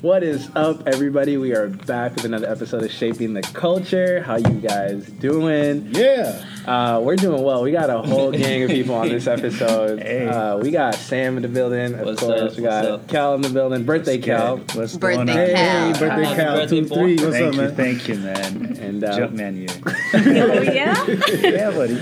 What is up, everybody? We are back with another episode of Shaping the Culture. How you guys doing? Yeah. Uh, we're doing well. We got a whole gang of people on this episode. Hey. Uh, we got Sam in the building, of What's course. up? we got What's up? Cal in the building. Birthday Cal. What's Birthday going on? Cal. Hey, birthday Happy Cal. birthday, Two, boy. three. What's thank up, you, man? thank you, man. And uh, Jumpman you. Oh yeah. yeah, buddy.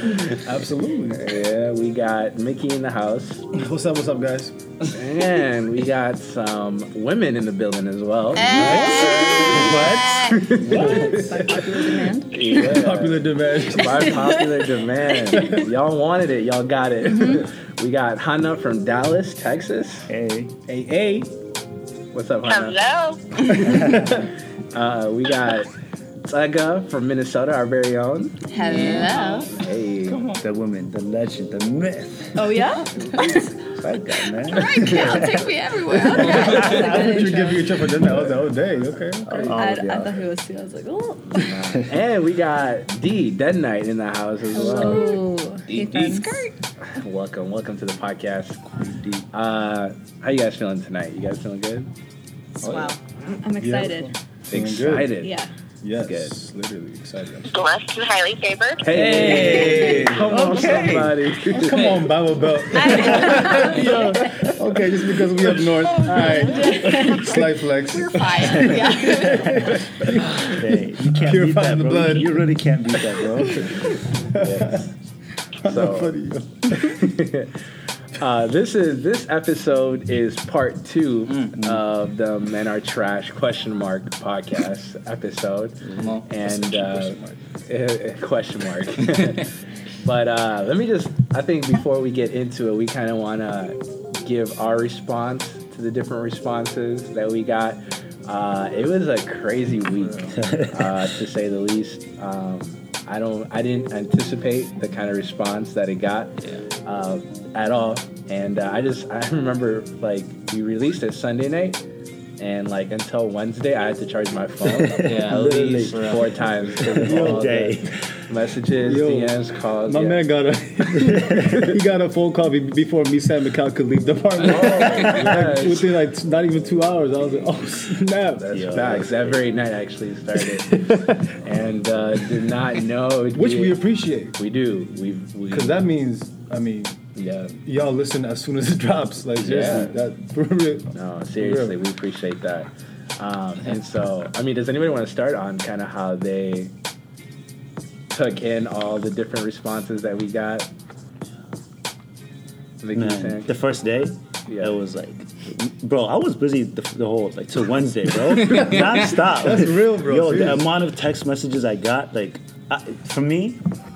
Absolutely. yeah, we got Mickey in the house, What's up? What's up, guys? And we got some women in the building as well. What? By popular demand. Yeah. Popular demand. By popular demand. Y'all wanted it. Y'all got it. We got Hannah from Dallas, Texas. Hey. hey, hey. What's up, Hannah? Hello. Uh, we got Tsega from Minnesota, our very own. Hello. Hey. The woman, the legend, the myth. Oh yeah. That guy, man. Right, Cal, take me everywhere. Okay. I thought you give you a trip for dinner. I was like, oh, dang. Okay. okay. Oh, I, I thought he was too. I was like, oh. And we got D, Danait, in the house as well. Oh. Hey, Dee. friends. Welcome, welcome to the podcast. Uh, how you guys feeling tonight? You guys feeling good? Wow. I'm excited. Feeling good. Excited. Yeah. Yes. Good. Literally excited. Blessed and highly favored. Hey, come on, Okay. somebody. Come on, Bible Belt. Yo, okay, just because we up north. All right. Slight flex. We're fine. Yeah. Hey, you can't beat that, the bro. blood. You really can't beat that, bro. Yes. So, So- funny. Uh, this is this episode is part 2 of the Men Are Trash question mark podcast episode, and uh, eh, question mark. but uh, let me just, I think before we get into it, we kind of want to give our response to the different responses that we got. Uh, it was a crazy week, uh, to say the least. Um, I don't, I didn't anticipate the kind of response that it got uh, at all. And uh, I just, I remember like we released it Sunday night, and like until Wednesday, I had to charge my phone Yeah, at literally, least four times. of Yo, all day. messages, Yo, DMs, calls. My yeah. man got a he got a phone call before me, Sam, and Cal could leave the apartment. yes. Within like not even two hours, I was like, oh snap. That's Yo, facts. That very night actually started, and uh, did not know. Which be- we appreciate. we do. We we Because that means, I mean, yeah. y'all listen as soon as it drops. Like, seriously, Yeah. that for real. No, seriously, we appreciate that. Um, and so, I mean, does anybody want to start on kind of how they took in all the different responses that we got? Man, the first day, Yeah. it was like, bro, I was busy the, the whole, like, till Wednesday, bro. Non-stop. That's real, bro. Yo, the amount of text messages I got, like, I, for me, like,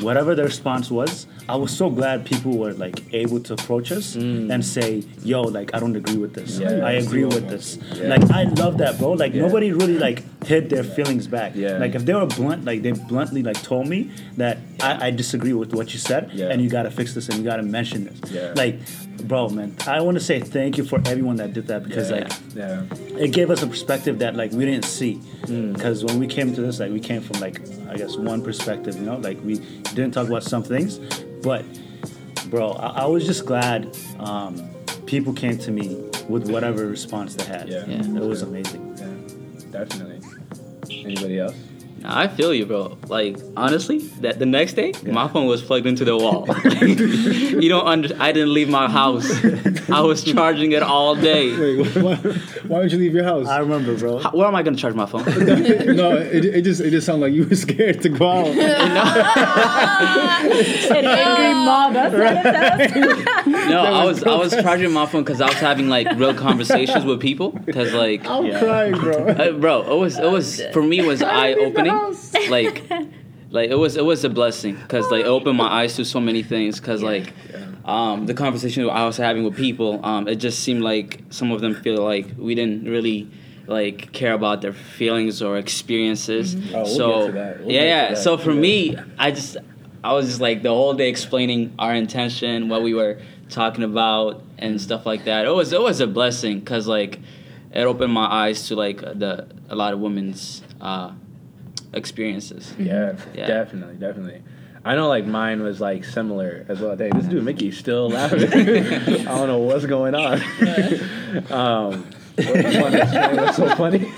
whatever the response was, I was so glad people were, like, able to approach us and say, yo, like, I don't agree with this. Mm. Yeah, I agree with this. Yeah. Like, I love that, bro. Like, Yeah. nobody really, like, hid their feelings back. Yeah. Like, if they were blunt, like, they bluntly, like, told me that I, I disagree with what you said and you gotta fix this and you gotta mention this. Like, bro, man, I want to say thank you for everyone that did that because yeah. like yeah. it gave us a perspective that like we didn't see. Mm. Because when we came to this, like we came from like I guess one perspective, you know, like we didn't talk about some things, but bro, I, I was just glad um, people came to me with whatever response they had. Yeah. Yeah. it was amazing. Yeah, definitely. Anybody else? Nah, I feel you, bro. Like honestly, that the next day, my phone was plugged into the wall. you don't under. I didn't leave my house. I was charging it all day. Wait, why, why don't you leave your house? I remember, bro. How- where am I gonna charge my phone? no, it, it just it just sounded like you were scared to go out. An angry mob. That's what it does. No, I was I was charging my phone because I was having like real conversations with people. Because like, I'm Yeah. crying, bro. uh, bro, it was it was for me it was eye opening. Like, like it was it was a blessing because like it opened my eyes to so many things. Because like, um, the conversation I was having with people, um, it just seemed like some of them feel like we didn't really like care about their feelings or experiences. Oh, we'll so get to that. We'll yeah, get to yeah. that. So for Yeah. me, I just I was just like the whole day explaining our intention, what we were talking about, and stuff like that. It was it was a blessing because like it opened my eyes to like the a lot of women's uh, experiences. Yeah, Yeah. definitely, definitely. I know like mine was like similar as well. Dang, this dude Mickey's still laughing. I don't know what's going on. um, what's funny? What's so funny?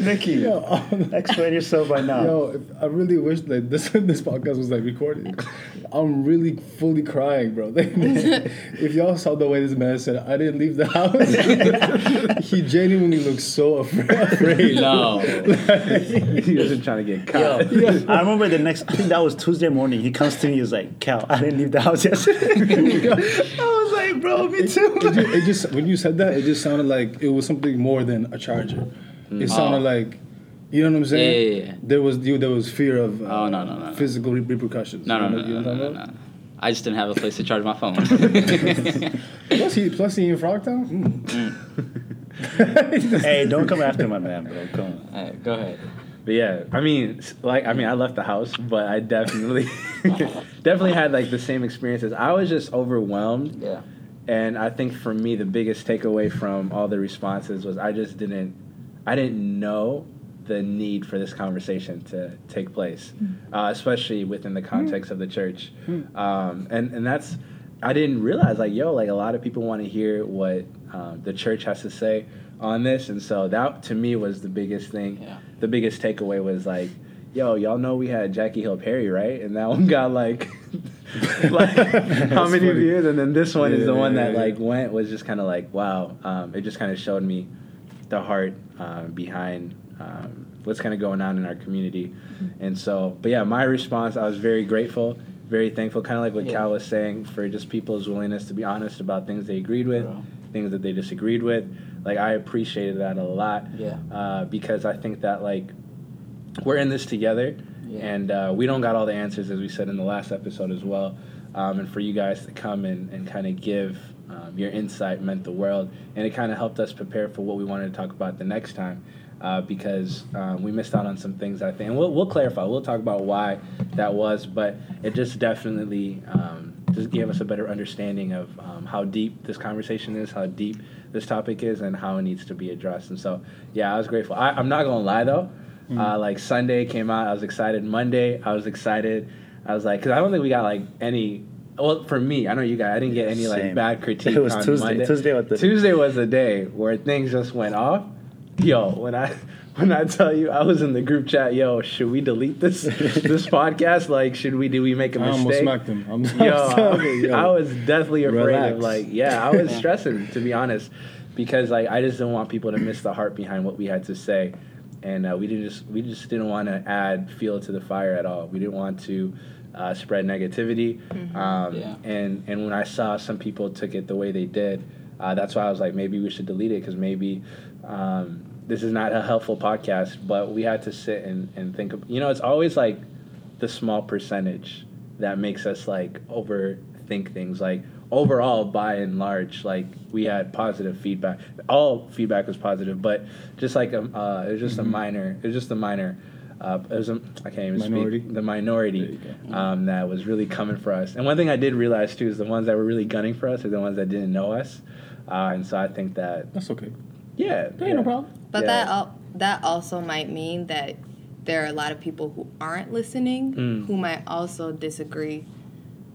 Nikki, Yo, um, explain yourself by now. Yo, I really wish that this this podcast was like recorded. I'm really fully crying, bro. if y'all saw the way this man said, I didn't leave the house. he genuinely looks so afraid. afraid. No. he wasn't trying to get Yo, caught. I remember the next. I think that was Tuesday morning. He comes to me. He's like, "Cal, I didn't leave the house yesterday." I "Bro, me too." It just, it just when you said that, it just sounded like it was something more than a charger. It sounded Oh. like, you know what I'm saying? Yeah, yeah, yeah. There was you, there was fear of uh, Oh, no, no, no, no. physical re- repercussions. No, no, You no, know- no, no, I'm no, no. I just didn't have a place to charge my phone. Plus he plus he in Frogtown. Mm. hey, don't come after my man, bro. Come on. Alright, go ahead. But yeah, I mean, like, I mean, I left the house, but I definitely, definitely had like the same experiences. I was just overwhelmed, Yeah. And I think for me, the biggest takeaway from all the responses was I just didn't, I didn't know the need for this conversation to take place, uh, especially within the context of the church, um, and and that's, I didn't realize like, yo, like a lot of people want to hear what um, the church has to say on this, and so that to me was the biggest thing. Yeah. the biggest takeaway was like, yo, y'all know we had Jackie Hill Perry, right? And that one got like, like how many funny. views? And then this one is the Yeah, one yeah, that yeah. like went was just kind of like, wow. Um, it just kind of showed me the heart um, behind um, what's kind of going on in our community. And so, but yeah, my response, I was very grateful, very thankful, kind of like what Yeah. Cal was saying, for just people's willingness to be honest about things they agreed with, things that they disagreed with. Like I appreciated that a lot Yeah. uh, because I think that like we're in this together, Yeah. and uh, we don't got all the answers as we said in the last episode as well. Um, and for you guys to come and, and kind of give um, your insight meant the world, and it kind of helped us prepare for what we wanted to talk about the next time. Uh, because um, we missed out on some things, I think, and we'll, we'll clarify. We'll talk about why that was, but it just definitely um, just gave us a better understanding of um, how deep this conversation is, how deep this topic is, and how it needs to be addressed. And so, yeah, I was grateful. I, I'm not gonna lie though, uh, like Sunday came out, I was excited. Monday, I was excited. I was like, because I don't think we got like any. Well, for me, I know you guys. I didn't get any like bad critique. It was on Tuesday. Monday. Tuesday was the- Tuesday was the day where things just went off. Yo, when I when I tell you I was in the group chat, yo, should we delete this this podcast? Like, should we? Did we make a I mistake? I almost smacked him. I'm, Yo, Yo, I was definitely afraid Relax. of like, yeah, I was stressing to be honest, because like I just didn't want people to miss the heart behind what we had to say, and uh, we didn't just we just didn't want to add fuel to the fire at all. We didn't want to uh, spread negativity, um, Yeah. and and when I saw some people took it the way they did, uh, that's why I was like, maybe we should delete it because maybe. Um, this is not a helpful podcast, but we had to sit and, and think of, you know, it's always like the small percentage that makes us like overthink things. Like overall, by and large, like we had positive feedback. All feedback was positive, but just like um, uh, it was just a minor. It was just a minor. Uh, it was a, I can't even Minority? speak. The minority um, that was really coming for us. And one thing I did realize too is the ones that were really gunning for us are the ones that didn't know us. Uh, and so I think that That's okay. yeah, Ain't yeah. no problem. But Yeah. that al- that also might mean that there are a lot of people who aren't listening Mm. who might also disagree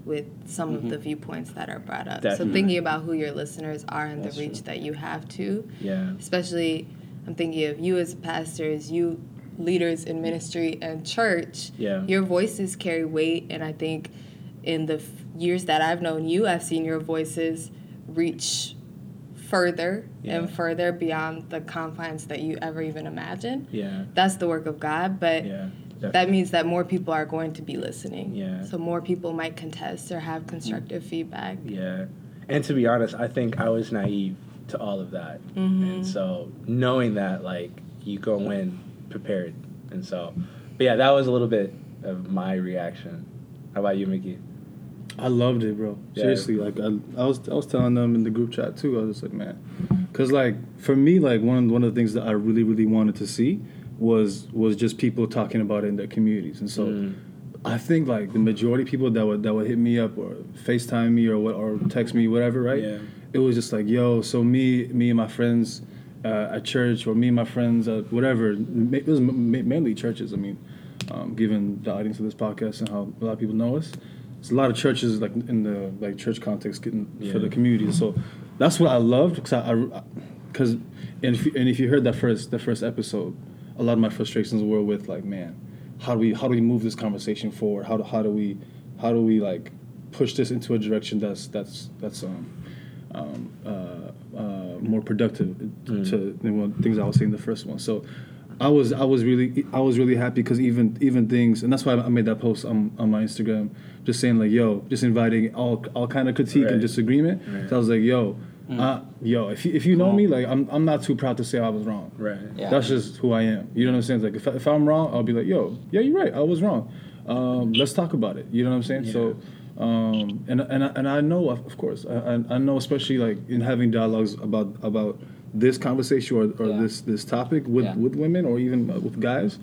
with some of the mm-hmm. viewpoints that are brought up. Definitely. So thinking about who your listeners are and That's the reach true. that you have to, Yeah. especially I'm thinking of you as pastors, you leaders in ministry and church. Yeah. Your voices carry weight and I think in the f- years that I've known you, I've seen your voices reach further Yeah. and further beyond the confines that you ever even imagined. Yeah. That's the work of God, but Yeah. That means that more people are going to be listening. Yeah. So more people might contest or have constructive feedback. Yeah. And to be honest, I think I was naive to all of that. Mm-hmm. And so knowing that, like, you go in prepared. And so, but yeah, that was a little bit of my reaction. How about you, Mickey? I loved it, bro. Yeah. Seriously, like I, I was, I was telling them in the group chat too. I was just like, man, because like for me, like one one of the things that I really, really wanted to see was was just people talking about it in their communities, and so Mm. I think like the majority of people that would that would hit me up or Facetime me or what or text me whatever, right? Yeah. It was just like, yo, so me, me and my friends uh, at church, or me and my friends at whatever. It was ma- mainly churches. I mean, um, given the audience of this podcast and how a lot of people know us. There's a lot of churches like in the like church context getting for the Yeah. community. So that's what I loved because I because and if you, and if you heard that first the first episode, a lot of my frustrations were with like man, how do we how do we move this conversation forward? How do how do we how do we like push this into a direction that's that's that's um um, uh, uh, more productive to than what things I was saying the first one. So I was I was really I was really happy because even even things and that's why I made that post on, on my Instagram just saying like yo just inviting all all kind of critique Right. and disagreement. Right. So I was like yo. Uh, yo, if you, if you know me, like I'm, I'm not too proud to say I was wrong. Right. Yeah. That's just who I am. You know what I'm saying? Like if, I- if I'm wrong, I'll be like, yo, yeah, you're right. I was wrong. Um, let's talk about it. You know what I'm saying? So, um, and and I- and I know, of of course, I, I- I know, especially like in having dialogues about about this conversation or, or Yeah. this this topic with Yeah. with women or even uh, with guys.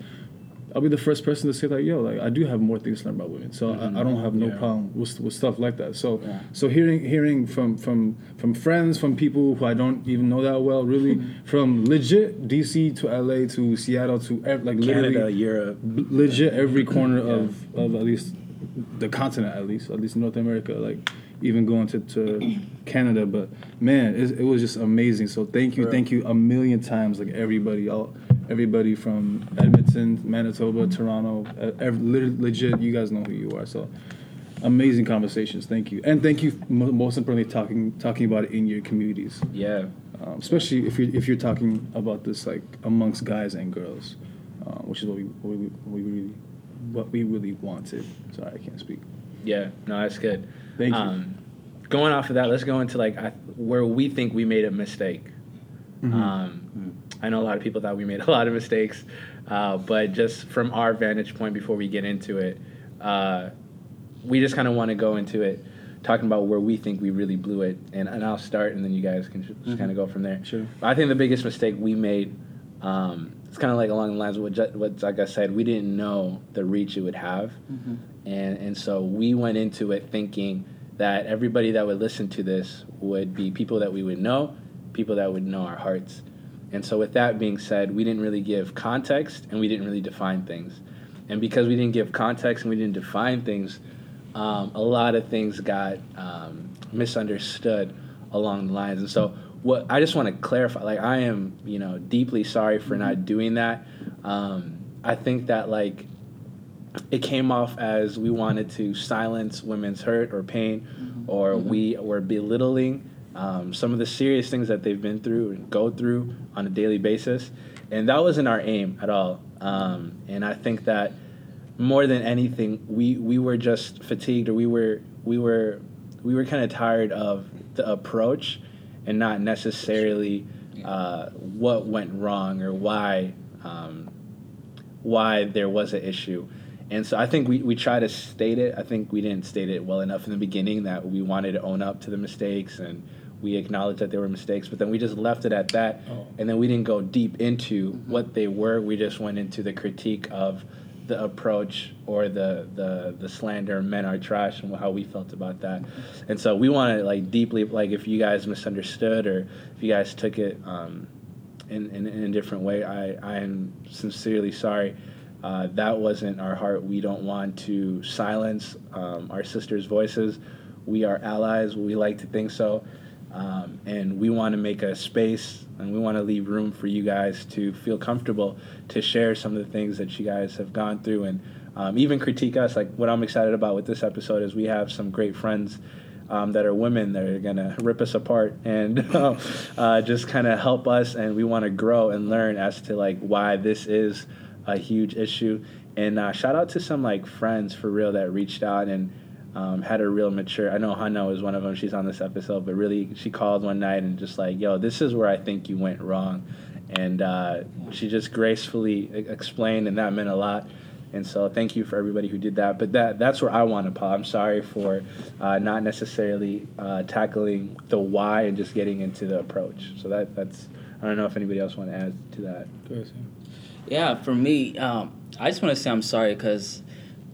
I'll be the first person to say like, yo, like I do have more things to learn about women, so I, I mm-hmm. don't have no Yeah. problem with, with stuff like that. So, Yeah. so hearing hearing from from from friends, from people who I don't even know that well, really, mm-hmm. from legit DC to LA to Seattle to like Canada, literally Europe. legit every mm-hmm. corner of of at least the continent, at least at least North America, like even going to, to Canada. But man, it, it was just amazing. So thank you, For thank you a million times, like everybody, all everybody from Edmonton, Manitoba, Toronto, uh, ev- legit. You guys know who you are. So amazing conversations. Thank you, and thank you most importantly talking talking about it in your communities, Yeah. um, especially if you if you're talking about this like amongst guys and girls, uh, which is what we what we, what we really what we really wanted. Sorry, I can't speak. Yeah. No, that's good. Thank you. Um, going off of that, let's go into like I, where we think we made a mistake. Mm-hmm. Um, I know a lot of people thought we made a lot of mistakes, uh, but just from our vantage point, before we get into it, uh, we just kind of want to go into it, talking about where we think we really blew it, and, and I'll start, and then you guys can just kind of go from there. Mm-hmm. Sure. I think the biggest mistake we made, um, it's kind of like along the lines of what what Tsega said. We didn't know the reach it would have, and and so we went into it thinking that everybody that would listen to this would be people that we would know, people that would know our hearts. And so, with that being said, we didn't really give context and we didn't really define things. And because we didn't give context and we didn't define things, um, a lot of things got um, misunderstood along the lines. And so, what I just want to clarify, like I am, you know, deeply sorry for not doing that. Um, I think that like it came off as we wanted to silence women's hurt or pain, or we were belittling um, some of the serious things that they've been through and go through on a daily basis. And that wasn't our aim at all. Um, and I think that more than anything, we, we were just fatigued, or we were we were we were kind of tired of the approach, and not necessarily uh, what went wrong or why um, why there was an issue. And so I think we, we try to state it. I think we didn't state it well enough in the beginning that we wanted to own up to the mistakes and we acknowledged that there were mistakes, but then we just left it at that. And then we didn't go deep into what they were. We just went into the critique of the approach or the, the, the slander, men are trash, and how we felt about that. And so we want to like deeply, like if you guys misunderstood or if you guys took it um, in, in, in a different way, I, I am sincerely sorry. Uh, that wasn't our heart. We don't want to silence um, our sisters' voices. We are allies. We like to think so. Um, and we want to make a space and we want to leave room for you guys to feel comfortable to share some of the things that you guys have gone through and um, even critique us. Like what I'm excited about with this episode is we have some great friends um, that are women that are gonna rip us apart and uh, just kind of help us. And we want to grow and learn as to like why this is a huge issue. And uh, shout out to some like friends for real that reached out and um, had a real mature. I know Hannah was one of them. She's on this episode, but really she called one night and just like, yo, this is where I think you went wrong, and uh, she just gracefully e- explained, and that meant a lot. And so thank you for everybody who did that. But that that's where I want to pause. I'm sorry for uh, not necessarily uh, tackling the why and just getting into the approach. So that that's I don't know if anybody else want to add to that. Yeah, for me, um, I just want to say I'm sorry because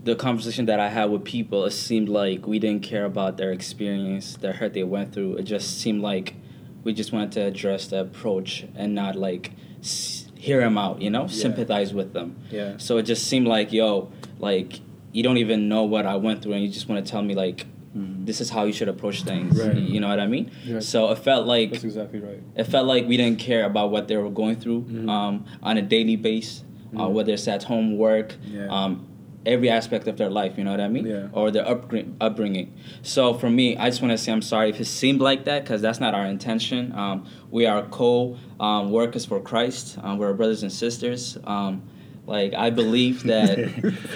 the conversation that I had with people, it seemed like we didn't care about their experience, the hurt they went through. It just seemed like we just wanted to address the approach and not like s- hear them out, you know, sympathize with them. Yeah. So it just seemed like, yo, like you don't even know what I went through, and you just want to tell me like, this is how you should approach things. Right. You know what I mean? Yeah. So it felt like That's exactly right. it felt like we didn't care about what they were going through Mm-hmm. um, on a daily basis, uh, whether it's at home, work, Yeah. um, every aspect of their life. You know what I mean? Yeah. Or their upbring- upbringing. So for me, I just want to say I'm sorry if it seemed like that because that's not our intention. Um, we are co um, workers for Christ. Um, we're brothers and sisters. Um, like I believe that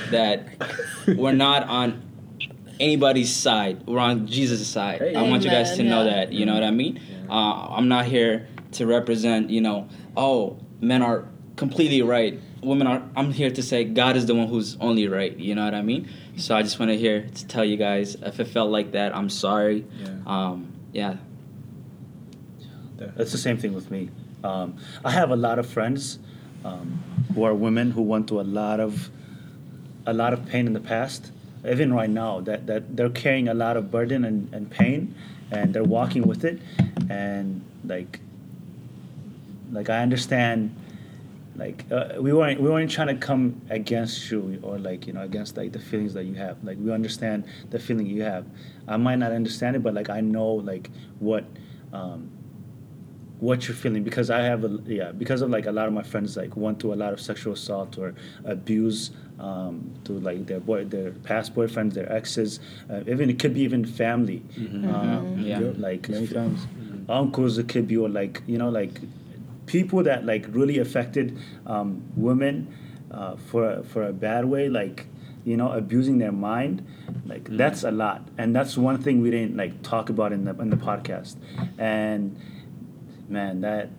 that we're not on anybody's side. We're on Jesus' side. Hey. I want you guys to Amen, know that. You know what I mean? Uh, I'm not here to represent. You know, oh, men are completely right. Women are. I'm here to say God is the one who's only right. You know what I mean? So I just want to hear to tell you guys if it felt like that, I'm sorry. Yeah. Um, yeah. It's the same thing with me. Um, I have a lot of friends um, who are women who went through a lot of a lot of pain in the past. Even right now, that, that they're carrying a lot of burden and, and pain, and they're walking with it. And like, like I understand. Like uh, we weren't we weren't trying to come against you or like you know against like the feelings that you have. Like we understand the feeling you have. I might not understand it, but like I know like what. Um, what you're feeling because I have a yeah because of like a lot of my friends like went through a lot of sexual assault or abuse um, to like their boy their past boyfriends their exes uh, even it could be even family um, Yeah. Like Many times. uncles it could be or like you know like people that like really affected um, women uh, for for a bad way like you know abusing their mind like that's a lot. And that's one thing we didn't like talk about in the in the podcast. And man that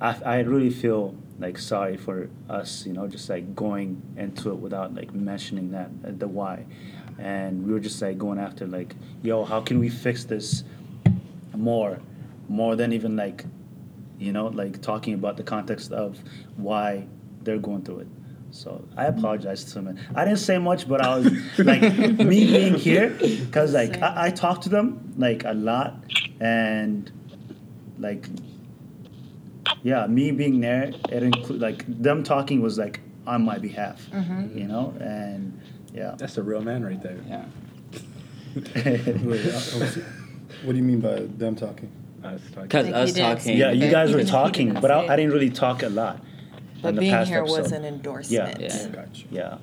I, I really feel like sorry for us you know just like going into it without like mentioning that uh, the why. And we were just like going after like yo how can we fix this more more than even like you know like talking about the context of why they're going through it so i apologize to them i didn't say much but i was like me being here because like I, I talk to them like a lot and like yeah me being there it include like them talking was like on my behalf mm-hmm. you know and yeah That's a real man right there. Yeah. Wait, I- I was- what do you mean by them talking? Us talking. Because Like us talking. yeah you guys were talking but I, I didn't really talk a lot But in the being past here was an endorsement. Yeah. Gotcha. Yeah,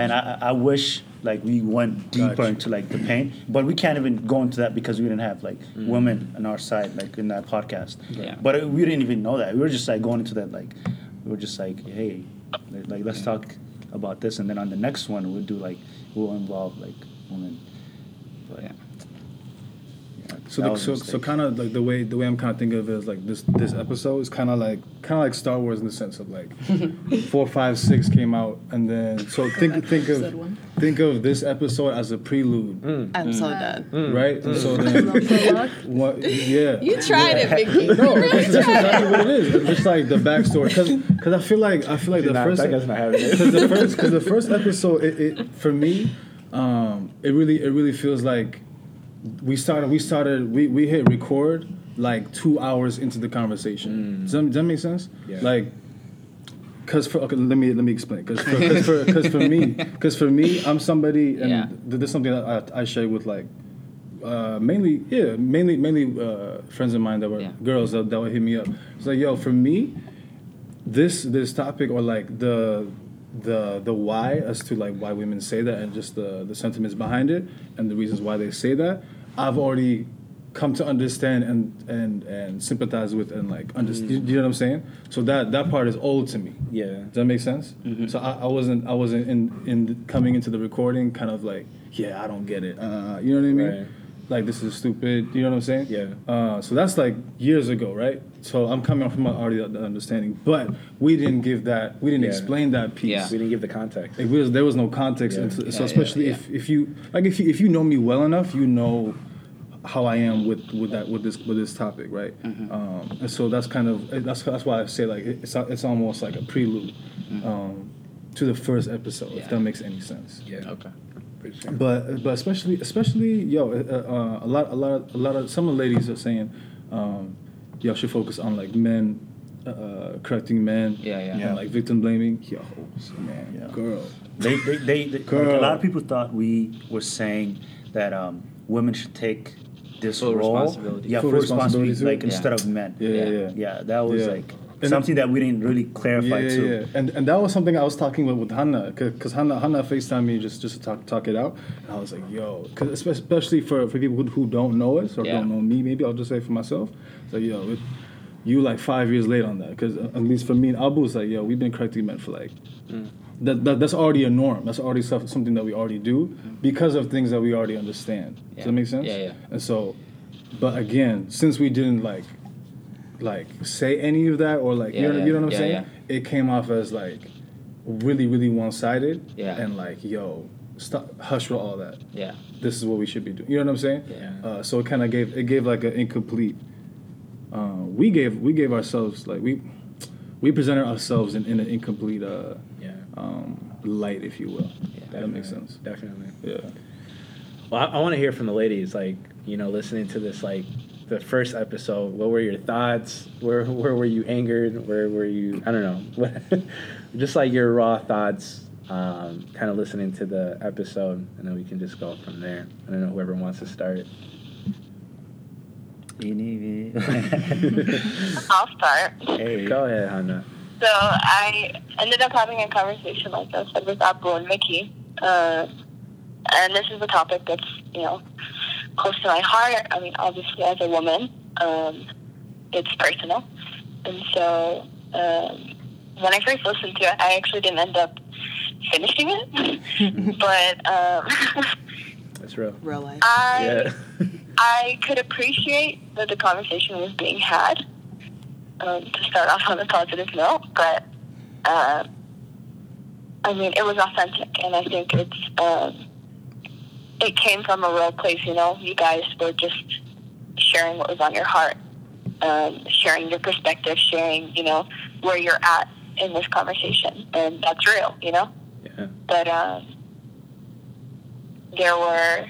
and I, I wish like we went deeper Gotcha. into like the pain, but we can't even go into that because we didn't have like women on our side like in that podcast. Yeah. But uh, we didn't even know that. We were just like going into that like we were just like hey, like, like let's talk about this, and then on the next one we'll do like we'll involve like women. But Yeah. So, the, so, so kind of like the way the way I'm kind of thinking of it is like this this episode is kind of like kind of like Star Wars in the sense of like four, five, six came out, and then so think think of one. think of this episode as a prelude, mm, mm. I'm so done. Mm, right? And so then what? Yeah. You tried it, Vicky. No, that's, that's exactly what it is. It's just like the backstory, because because I feel like I feel like Did the not, first that guy's not having it. because the first because the first episode it, it for me um it really it really feels like we started we started we, we hit record like two hours into the conversation does, that, does that make sense Yeah. like because for okay let me let me explain because for, cause for, cause for me because for me i'm somebody and Yeah. th- this is something that I, I share with like uh, mainly yeah mainly mainly uh, friends of mine that were Yeah. girls that, that would hit me up it's like yo for me this this topic or like the the the why as to like why women say that and just the the sentiments behind it and the reasons why they say that I've already come to understand and and and sympathize with and like understand you, you know what I'm saying? So that that part is old to me. Yeah. does that make sense? So I, I wasn't I wasn't in in coming into the recording kind of like yeah I don't get it. Uh, you know what I mean? Right. Like this is stupid you know what I'm saying Yeah. uh, so that's like years ago, right? So I'm coming from an already understanding, but we didn't give that, we didn't Yeah. explain that piece. Yeah. We didn't give the context. It was, there was no context, Yeah. into, so yeah, especially yeah. if, if you like if you if you know me well enough, you know how I am with with that with this with this topic, right? Mm-hmm. Um, and so that's kind of that's that's why I say like it's it's almost like a prelude um, to the first episode, if Mm-hmm. That makes any sense. Yeah. Okay. For sure. But but especially especially yo uh, uh, a lot a lot a lot of some of the ladies are saying um, y'all should focus on like men uh, correcting men. Yeah, yeah. and, like victim blaming. Yo, man, Yeah. girl. They, they, they, they like, Girl. a lot of people thought we were saying that um, women should take this Full role. responsibility. Yeah, Full full, responsibility responsibility, like Yeah. instead of men. Yeah, yeah, yeah. Yeah, that was Yeah. like And- something that we didn't really clarify yeah, too. Yeah, yeah. And and that was something I was talking with with Hannah, because Hannah Hannah Facetime me just just to talk talk it out, and I was like, yo, because especially for for people who, who don't know us or Yeah. don't know me, maybe I'll just say for myself, so yo, it, you like five years late on that, because uh, at least for me and Abu, it's like, yo, we've been correcting men for like. Mm. That, that, that's already a norm. That's already stuff, something that we already do mm. because of things that we already understand. Does Yeah. that make sense? Yeah, yeah. And so, but again, since we didn't like, like say any of that or like, you, know, yeah, you know what I'm yeah, saying? It came off as like really, really one sided. Yeah. And like, yo, stop, hush with all that. Yeah. This is what we should be doing. You know what I'm saying? Yeah. Uh, so it kind of gave it gave like an incomplete. Uh, we gave we gave ourselves like we we presented ourselves in, in an incomplete uh, Yeah. um, light, if you will. Yeah, that makes sense. Definitely. Yeah. Well, I, I want to hear from the ladies. Like, you know, listening to this, like the first episode. What were your thoughts? Where where were you angered? Where were you? I don't know. just like your raw thoughts. Um, kind of listening to the episode, and then we can just go from there. I don't know whoever wants to start. I'll start. hey. Go ahead, Hannah. So I ended up having a conversation like this with Abu and Mickey. Uh, and this is a topic that's, you know, close to my heart. I mean, obviously, as a woman, um, it's personal. And so um, when I first listened to it, I actually didn't end up finishing it. but um, That's real. Real life. I. Yeah. I could appreciate that the conversation was being had um, to start off on a positive note, but uh, I mean, it was authentic, and I think it's um, it came from a real place. You know, you guys were just sharing what was on your heart, um, sharing your perspective, sharing you know where you're at in this conversation, and that's real. You know yeah. but um, there were,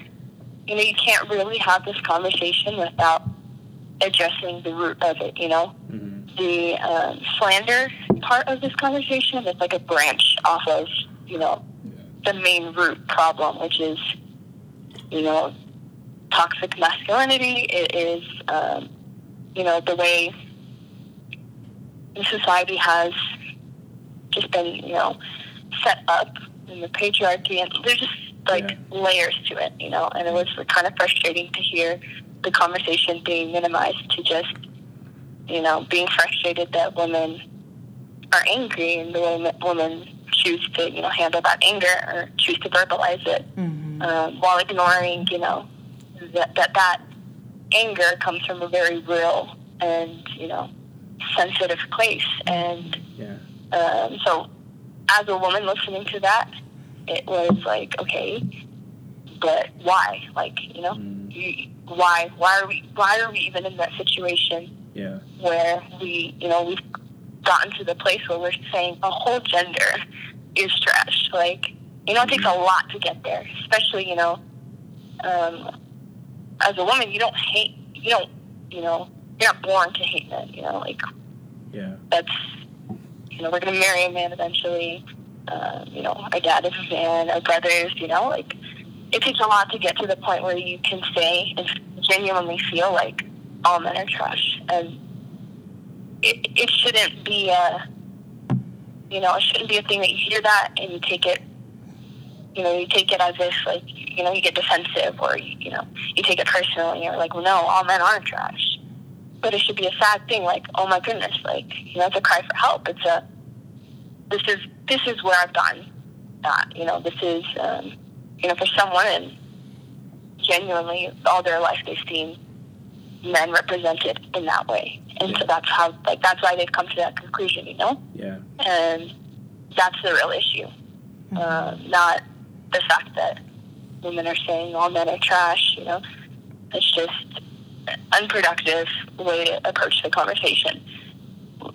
you know, you can't really have this conversation without addressing the root of it. You know, Mm-hmm. the um, slander part of this conversation is like a branch off of, you know, the main root problem, which is, you know, toxic masculinity. It is, um, you know, the way the society has just been, you know, set up in the patriarchy, and there's just like layers to it, you know. And it was kind of frustrating to hear the conversation being minimized to just, you know, being frustrated that women are angry and the way that women choose to, you know, handle that anger or choose to verbalize it, um, while ignoring, you know, that that that anger comes from a very real and you know sensitive place and Yeah. um, so as a woman listening to that, it was like, okay, but why? Like, you know, Mm. you, why? Why are we? Why are we even in that situation Yeah. where we, you know, we've gotten to the place where we're saying a whole gender is trash? Like, you know, it takes a lot to get there, especially, you know, um, as a woman, you don't hate, you don't, you know, you're not born to hate men. You know, like Yeah. that's you know we're gonna marry a man eventually. Um, you know, our dad is a man, our brothers. You know, like it takes a lot to get to the point where you can say and genuinely feel like all men are trash, and it it shouldn't be a you know it shouldn't be a thing that you hear that and you take it you know you take it as if like you know you get defensive or you, you know you take it personal and you're like well no all men aren't trash. But it should be a sad thing like oh my goodness like you know it's a cry for help. It's a this is this is where i've gotten that you know this is um, you know for some women genuinely all their life they've seen men represented in that way. And so that's how like that's why they've come to that conclusion you know? Yeah. and that's the real issue. Uh, not the fact that women are saying all men are trash you know it's just an unproductive way to approach the conversation.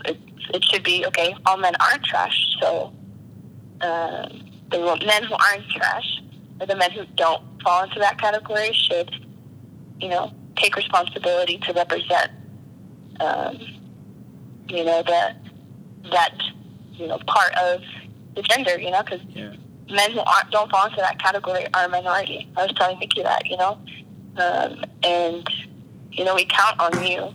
It, it should be okay. All men aren't trash, so um, the men who aren't trash, or the men who don't fall into that category, should, you know, take responsibility to represent um, you know, the that you know part of the gender, you know, because Yeah. Men who aren't don't fall into that category are a minority. I was telling Nikki that, you know, um, and you know we count on you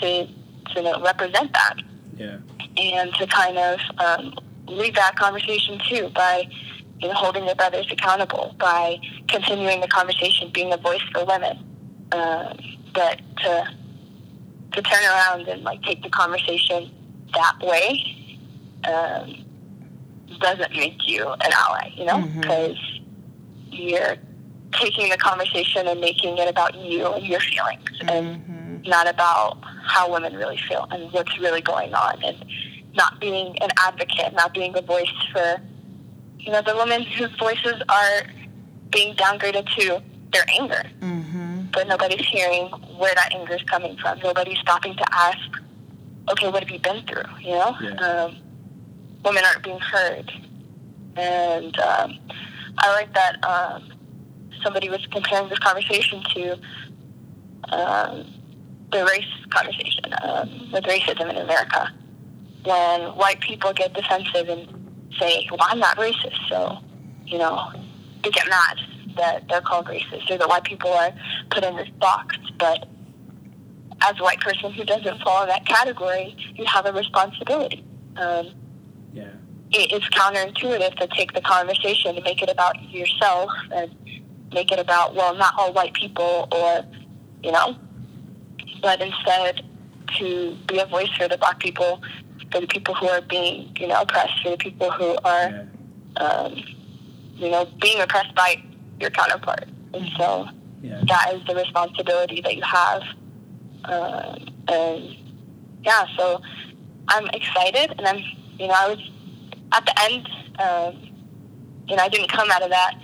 to to you know, represent that Yeah. and to kind of um, lead that conversation too by you know, holding their brothers accountable, by continuing the conversation, being a voice for women. Um, but to to turn around and like take the conversation that way um, doesn't make you an ally, you know, mm-hmm. because you're taking the conversation and making it about you and your feelings and mm-hmm. not about how women really feel and what's really going on and not being an advocate, not being a voice for, you know, the women whose voices are being downgraded to their anger. Mm-hmm. But nobody's hearing where that anger is coming from. Nobody's stopping to ask, okay, what have you been through? You know? Yeah. Um, women aren't being heard. And um, I like that um, somebody was comparing this conversation to um, the race conversation um, with racism in America. When white people get defensive and say, well, I'm not racist, so, you know, they get mad that they're called racist or that white people are put in this box. But as a white person who doesn't fall in that category, you have a responsibility. Um. It is counterintuitive to take the conversation and make it about yourself and make it about well not all white people or you know but instead to be a voice for the black people for the people who are being you know oppressed for the people who are um, you know being oppressed by your counterpart and so Yeah. that is the responsibility that you have. Um, and yeah, so I'm excited, and I'm, you know, I was at the end, um, you know, I didn't come out of that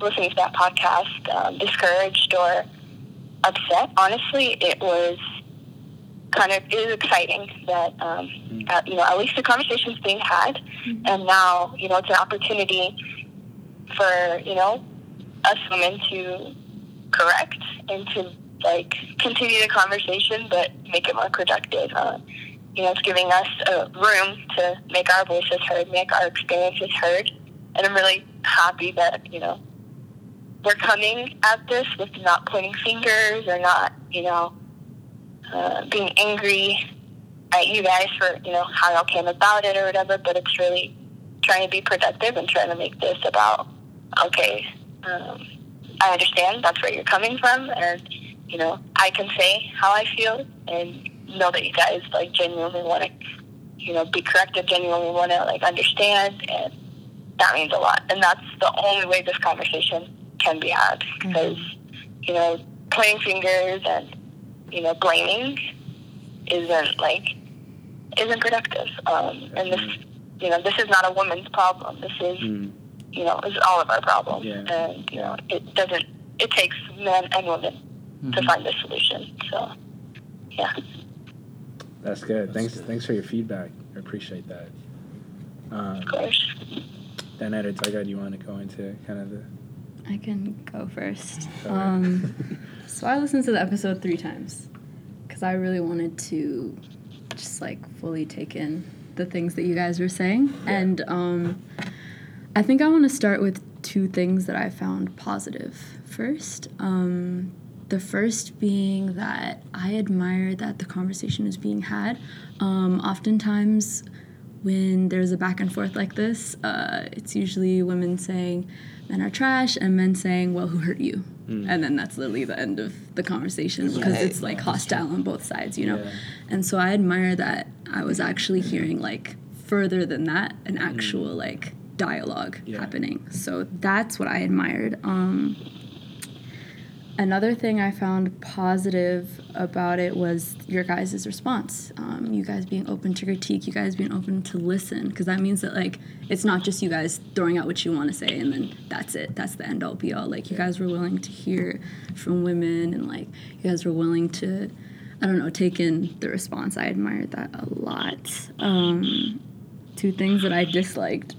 listening to that podcast um, discouraged or upset. Honestly, it was kind of it was exciting that um, uh, you know at least the conversation's being had, and now you know it's an opportunity for you know us women to correct and to like continue the conversation but make it more productive. Uh, you know, it's giving us a room to make our voices heard, make our experiences heard, and I'm really happy that you know we're coming at this with not pointing fingers or not, you know, uh, being angry at you guys for you know how y'all came about it or whatever. But it's really trying to be productive and trying to make this about okay. Um, I understand that's where you're coming from, and you know I can say how I feel and know that you guys like genuinely want to, you know, be corrected, genuinely want to like understand, and that means a lot. And that's the only way this conversation can be had because you know pointing fingers and you know blaming isn't like isn't productive. Um, and this, you know, this is not a woman's problem. This is Mm. you know, is all of our problem. Yeah. And, you know, it doesn't, it takes men and women to find a solution. So, yeah. That's good. Thanks. Thanks for your feedback. I appreciate that. Um, Of course. then Editega, do you want to go into kind of the? I can go first. Um, so I listened to the episode three times because I really wanted to just like fully take in the things that you guys were saying. And um, I think I want to start with two things that I found positive. positive first. Um, the first being that I admire that the conversation is being had. Um, oftentimes, when there's a back and forth like this, uh, it's usually women saying men are trash and men saying, well, who hurt you? And then that's literally the end of the conversation because it's like hostile on both sides, you know? Yeah. And so I admire that I was actually hearing like further than that, an actual like dialogue Yeah. happening. So that's what I admired. Um, another thing I found positive about it was your guys' response. Um, you guys being open to critique, you guys being open to listen, because that means that like it's not just you guys throwing out what you want to say and then that's it. That's the end all be all. Like you guys were willing to hear from women and like you guys were willing to, I don't know, take in the response. I admired that a lot. Um, two things that I disliked.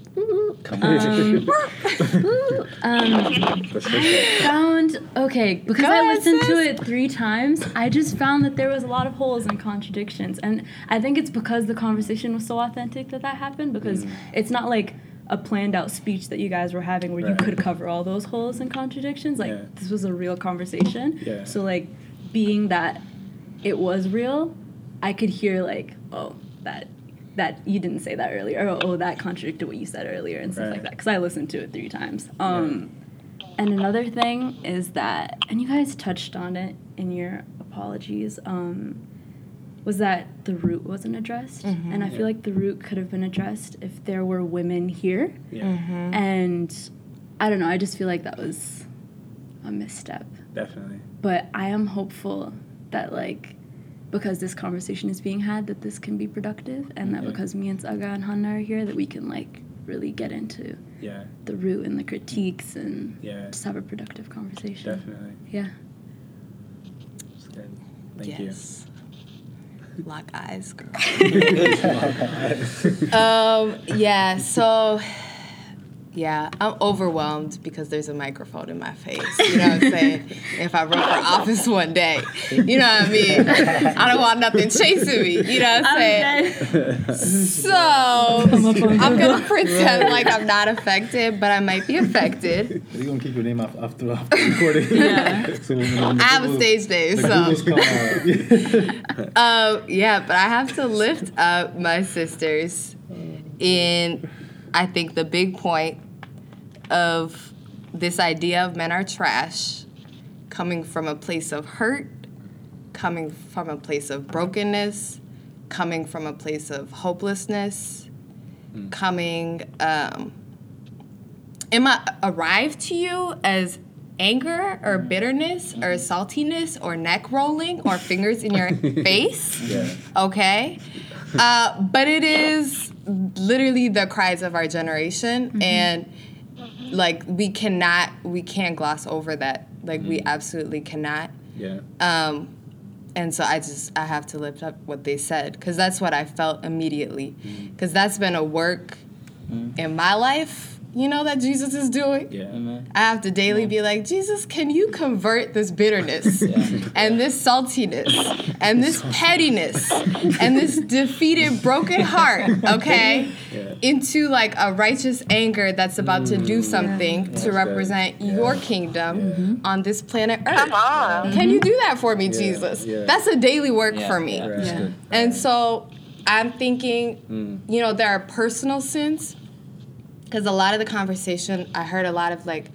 Come. Um, um, Specific. found okay because Go I ahead, listened to it three times. I just found that there was a lot of holes and contradictions, and I think it's because the conversation was so authentic that that happened. Because it's not like a planned out speech that you guys were having where you could cover all those holes and contradictions. Like Yeah. this was a real conversation. Yeah. So like being that it was real, I could hear like oh that. That you didn't say that earlier, or oh, that contradicted what you said earlier, and stuff like that. Because I listened to it three times. Um, and another thing is that, and you guys touched on it in your apologies, um, was that the root wasn't addressed. And I feel like the root could have been addressed if there were women here. Yeah, And I don't know, I just feel like that was a misstep. definitely. But I am hopeful that, like, because this conversation is being had, that this can be productive, and that Yeah. because me and Tsega and Hannah are here, that we can, like, really get into Yeah, the root and the critiques and yeah, just have a productive conversation. definitely. Yeah. It's good. Thank yes. Lock eyes, girl. um, yeah, so yeah, I'm overwhelmed because there's a microphone in my face. You know what I'm saying? if I run for office one day, you know what I mean? I don't want nothing chasing me. You know what I'm saying? So I'm gonna pretend like I'm not affected, but I might be affected. You're gonna keep your name off after after recording. Yeah. so when, when I have a stage name, so. Googles. Um, yeah, but I have to lift up my sisters in, I think, the big point of this idea of men are trash coming from a place of hurt, coming from a place of brokenness, coming from a place of hopelessness, coming. Um, am I arrive to you as anger or bitterness or saltiness or neck rolling or fingers in your face? Yeah, Okay. Uh, but it is literally the cries of our generation. Mm-hmm. And like we cannot, we can't gloss over that. Like we mm-hmm. absolutely cannot. yeah, Um, and so I just I have to lift up what they said because that's what I felt immediately mm-hmm. because that's been a work in my life, you know, that Jesus is doing. yeah, Amen. I have to daily be like, Jesus, can you convert this bitterness and this saltiness and this pettiness and this defeated, broken heart, okay, Yeah. into like a righteous anger that's about to do mm. something to good. represent Yeah. your kingdom mm-hmm. on this planet Earth. Come on. Can you mm-hmm. do that for me, Jesus? yeah. That's a daily work Yeah, for me. yeah. Yeah. And so I'm thinking, Mm. you know, there are personal sins because a lot of the conversation, I heard a lot of like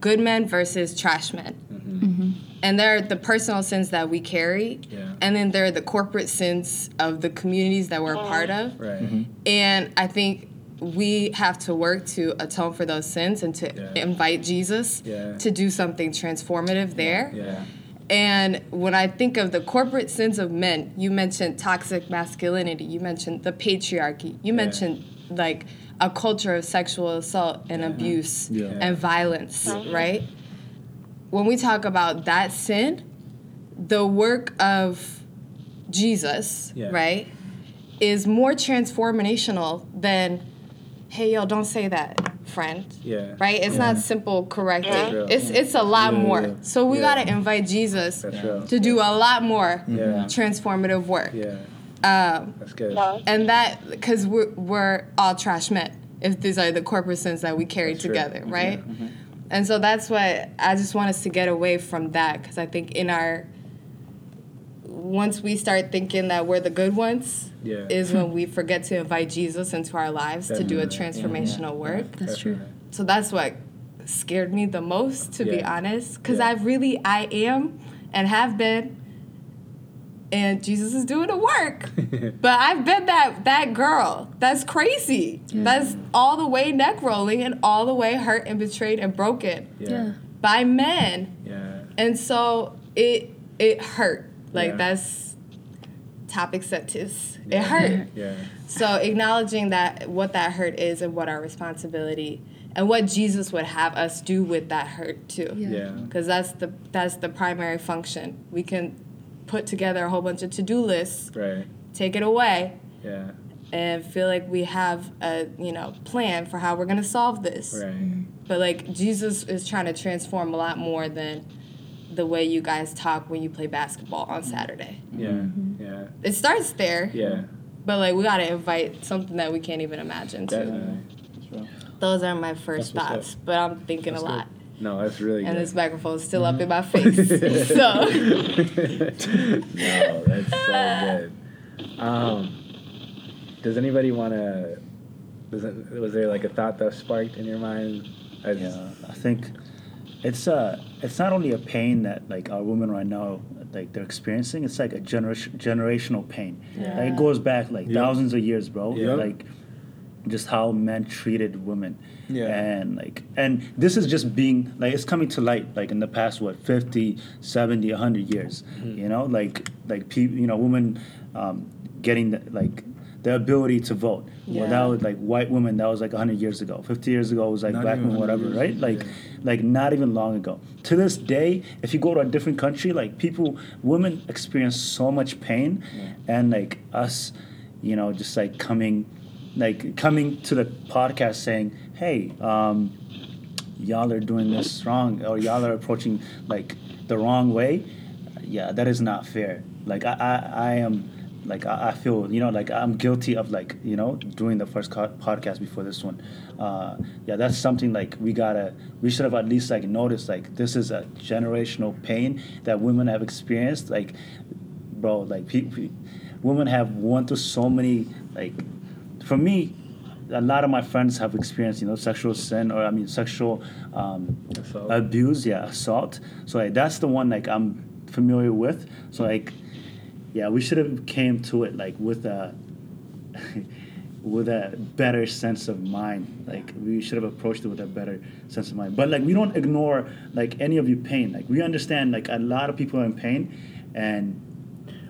good men versus trash men. Mm-hmm. Mm-hmm. And there are the personal sins that we carry, Yeah. and then there are the corporate sins of the communities that we're a part of. right. Mm-hmm. And I think we have to work to atone for those sins and to Yeah. invite Jesus Yeah. to do something transformative there. Yeah, And when I think of the corporate sins of men, you mentioned toxic masculinity, you mentioned the patriarchy, you mentioned like a culture of sexual assault and abuse Yeah. and violence, right? When we talk about that sin, the work of Jesus, Yeah. right, is more transformational than, hey, yo, don't say that, friend yeah, right? It's not simple correcting. Yeah. It's it's a lot Yeah, more. yeah. So we Yeah. gotta invite Jesus to do a lot more Yeah. transformative work. Yeah, Um, that's good. No. and that because we're we're all trash men. If these are the corporate sins that we carry That's true. together, right? And so that's what I just want us to get away from that because I think in our once we start thinking that we're the good ones Yeah, is when we forget to invite Jesus into our lives to do a Definitely. transformational work. That's true. So that's what scared me the most, to be honest, because Yeah. I really I am and have been, and Jesus is doing the work. but I've been that that girl. That's crazy. That's all the way neck rolling and all the way hurt and betrayed and broken Yeah, by men, yeah, and so it it hurt. Like Yeah. that's topic septis. Yeah. It hurt. yeah, So acknowledging that what that hurt is and what our responsibility and what Jesus would have us do with that hurt too. Yeah. yeah, Because that's the that's the primary function. We can put together a whole bunch of to-do lists, right. take it away, Yeah, and feel like we have a you know plan for how we're gonna solve this. Right. But like Jesus is trying to transform a lot more than the way you guys talk when you play basketball on Saturday. Yeah. Mm-hmm. Yeah. It starts there, Yeah. but like we gotta invite something that we can't even imagine. Too. Definitely. Those are my first That's thoughts, but I'm thinking That's a good. Lot. No, that's really And good. this microphone's still up in my face. so no, that's so good. Um, does anybody want to? Does it, was there like a thought that sparked in your mind? I just- Yeah, I think it's uh it's not only a pain that like our women right now like they're experiencing. It's like a generation generational pain. Like, it goes back like Yeah. thousands of years, bro. Yeah. Like just how men treated women. Yeah. And like and this is just being like it's coming to light like in the past what 50, 70, 100 years. You know, like like people, you know, women um, getting the, like the ability to vote. Yeah. Well, that was like white women. That was like 100 years ago. 50 years ago was like Not black women, whatever, right? Like, yeah. like not even long ago. To this day, if you go to a different country, like people, women experience so much pain, and like us, you know, just like coming, like coming to the podcast saying, "Hey, um, y'all are doing this wrong, or y'all are approaching like the wrong way." Yeah, that is not fair. Like I, I, I am. Like I, feel, you know, like I'm guilty of like, you know, doing the first co- podcast before this one. Uh, yeah, that's something like we gotta, we should have at least like noticed like this is a generational pain that women have experienced. Like, bro, like people, women have went through so many like, for me, a lot of my friends have experienced, you know, sexual sin or I mean sexual um, abuse, yeah, assault. So like that's the one like I'm familiar with. So like, yeah, we should have came to it like with a with a better sense of mind. Like we should have approached it with a better sense of mind. But like we don't ignore like any of your pain. Like we understand like a lot of people are in pain, and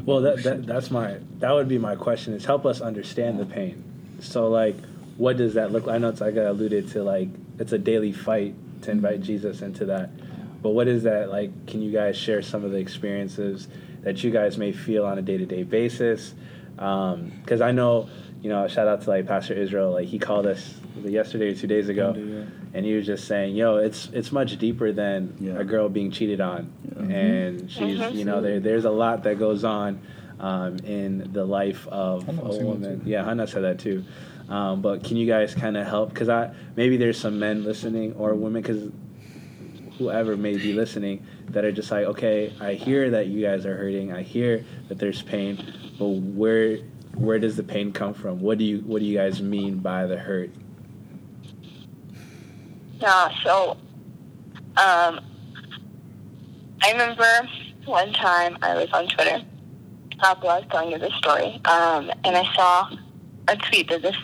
Well, that, that that's my that would be my question is help us understand the pain. So like, what does that look? like? I know it's like I alluded to like it's a daily fight to mm-hmm. invite Jesus into that, but what is that like? Can you guys share some of the experiences that you guys may feel on a day to day basis? Um, because I know you know shout out to like Pastor Israel like he called us yesterday or two days ago. Yeah. And he was just saying, "Yo, it's it's much deeper than Yeah. a girl being cheated on, mm-hmm. and she's you know there there's a lot that goes on um, in the life of Hannah a was saying that woman. too. Yeah, Hannah said that too. Um, but can you guys kind of help? Because I maybe there's some men listening or women, because whoever may be listening that are just like, okay, I hear that you guys are hurting. I hear that there's pain, but where where does the pain come from? What do you what do you guys mean by the hurt? Yeah, so um, I remember one time I was on Twitter. I was telling you this story, um, and I saw a tweet of this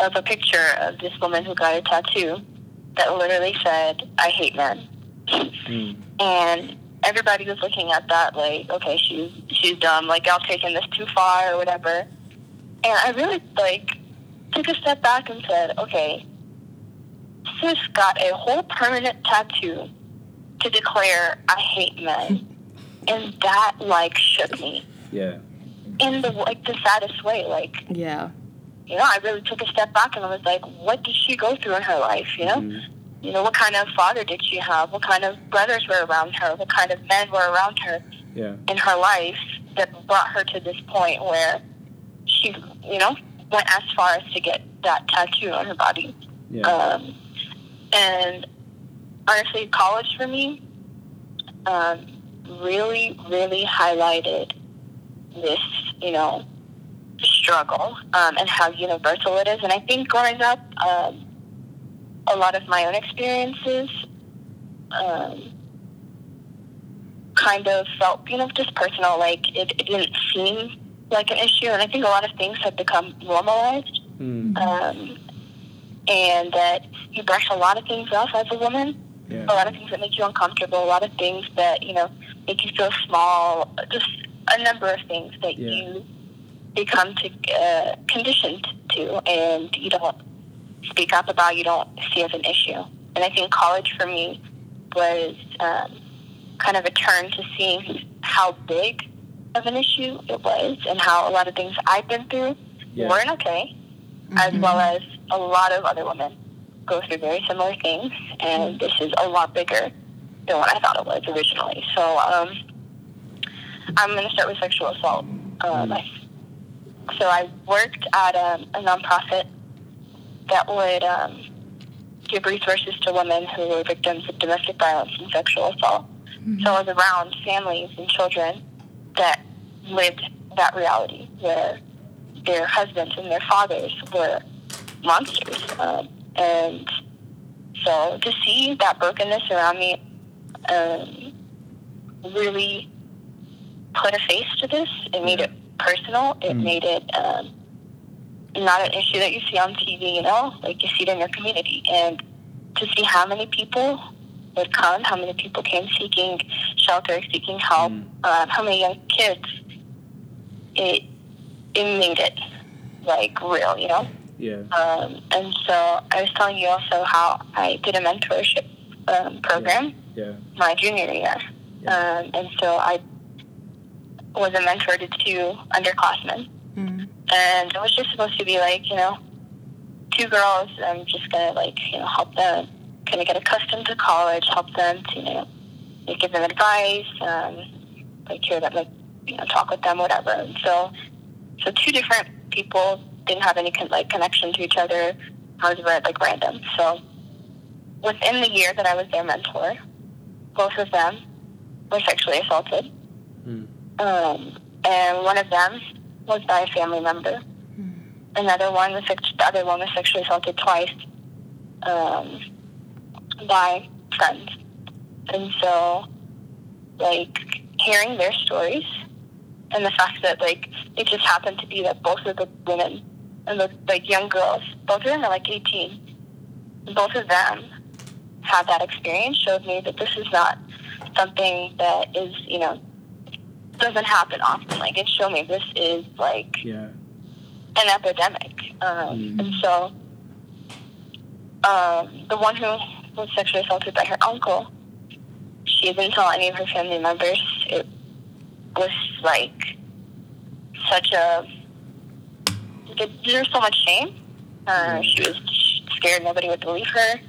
of a picture of this woman who got a tattoo that literally said, "I hate men," and everybody was looking at that like, okay, she's she's dumb, like y'all taking this too far or whatever. And I really like took a step back and said, okay, sis got a whole permanent tattoo to declare I hate men. And that like shook me Yeah, in the like the saddest way. Like, yeah. you know, I really took a step back and I was like, what did she go through in her life, you know? Mhm. You know, what kind of father did she have? What kind of brothers were around her? What kind of men were around her yeah, in her life that brought her to this point where she, you know, went as far as to get that tattoo on her body. yeah, Um, and honestly, college for me um, really, really highlighted this, you know, struggle um, and how universal it is. And I think growing up, um, a lot of my own experiences um, kind of felt, you know, just personal. Like it, it didn't seem like an issue, and I think a lot of things have become normalized Mm, um, and that you brush a lot of things off as a woman. yeah, A lot of things that make you uncomfortable. A lot of things that you know make you feel small. Just a number of things that Yeah. you become to uh, conditioned to, and you don't speak up about. You don't see as an issue. And I think college for me was um, kind of a turn to seeing how big of an issue it was, and how a lot of things I've been through Yeah. weren't okay, as well as a lot of other women go through very similar things, and this is a lot bigger than what I thought it was originally. So um, I'm going to start with sexual assault. Um, I, so I worked at um, a nonprofit that would um, give resources to women who were victims of domestic violence and sexual assault. So I was around families and children that lived that reality where their husbands and their fathers were monsters. Um, and so to see that brokenness around me um, really put a face to this. It made it personal. It made it um, not an issue that you see on TV, you know, like you see it in your community. And to see how many people would come, how many people came seeking shelter, seeking help, um, how many young kids, it, it made it like real, you know? Yeah. Um, and so I was telling you also how I did a mentorship um, program Yeah. my junior year. Um, and so I was a mentor to two underclassmen. And it was just supposed to be like, you know, two girls. I'm just going to, like, you know, help them kind of get accustomed to college, help them to, you know, give them advice, um, like, hear them, like, you know, talk with them, whatever. And so, so two different people didn't have any, con- like, connection to each other. I was, very, like, random. So within the year that I was their mentor, both of them were sexually assaulted. Um, and one of them was by a family member. Another one was the other one was sexually assaulted twice um, by friends. And so, like hearing their stories and the fact that like it just happened to be that both of the women and the like young girls, both of them are like 18, both of them had that experience showed me that this is not something that is, you know, doesn't happen often. Like it showed me this is like Yeah. an epidemic. Um, Mm. And so um, the one who was sexually assaulted by her uncle, she didn't tell any of her family members. It was like such a there's so much shame. Uh, she was scared nobody would believe her,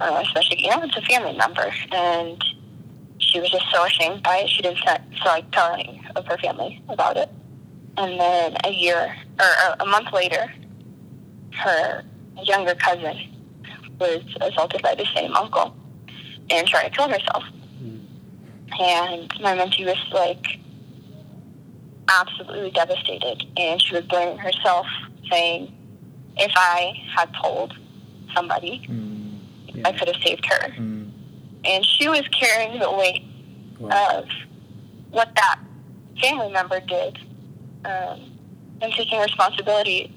uh, especially you know it's a family member, and she was just so ashamed by it. She didn't like tell any of her family about it. And then a year or a- month later, her younger cousin was assaulted by the same uncle and tried to kill herself. And my mentee was like absolutely devastated, and she was blaming herself, saying, "If I had told somebody, Mm, I could have saved her." mm, And she was carrying the weight wow. of what that family member did um, and taking responsibility,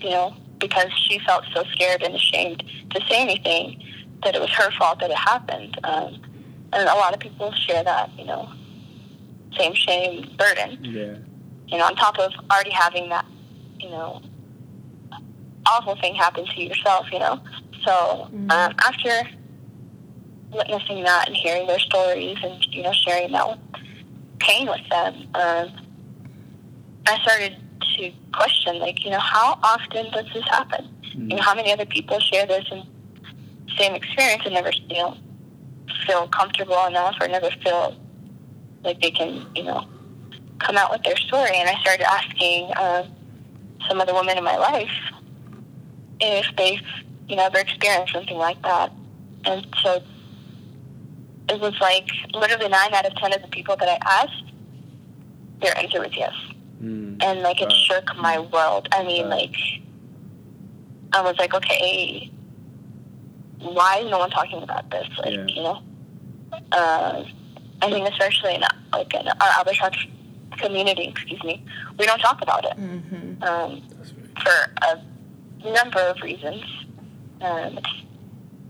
you know, because she felt so scared and ashamed to say anything that it was her fault that it happened. Um, and a lot of people share that, you know, same shame burden, Yeah. you know, on top of already having that, you know, awful thing happen to yourself, you know. So um, after witnessing that and hearing their stories and you know sharing that pain with them, um, I started to question like you know how often does this happen? You know how many other people share this and same experience and never you know feel comfortable enough or never feel like they can you know come out with their story. And I started asking um, some of the women in my life if they've you know ever experienced something like that. And so it was like literally nine out of ten of the people that I asked, their answer was yes. Mm. And like it Wow. shook my world. I mean, Wow. like I was like, okay, why is no one talking about this? Like, Yeah. you know, uh, I think especially in like in our Habesha community, excuse me, we don't talk about it Mm-hmm. um, That's for a number of reasons. Um,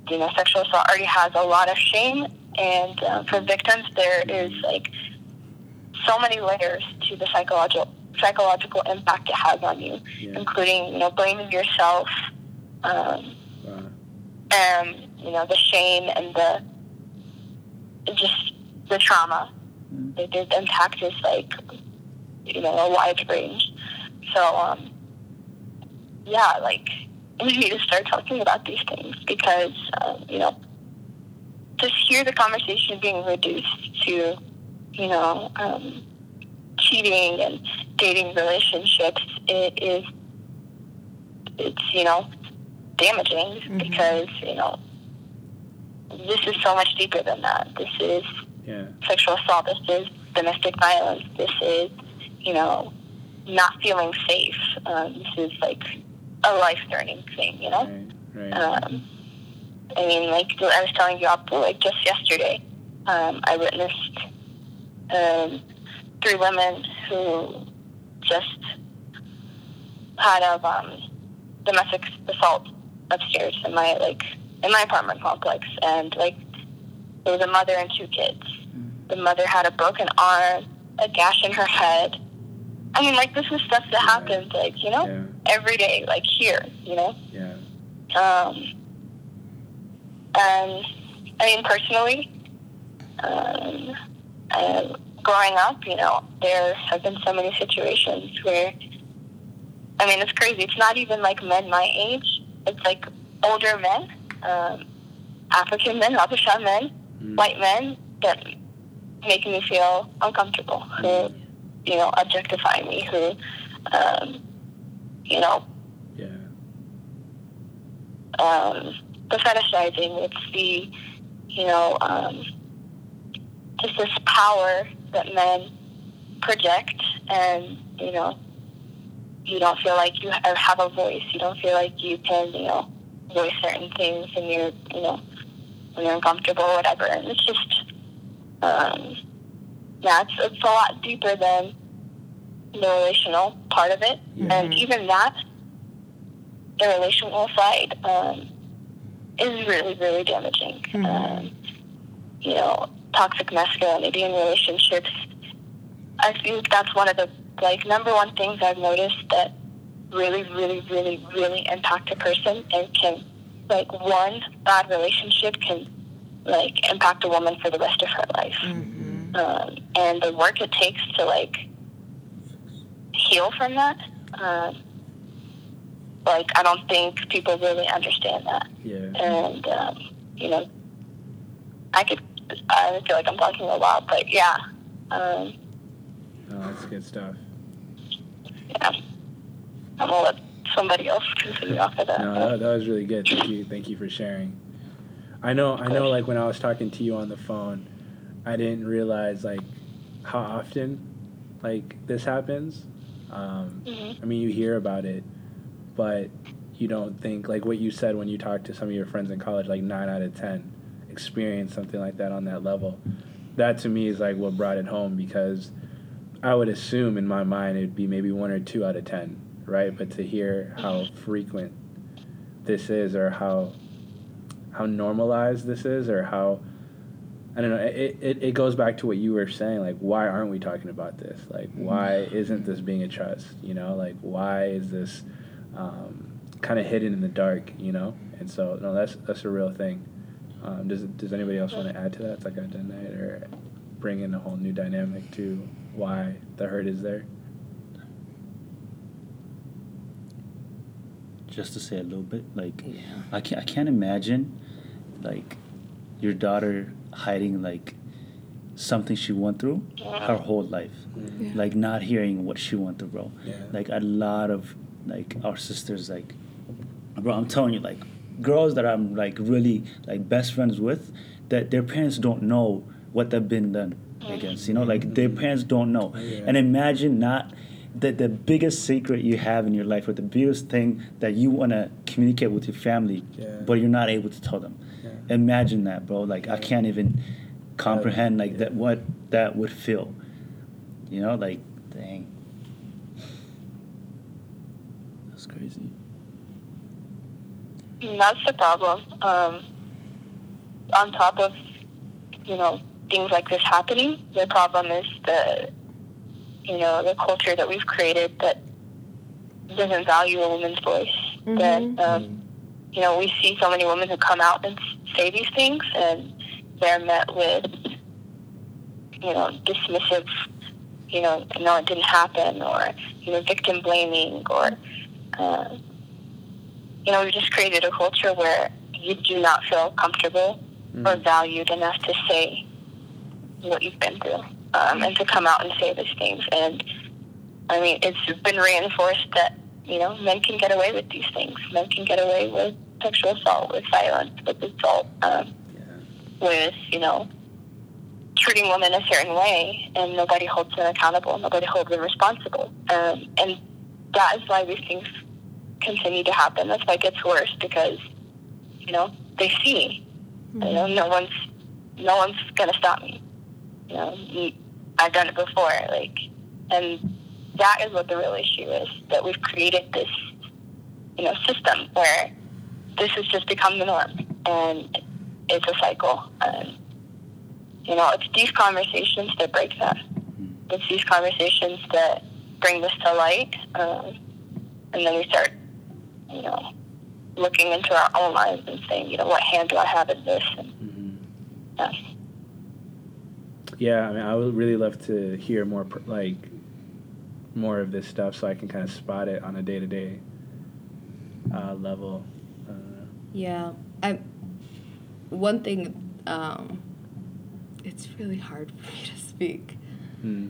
you know, sexual assault already has a lot of shame, and uh, for victims, there is like so many layers to the psychological psychological impact it has on you, Yeah. including you know blaming yourself, um, Wow. and you know the shame and the just the trauma. The, the impact is like you know a wide range. So um, yeah, like we need to start talking about these things because um, you know just hear the conversation being reduced to you know um, cheating and dating relationships. It is it's you know damaging mm-hmm. because you know this is so much deeper than that. This is yeah. sexual assault. This is domestic violence. This is you know not feeling safe. Um, this is like a life threatening thing. You know. Right. right. Um, I mean, like I was telling you, up like just yesterday, um, I witnessed um, three women who just had a um, domestic assault upstairs in my like in my apartment complex, and like there was a mother and two kids. The mother had a broken arm, a gash in her head. I mean, like this is stuff that happens, like you know, yeah. every day, like here, you know. Yeah. Um. And I mean, personally, um, uh, growing up, you know, there have been so many situations where, I mean, it's crazy. It's not even like men my age. It's like older men, um, African men, Habesha men, mm. white men that make me feel uncomfortable, who, you know, objectify me, who, um, you know, yeah. um, the fetishizing. It's the, you know, um, just this power that men project, and you know, you don't feel like you have a voice. You don't feel like you can, you know, voice certain things, and you're, you know, when you're uncomfortable or whatever. And it's just, um, yeah, it's, it's a lot deeper than the relational part of it, mm-hmm. and even that, the relational side, um, is really, really damaging. Mm-hmm. Um, you know, toxic masculinity in relationships. I think that's one of the like number one things I've noticed that really, really, really, really impact a person and can like one bad relationship can like impact a woman for the rest of her life. Mm-hmm. Um, and the work it takes to like heal from that. Um, like I don't think people really understand that. Yeah. And um, you know, I could I feel like I'm talking a lot, but yeah. Um, oh, that's good stuff. Yeah. I'm gonna let somebody else continue off of that. No, that, that was really good. Thank you. Thank you for sharing. I know. I know. Like when I was talking to you on the phone, I didn't realize like how often like this happens. Um, mm-hmm. I mean, you hear about it, but you don't think like what you said when you talked to some of your friends in college. Like nine out of ten experience something like that on that level. That to me is like what brought it home because I would assume in my mind it'd be maybe one or two out of ten, right? But to hear how frequent this is or how how normalized this is or how I don't know. It, it, it goes back to what you were saying. Like, why aren't we talking about this? Like, why mm-hmm. isn't this being addressed? You know, like, why is this um, kind of hidden in the dark? You know, and so no, that's that's a real thing. Um, does does anybody else want to add to that? It's like I done that, or bring in a whole new dynamic to why the hurt is there. Just to say a little bit, like yeah. I can't I can't imagine, like, your daughter hiding like something she went through her whole life, yeah. like not hearing what she went through, bro. Yeah. Like a lot of like our sisters, like, bro, I'm telling you, like girls that I'm like really like best friends with, that their parents don't know what they've been done against. You know, like their mm-hmm. parents don't know. Oh, yeah. And imagine not that the biggest secret you have in your life or the biggest thing that you want to communicate with your family, yeah. but you're not able to tell them. Yeah. Imagine that, bro. Like I can't even comprehend like that what that would feel. You know, like dang. That's crazy. That's the problem. Um, on top of, you know, things like this happening, the problem is the, you know, the culture that we've created that doesn't value a woman's voice. Mm-hmm. That, um, you know, we see so many women who come out and say these things, and they're met with, you know, dismissive, you know, no, it didn't happen, or you know, victim blaming, or uh, you know, we've just created a culture where you do not feel comfortable or valued enough to say what you've been through um, and to come out and say these things. And I mean, it's been reinforced that you know men can get away with these things. Men can get away with sexual assault, with violence, with assault, um, with you know treating women a certain way, and nobody holds them accountable. Nobody holds them responsible. Um, and that is why these things continue to happen. That's why it gets worse because you know they see me. You know, no one's no one's gonna stop me. You know, I've done it before. Like, and that is what the real issue is. That we've created this, you know, system where this has just become the norm, and it's a cycle. And you know, it's these conversations that break that. It's these conversations that bring this to light, um, and then we start, you know, looking into our own lives and saying, you know, what hand do I have in this? And, yeah. Yeah, I mean, I would really love to hear more, like, more of this stuff, so I can kind of spot it on a day to day level. Uh, Yeah, I. One thing, um, it's really hard for me to speak. hmm.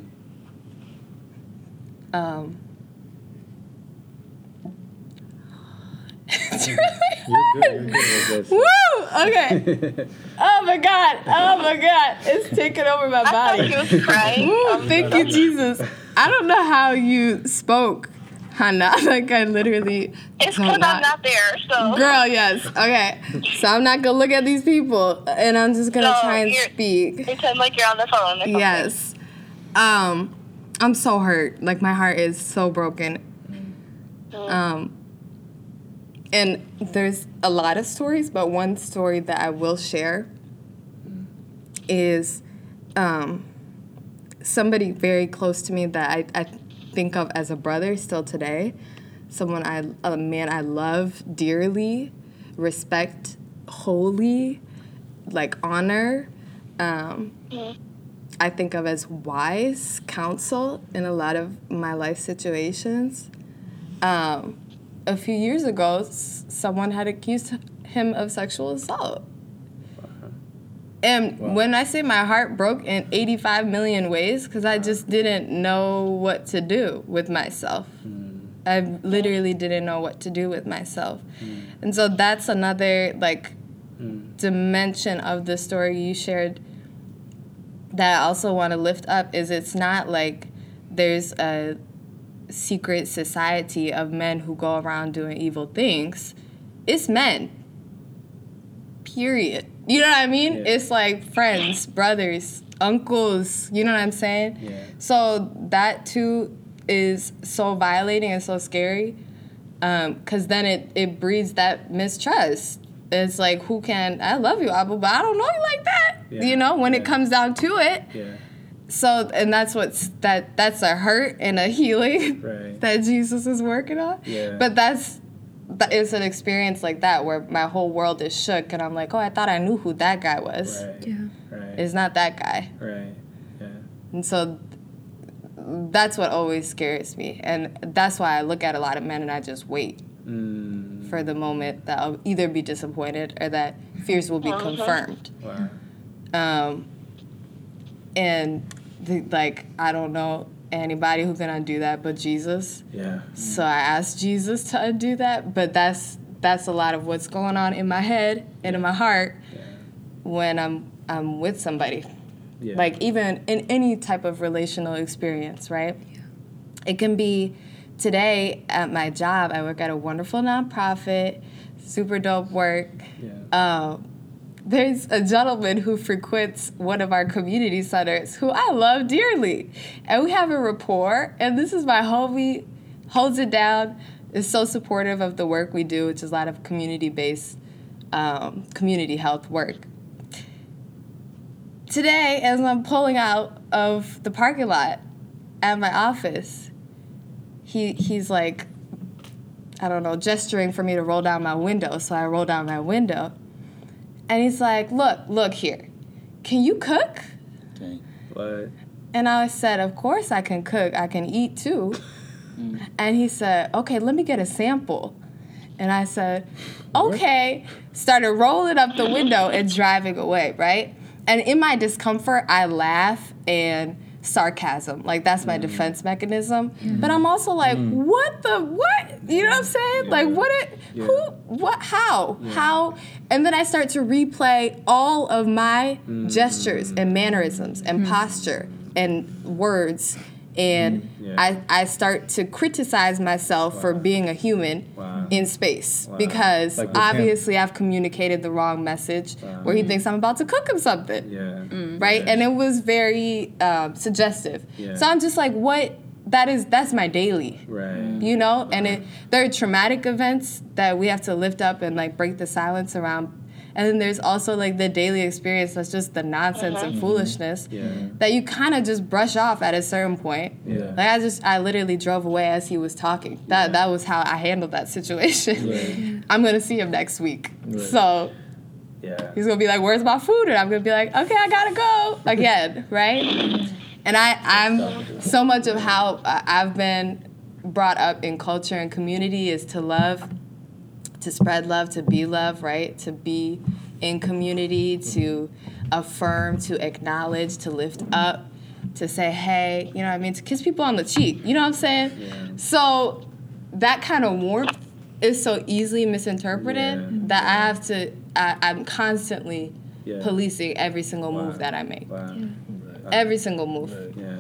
Um, it's really You're good. You're good. This- Woo! Okay. Oh my god. Oh my god. It's taking over my body. I thought body. he was crying. Woo, Um, thank you, Jesus. I don't know how you spoke, Hannah. Like I literally. It's because I'm not- not there, so. Girl, yes. Okay. So I'm not gonna look at these people, and I'm just gonna No, try and you're- speak. Pretend like you're on the phone. Or something. Yes. Um, I'm so hurt. Like my heart is so broken. Um, and there's a lot of stories, but one story that I will share is um, somebody very close to me that I, I think of as a brother still today. Someone I, a man I love dearly, respect wholly, like honor. Um, I think of as wise counsel in a lot of my life situations. Um, a few years ago, s- someone had accused him of sexual assault. And when I say my heart broke in 85 million ways, because I just didn't know what to do with myself. Hmm. I literally didn't know what to do with myself. Hmm. And so that's another, like, hmm. dimension of the story you shared that I also want to lift up is it's not like there's a secret society of men who go around doing evil things. It's men. Period. You know what I mean? Yeah. It's like friends, brothers, uncles, you know what I'm saying? Yeah. So that too is so violating and so scary um, because then it, it breeds that mistrust. It's like, who can, I love you, Abu, but I don't know you like that. Yeah. You know, when it comes down to it. Yeah. So, and that's what's, that that's a hurt and a healing Right. that Jesus is working on. Yeah. But that's, that it's an experience like that where my whole world is shook and I'm like, oh, I thought I knew who that guy was. Right. Yeah. Right. It's not that guy. right. Yeah. And so that's what always scares me. And that's why I look at a lot of men and I just wait Mm, for the moment that I'll either be disappointed or that fears will be Uh-huh. confirmed. wow. Um, and the, like, I don't know anybody who can undo that but Jesus. Yeah. So I asked Jesus to undo that, but that's that's a lot of what's going on in my head and in my heart Yeah. when I'm I'm with somebody. Yeah. Like even in any type of relational experience, right? Yeah. It can be today at my job, I work at a wonderful nonprofit, super dope work. Yeah. Um, there's a gentleman who frequents one of our community centers who I love dearly. And we have a rapport, and this is my homie, holds it down, is so supportive of the work we do, which is a lot of community based um, community health work. Today, as I'm pulling out of the parking lot at my office, he he's like, I don't know, gesturing for me to roll down my window. So I roll down my window. And he's like, Look, look here. Can you cook? Dang. What? And I said, Of course I can cook. I can eat too. Mm. And he said, Okay, let me get a sample. And I said, okay. Started rolling up the window and driving away, right? And in my discomfort, I laugh and sarcasm. Like that's my mm. defense mechanism. Mm-hmm. But I'm also like, mm. what the what? You know what I'm saying? Like what it Yeah. who what how? How and then I start to replay all of my mm. gestures and mannerisms and posture and words and Yeah. I, I start to criticize myself for being a human Wow. in space Wow. because Like with him. obviously I've communicated the wrong message where he thinks I'm about to cook him something Yeah. right? And it was very um, suggestive. Yeah. So I'm just like, what? That is that's my daily, Right. you know. And it there are traumatic events that we have to lift up and like break the silence around. And then there's also like the daily experience that's just the nonsense and uh-huh. mm-hmm. foolishness Yeah. that you kind of just brush off at a certain point. Yeah. Like I just I literally drove away as he was talking. That that was how I handled that situation. Right. I'm gonna see him next week. Right. So Yeah. He's gonna be like, "Where's my food?" And I'm gonna be like, "Okay, I gotta go again, right?" And I, I'm so much of how uh, I've been brought up in culture and community is to love, to spread love, to be love, right? To be in community, to affirm, to acknowledge, to lift up, to say, "Hey," you know what I mean? To kiss people on the cheek, you know what I'm saying? Yeah. So that kind of warmth is so easily misinterpreted Yeah. that I have to. I, I'm constantly Yeah. policing every single Wow. move that I make. Wow. Every single move. Yeah.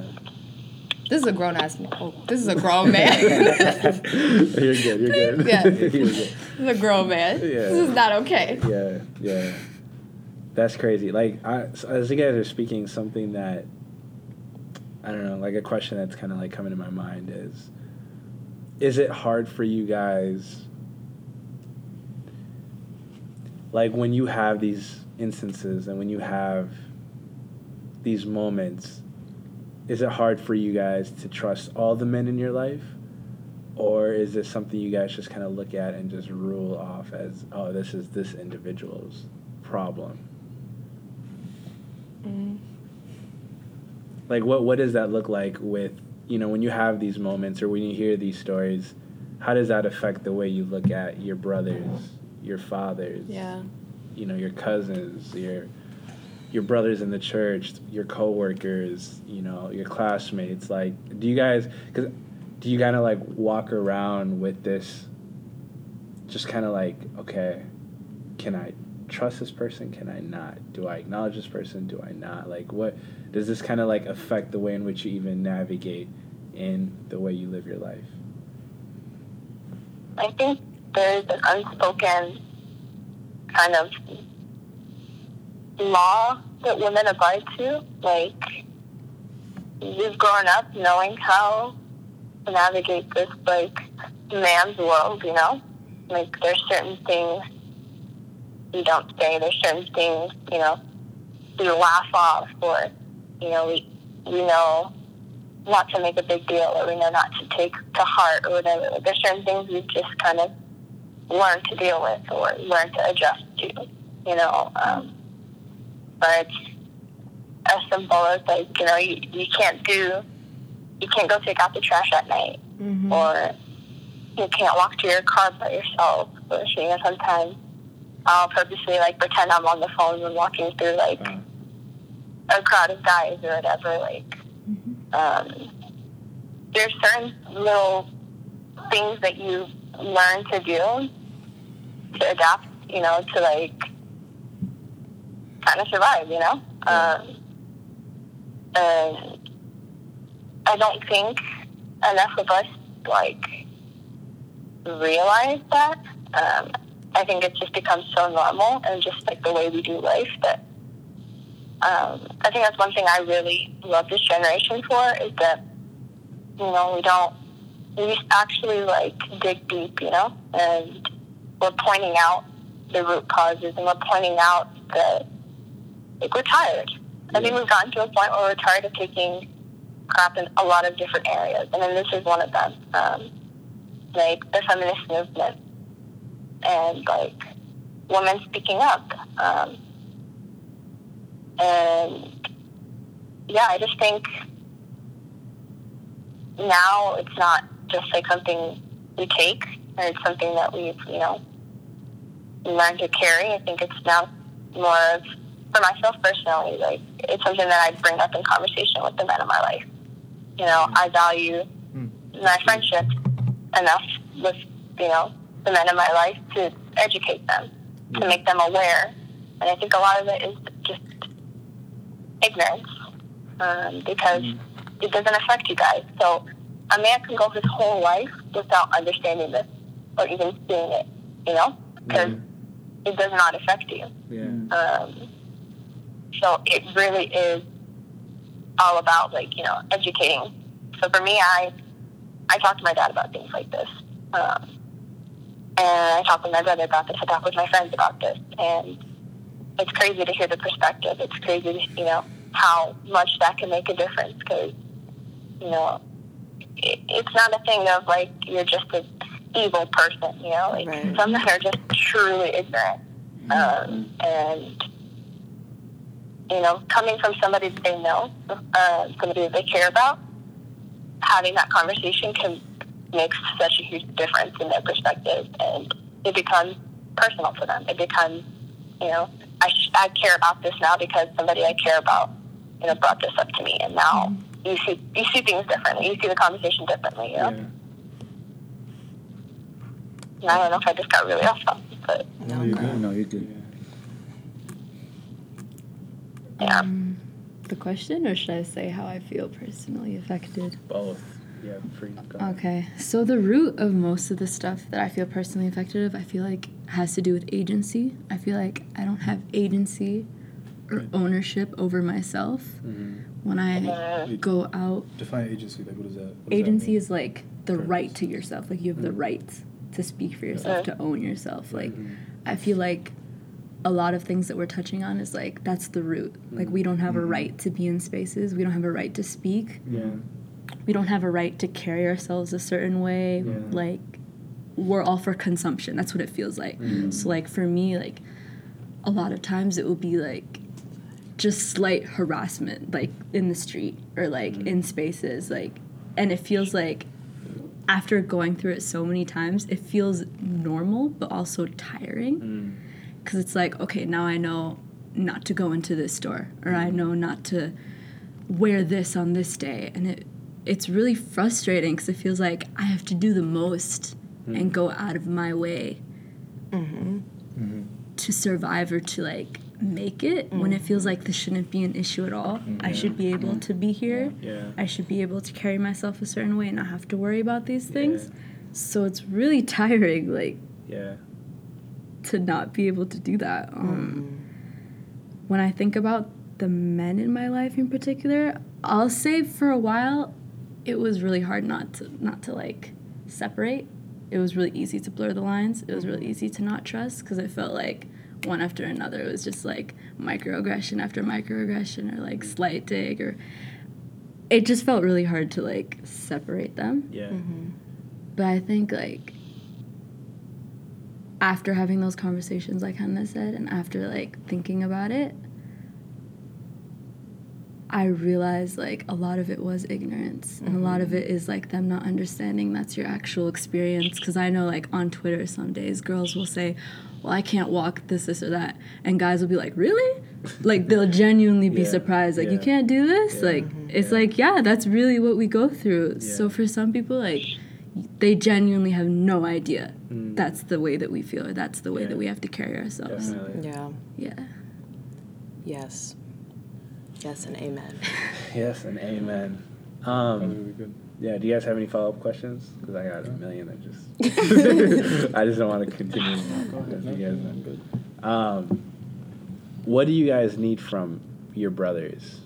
This is a grown ass man. Oh, this is a grown man. you're good. You're good. Yeah. you're good. this is a grown man. Yeah. This is not okay. Yeah. Yeah. That's crazy. Like, I, as you guys are speaking, something that I don't know, like a question that's kind of like coming to my mind is: Is it hard for you guys? Like when you have these instances and when you have these moments, is it hard for you guys to trust all the men in your life? Or is this something you guys just kind of look at and just rule off as, oh, this is this individual's problem? Mm. Like, what, what does that look like with, you know, when you have these moments or when you hear these stories, how does that affect the way you look at your brothers, your fathers, Yeah. you know, your cousins, your your brothers in the church, your coworkers, you know, your classmates. Like, do you guys? Because do you kind of like walk around with this? Just kind of like, okay, can I trust this person? Can I not? Do I acknowledge this person? Do I not? Like, what does this kind of like affect the way in which you even navigate in the way you live your life? I think there's an unspoken kind of law that women abide to. Like, you've grown up knowing how to navigate this, like, man's world, you know? Like, there's certain things you don't say, there's certain things, you know, we laugh off, or, you know, we, we know not to make a big deal, or we know not to take to heart, or whatever. Like, there's certain things we just kind of learn to deal with or learn to adjust to, you know. Um, but as simple as like, you know, you, you can't do, you can't go take out the trash at night, or you can't walk to your car by yourself. Or you know, sometimes I'll purposely like pretend I'm on the phone when walking through like a crowd of guys or whatever. Like, um, there's certain little things that you learn to do to adapt, you know, to like of survive, you know. Um, and I don't think enough of us like realize that. Um, I think it's just become so normal and just like the way we do life that um, I think that's one thing I really love this generation for is that you know we don't we actually like dig deep, you know, and we're pointing out the root causes and we're pointing out that like we're tired. I think we've gotten to a point where we're tired of taking crap in a lot of different areas, and then this is one of them. Um, like the feminist movement and like women speaking up. Um, and yeah, I just think now it's not just like something we take and it's something that we've, you know, learned to carry. I think it's now more of, for myself personally, like it's something that I bring up in conversation with the men in my life. You know, I value my friendship enough with, you know, the men in my life to educate them, to make them aware. And I think a lot of it is just ignorance um, because it doesn't affect you guys. So a man can go his whole life without understanding this or even seeing it, you know, because it does not affect you. Yeah. Um, so it really is all about like you know educating. So for me, I I talk to my dad about things like this, um, and I talk with my brother about this. I talk with my friends about this, and it's crazy to hear the perspective. It's crazy, to, you know, how much that can make a difference because you know it, it's not a thing of like you're just an evil person. You know, like Right. some that are just truly ignorant, um, and you know, coming from somebody that they know, uh, somebody that they care about, having that conversation can make such a huge difference in their perspective, and it becomes personal for them. It becomes, you know, I, sh- I care about this now because somebody I care about, you know, brought this up to me, and now you see you see things differently. You see the conversation differently. You know, Yeah. I don't know if I just got really off topic, but No, you're good. No, you're good. Yeah. Um, the question, or should I say how I feel personally affected? Both. Yeah, free. Okay, so the root of most of the stuff that I feel personally affected of, I feel like has to do with agency. I feel like I don't have agency or ownership over myself Mm-hmm. when I go out. Define agency. Like, what is that? What Agency mean? is like the right to yourself. Like you have the right to speak for yourself, to own yourself. Like I feel like a lot of things that we're touching on is like that's the root. Like we don't have a mm-hmm. right to be in spaces. We don't have a right to speak. Yeah. we don't have a right to carry ourselves a certain way. Yeah. like we're all for consumption. That's what it feels like. Mm-hmm. So like for me like a lot of times it will be like just slight harassment like in the street or like mm-hmm. in spaces. Like and it feels like after going through it so many times it feels normal but also tiring mm. Because it's like okay now i know not to go into this store or i know not to wear this on this day. And it it's really frustrating because it feels like i have to do the most hmm. and go out of my way mm-hmm. Mm-hmm. to survive or to like make it when it feels mm-hmm. like this shouldn't be an issue at all. I should be able to be here. Yeah. i should be able to carry myself a certain way and not have to worry about these things. So it's really tiring like Yeah. To not be able to do that. Um, When I think about the men in my life in particular, I'll say for a while, it was really hard not to not to like separate. It was really easy to blur the lines. It was really easy to not trust because it felt like one after another. It was just like microaggression after microaggression or like slight dig or. It just felt really hard to like separate them. Yeah. But I think like after having those conversations, like Hannah said, and after like thinking about it, I realized like a lot of it was ignorance, and a lot of mm-hmm. it is like them not understanding that's your actual experience. Because I know like on Twitter some days girls will say, "Well, I can't walk this, this, or that," and guys will be like, "Really?" like they'll genuinely be Yeah, surprised, like you can't do this. Yeah, Like mm-hmm. it's yeah. like yeah, that's really what we go through. So for some people, like they genuinely have no idea Mm. that's the way that we feel or that's the way Yeah. that we have to carry ourselves. Definitely. Yeah. Yeah. Yes. Yes and amen. Yes, and amen. Um, yeah. Do you guys have any follow up questions? Because I got a million that just. I just don't want to continue. if you guys. Um, what do you guys need from your brothers?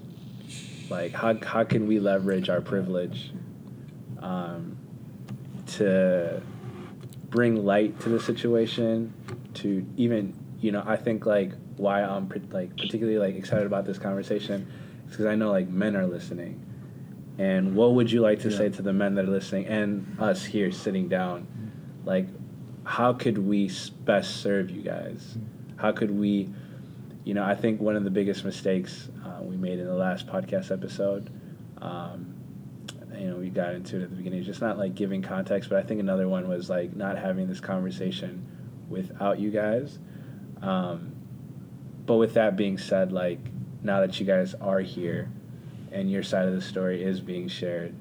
Like, how how can we leverage our privilege um, to bring light to the situation? To even, you know, I think like why I'm pr- like particularly like excited about this conversation is because I know like men are listening. And what would you like to say to the men that are listening and us here sitting down? Like, how could we best serve you guys? How could we, you know, I think one of the biggest mistakes uh, we made in the last podcast episode, um, you know we got into it at the beginning. It's Just not like giving context, but I think another one was like not having this conversation without you guys. Um, but with that being said, like now that you guys are here, and your side of the story is being shared,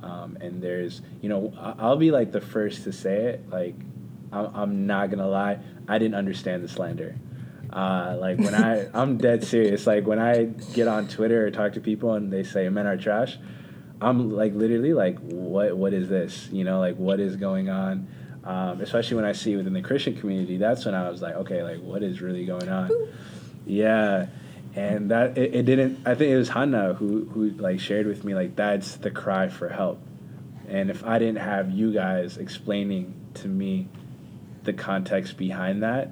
um, and there's you know I'll be like the first to say it. Like I'm, I'm not gonna lie, I didn't understand the slander. Uh, like when I, I'm dead serious. Like when I get on Twitter or talk to people and they say men are trash, I'm like literally like, what, what is this? You know, like what is going on? Um, especially when I see within the Christian community, that's when I was like, okay, like what is really going on? Yeah, and that it, it didn't. I think it was Hannah who who like shared with me like that's the cry for help, and if I didn't have you guys explaining to me the context behind that,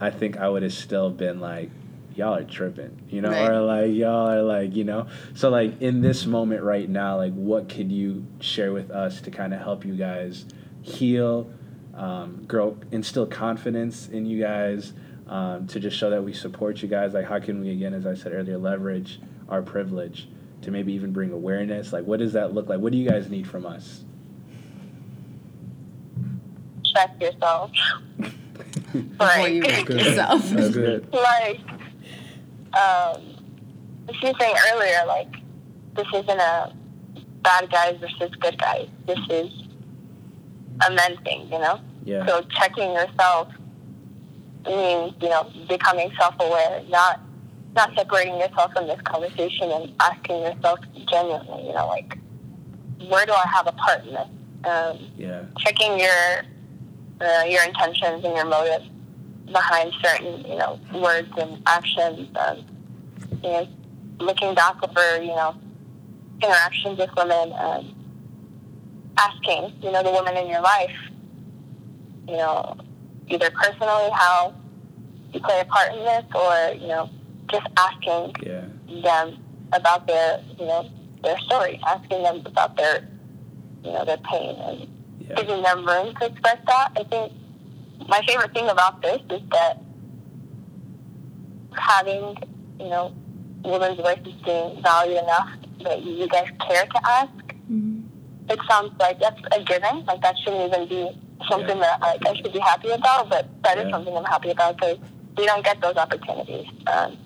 I think I would have still been like, y'all are tripping, you know, Right. or like y'all are like, you know. So like in this moment right now, like what could you share with us to kind of help you guys heal, um, grow, instill confidence in you guys, um, to just show that we support you guys. Like how can we again, as I said earlier, leverage our privilege to maybe even bring awareness? Like what does that look like? What do you guys need from us? Check yourself. Before you Like, wreck yourself. Good. like um she was saying earlier, like this isn't a bad guys versus good guys. This is a men thing, you know? Yeah. So checking yourself means, you know, becoming self aware, not not separating yourself from this conversation and asking yourself genuinely, you know, like where do I have a part in this? Um, Yeah. checking your uh, your intentions and your motives behind certain you know words and actions. Um, you know, looking back over you know interactions with women, um, asking you know the women in your life, you know, either personally how you play a part in this, or you know just asking Yeah. them about their you know their story, asking them about their you know their pain and Yeah. giving them room to express that. I think my favorite thing about this is that having, you know, women's voices being valued enough that you guys care to ask. It sounds like that's a given. Like that shouldn't even be something Yeah. that like I should be happy about, but that is Yeah. something I'm happy about because we don't get those opportunities. Um,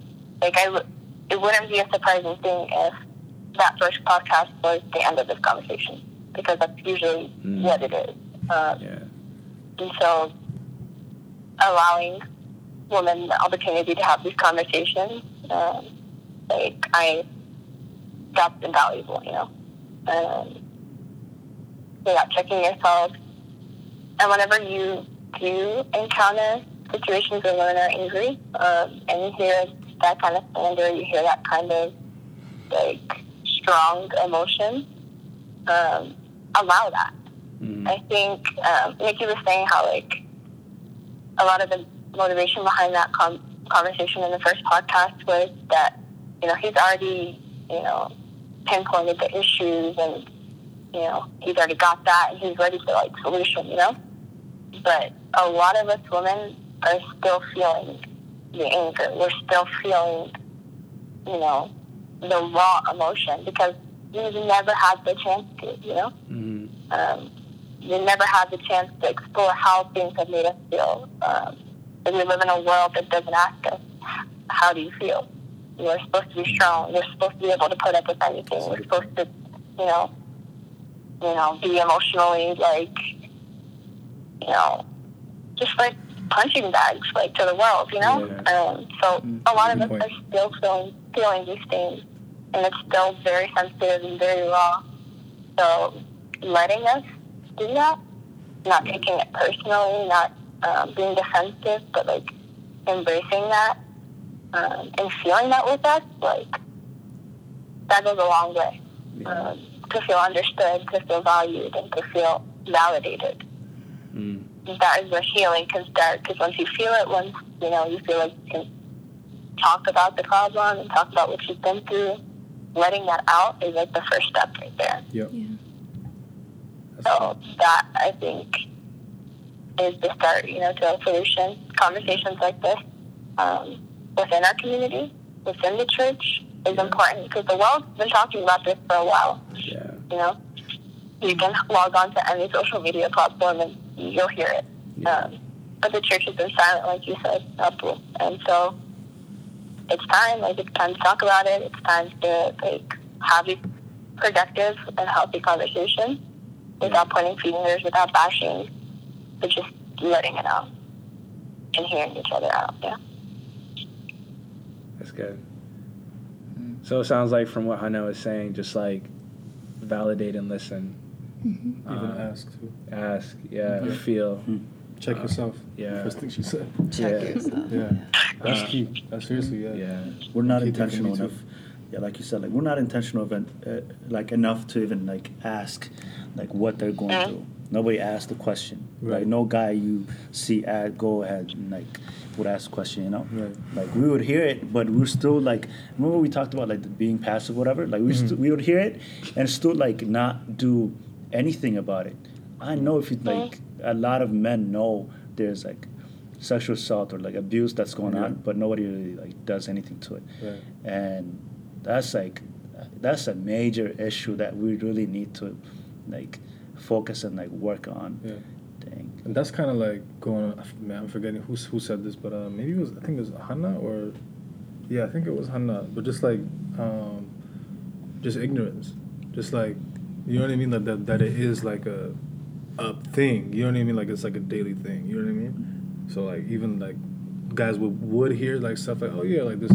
like I, w- it wouldn't be a surprising thing if that first podcast was the end of this conversation because that's usually Mm. what it is. Um, Yeah. and so allowing women the opportunity to have these conversations, um, like I, that's invaluable, you know. Um, so yeah, checking yourself, and whenever you do encounter situations where women are angry, um, and you hear that kind of slander, you hear that kind of like strong emotion, um, allow that. Mhm. I think um, Nikki was saying how like a lot of the motivation behind that com- conversation in the first podcast was that you know he's already you know pinpointed the issues and you know he's already got that and he's ready for like solution you know? But a lot of us women are still feeling the anger. We're still feeling you know the raw emotion because we've never had the chance to you know? Mhm. um, we never had the chance to explore how things have made us feel. Um, and we live in a world that doesn't ask us, how do you feel? We're supposed to be strong. We're supposed to be able to put up with anything. We're supposed to, you know, you know, be emotionally like, you know, just like punching bags, like to the world, you know. Yeah. Um, so a lot of us point. are still feeling feeling these things, and it's still very sensitive and very raw. So letting us do that, not taking it personally, not um, being defensive, but like embracing that um, and feeling that with us, like that goes a long way. Um, to feel understood, to feel valued, and to feel validated. Mm. That is where healing can start. Because once you feel it, once you know you feel like you can talk about the problem and talk about what you've been through, letting that out is like the first step right there. Yep. So that I think is the start, you know, to a solution. Conversations like this um, within our community, within the church, is important because the world's been talking about this for a while. Yeah. You know, You can log on to any social media platform and you'll hear it. Um, but the church has been silent, like you said, Abdul. And so it's time. Like it's time to talk about it. It's time to like have these productive and healthy conversations without pointing fingers, without bashing, but just letting it out and hearing each other out. Yeah. That's good. So it sounds like from what Hannah was saying, just like validate and listen. Even Um, ask too. Ask, yeah, feel. Check yourself. yeah. First thing she said. Check Yeah. yourself. Yeah. That's Uh, key. That's seriously, yeah. Yeah. we're not intentional me too. Enough. Yeah, like you said, like we're not intentional even, uh, like enough to even like ask, like what they're going Yeah. through. Nobody asked the question. Right. Like no guy you see at go ahead and like would ask the question. You know, Right. like we would hear it, but we're still like remember we talked about like the being passive, whatever. Like we Mhm. st- we would hear it and still like not do anything about it. I know if you like a lot of men know there's like sexual assault or like abuse that's going Yeah. on, but nobody really like does anything to it Right. and that's like that's a major issue that we really need to like focus and like work on Yeah. dang And that's kind of like going. on- Man, I'm forgetting who who said this, but uh, maybe it was. I think it was Hannah or, yeah, I think it was Hannah. But just like, um, just ignorance, just like, you know what I mean? Like that that it is like a, a thing. You know what I mean? Like it's like a daily thing. You know what I mean? So like even like, guys would would hear like stuff like, oh yeah, like this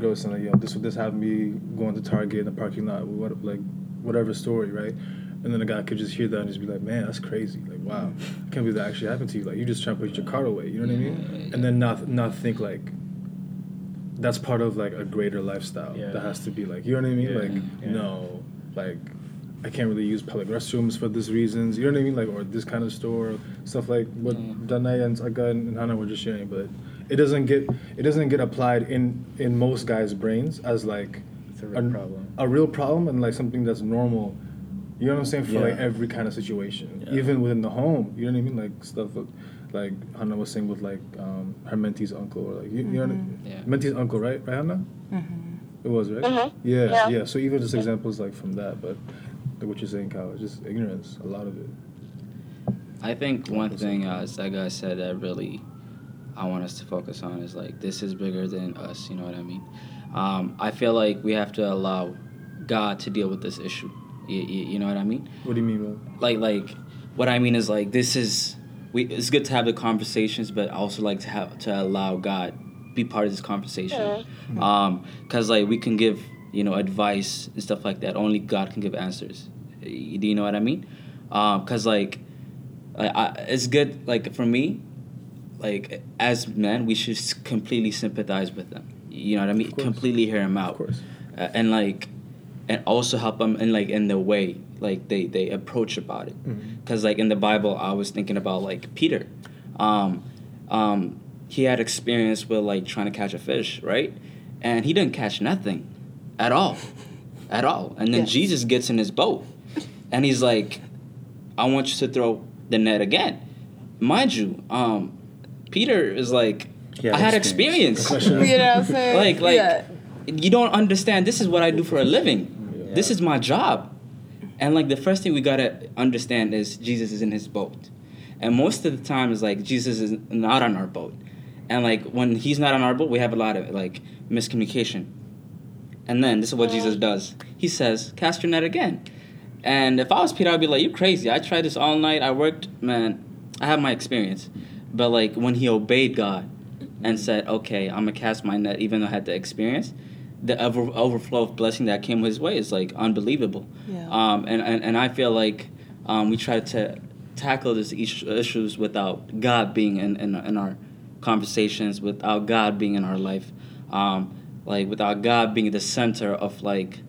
girl saying like, yo, this would this happened me going to Target in the parking lot, what like, whatever story, right? And then a guy could just hear that and just be like, man, that's crazy. Like, wow, I can't believe that actually happened to you. Like, you just trying to put your car away. You know what I mean? And then not not think like that's part of like a greater lifestyle Yeah. that has to be like, you know what I mean? Yeah. Like, Yeah. no, like I can't really use public restrooms for these reasons. You know what I mean? Like, or this kind of store, stuff like what mm. Danait and Tsega and Hannah were just sharing. But it doesn't get it doesn't get applied in in most guys' brains as like It's a real problem. a real problem and like something that's normal. You know what I'm saying for like every kind of situation, Yeah. even within the home. You know what I mean? Like stuff with, like Hannah was saying with like um, her mentee's uncle or like you, you know what I mean? Yeah. mentee's uncle, right? Right, Hannah? It was right. Mhm. Yeah, Yeah. yeah, So even just examples like from that, but like what you're saying, Kyle, it's just ignorance. A lot of it. I think one thing, uh, as that guy said, that really I want us to focus on is like this is bigger than us. You know what I mean? Um, I feel like we have to allow God to deal with this issue. You, you, you know what I mean? What do you mean, bro? Like like what I mean is like this is we. It's good to have the conversations, but I also like to have to allow God be part of this conversation. Um, cause like we can give you know advice and stuff like that. Only God can give answers. Do you know what I mean? Um, cause like I, I, it's good like for me like as men we should completely sympathize with them. You know what i mean? Completely hear them out. Of course. uh, and like and also help them in like in the way like they they approach about it. Because like in the bible i was thinking about like peter. Um um he had experience with like trying to catch a fish right? And he didn't catch nothing at all. At all. And then Yes. jesus gets in his boat. And he's like i want you to throw the net again. Mind you um peter is like Yeah, i had experience. experience. You know what I'm saying? like like yeah. you don't understand this is what i do for a living. This is my job. And like the first thing we gotta understand is jesus is in his boat. And most of the time is like jesus is not on our boat. And like when he's not on our boat we have a lot of like miscommunication. And then this is what jesus does. He says cast your net again. And if i was peter i'd be like you crazy. I tried this all night. I worked man. I have my experience but like when he obeyed god and said okay i'm gonna cast my net even though i had the experience the over, overflow of blessing that came his way is like unbelievable Yeah. um, and, and, and i feel like um, we try to tackle these issues without god being in, in, in our conversations without god being in our life um, like without god being the center of like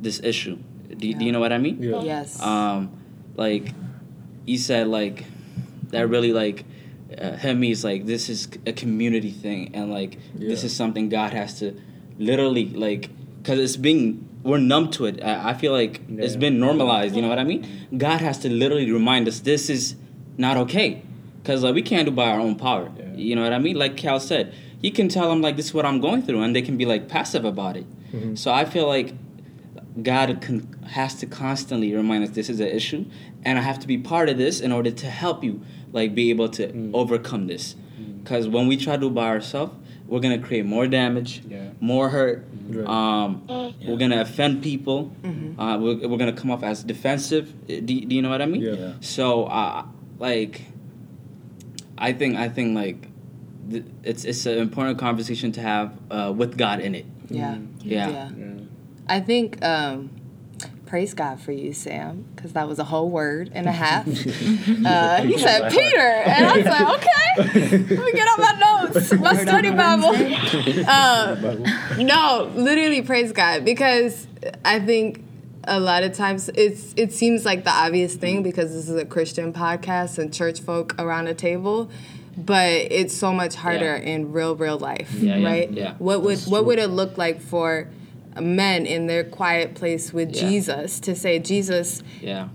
this issue do, you- do you know what i mean Yeah. Yes. um, like you said like that really like uh, hit me is like this is a community thing and like this is something god has to literally like because it's being we're numb to it. I, I feel like it's been normalized you know what i mean? God has to literally remind us this is not okay because like we can't do by our own power Yeah. you know what i mean? Like cal said you can tell them like this is what i'm going through and they can be like passive about it. Mhm. so i feel like God con- has to constantly remind us this is an issue, and I have to be part of this in order to help you, like be able to Mm. overcome this. Because when we try to do it by ourselves, we're gonna create more damage, Yeah. more hurt. Right. Um, We're gonna offend people. Mm-hmm. Uh, we're, we're gonna come off as defensive. Do, do you know what I mean? Yeah. Yeah. So, uh, like, I think I think like, th- it's it's an important conversation to have uh, with God in it. Yeah. Yeah. Yeah. I think um, praise God for you, Sam, because that was a whole word and a half. uh, he said Peter, and I was like, okay, let me get out my notes, my study Bible. Um, no, literally praise God because I think a lot of times it's it seems like the obvious thing because this is a Christian podcast and church folk around a table. But it's so much harder Yeah. in real, real life, Yeah, yeah, right? yeah. What would what would it look like for men in their quiet place with Yeah. Jesus to say, Jesus, Yeah.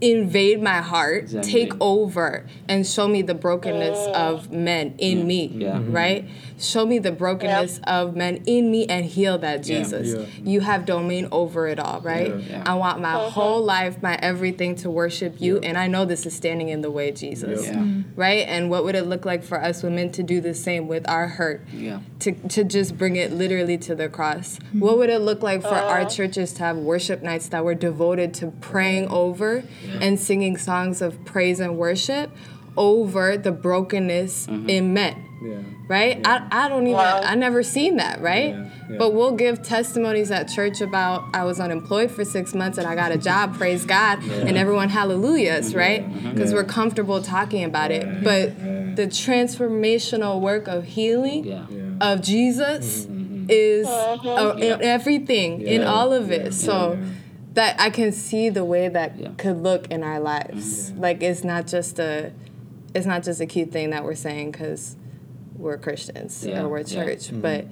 invade my heart, Exactly. take over, and show me the brokenness of men in me. Yeah. Right? Show me the brokenness of men in me and heal that Jesus. Yeah. You have domain over it all, right? Yeah. Yeah. I want my uh-huh. whole life, my everything to worship you, and I know this is standing in the way, Jesus. Yeah. Right? And what would it look like for us women to do the same with our hurt? Yeah. to, to just bring it literally to the cross. What would it look like for our uh-huh. churches to have worship nights that were devoted to praying over and singing songs of praise and worship over the brokenness mm-hmm. in men? Yeah. Right? I, I don't even, Wow. I never seen that, right? Yeah, yeah. But we'll give testimonies at church about I was unemployed for six months and I got a job, praise God, and everyone hallelujahs, mm-hmm. right? Because we're comfortable talking about it. But the transformational work of healing Yeah. Yeah. of Jesus mm-hmm, is uh, in everything, in all of it. So Yeah. that I can see the way that Yeah. could look in our lives. Like it's not just a, it's not just a cute thing that we're saying because we're Christians Yeah. or we're Yeah. church, mm-hmm. but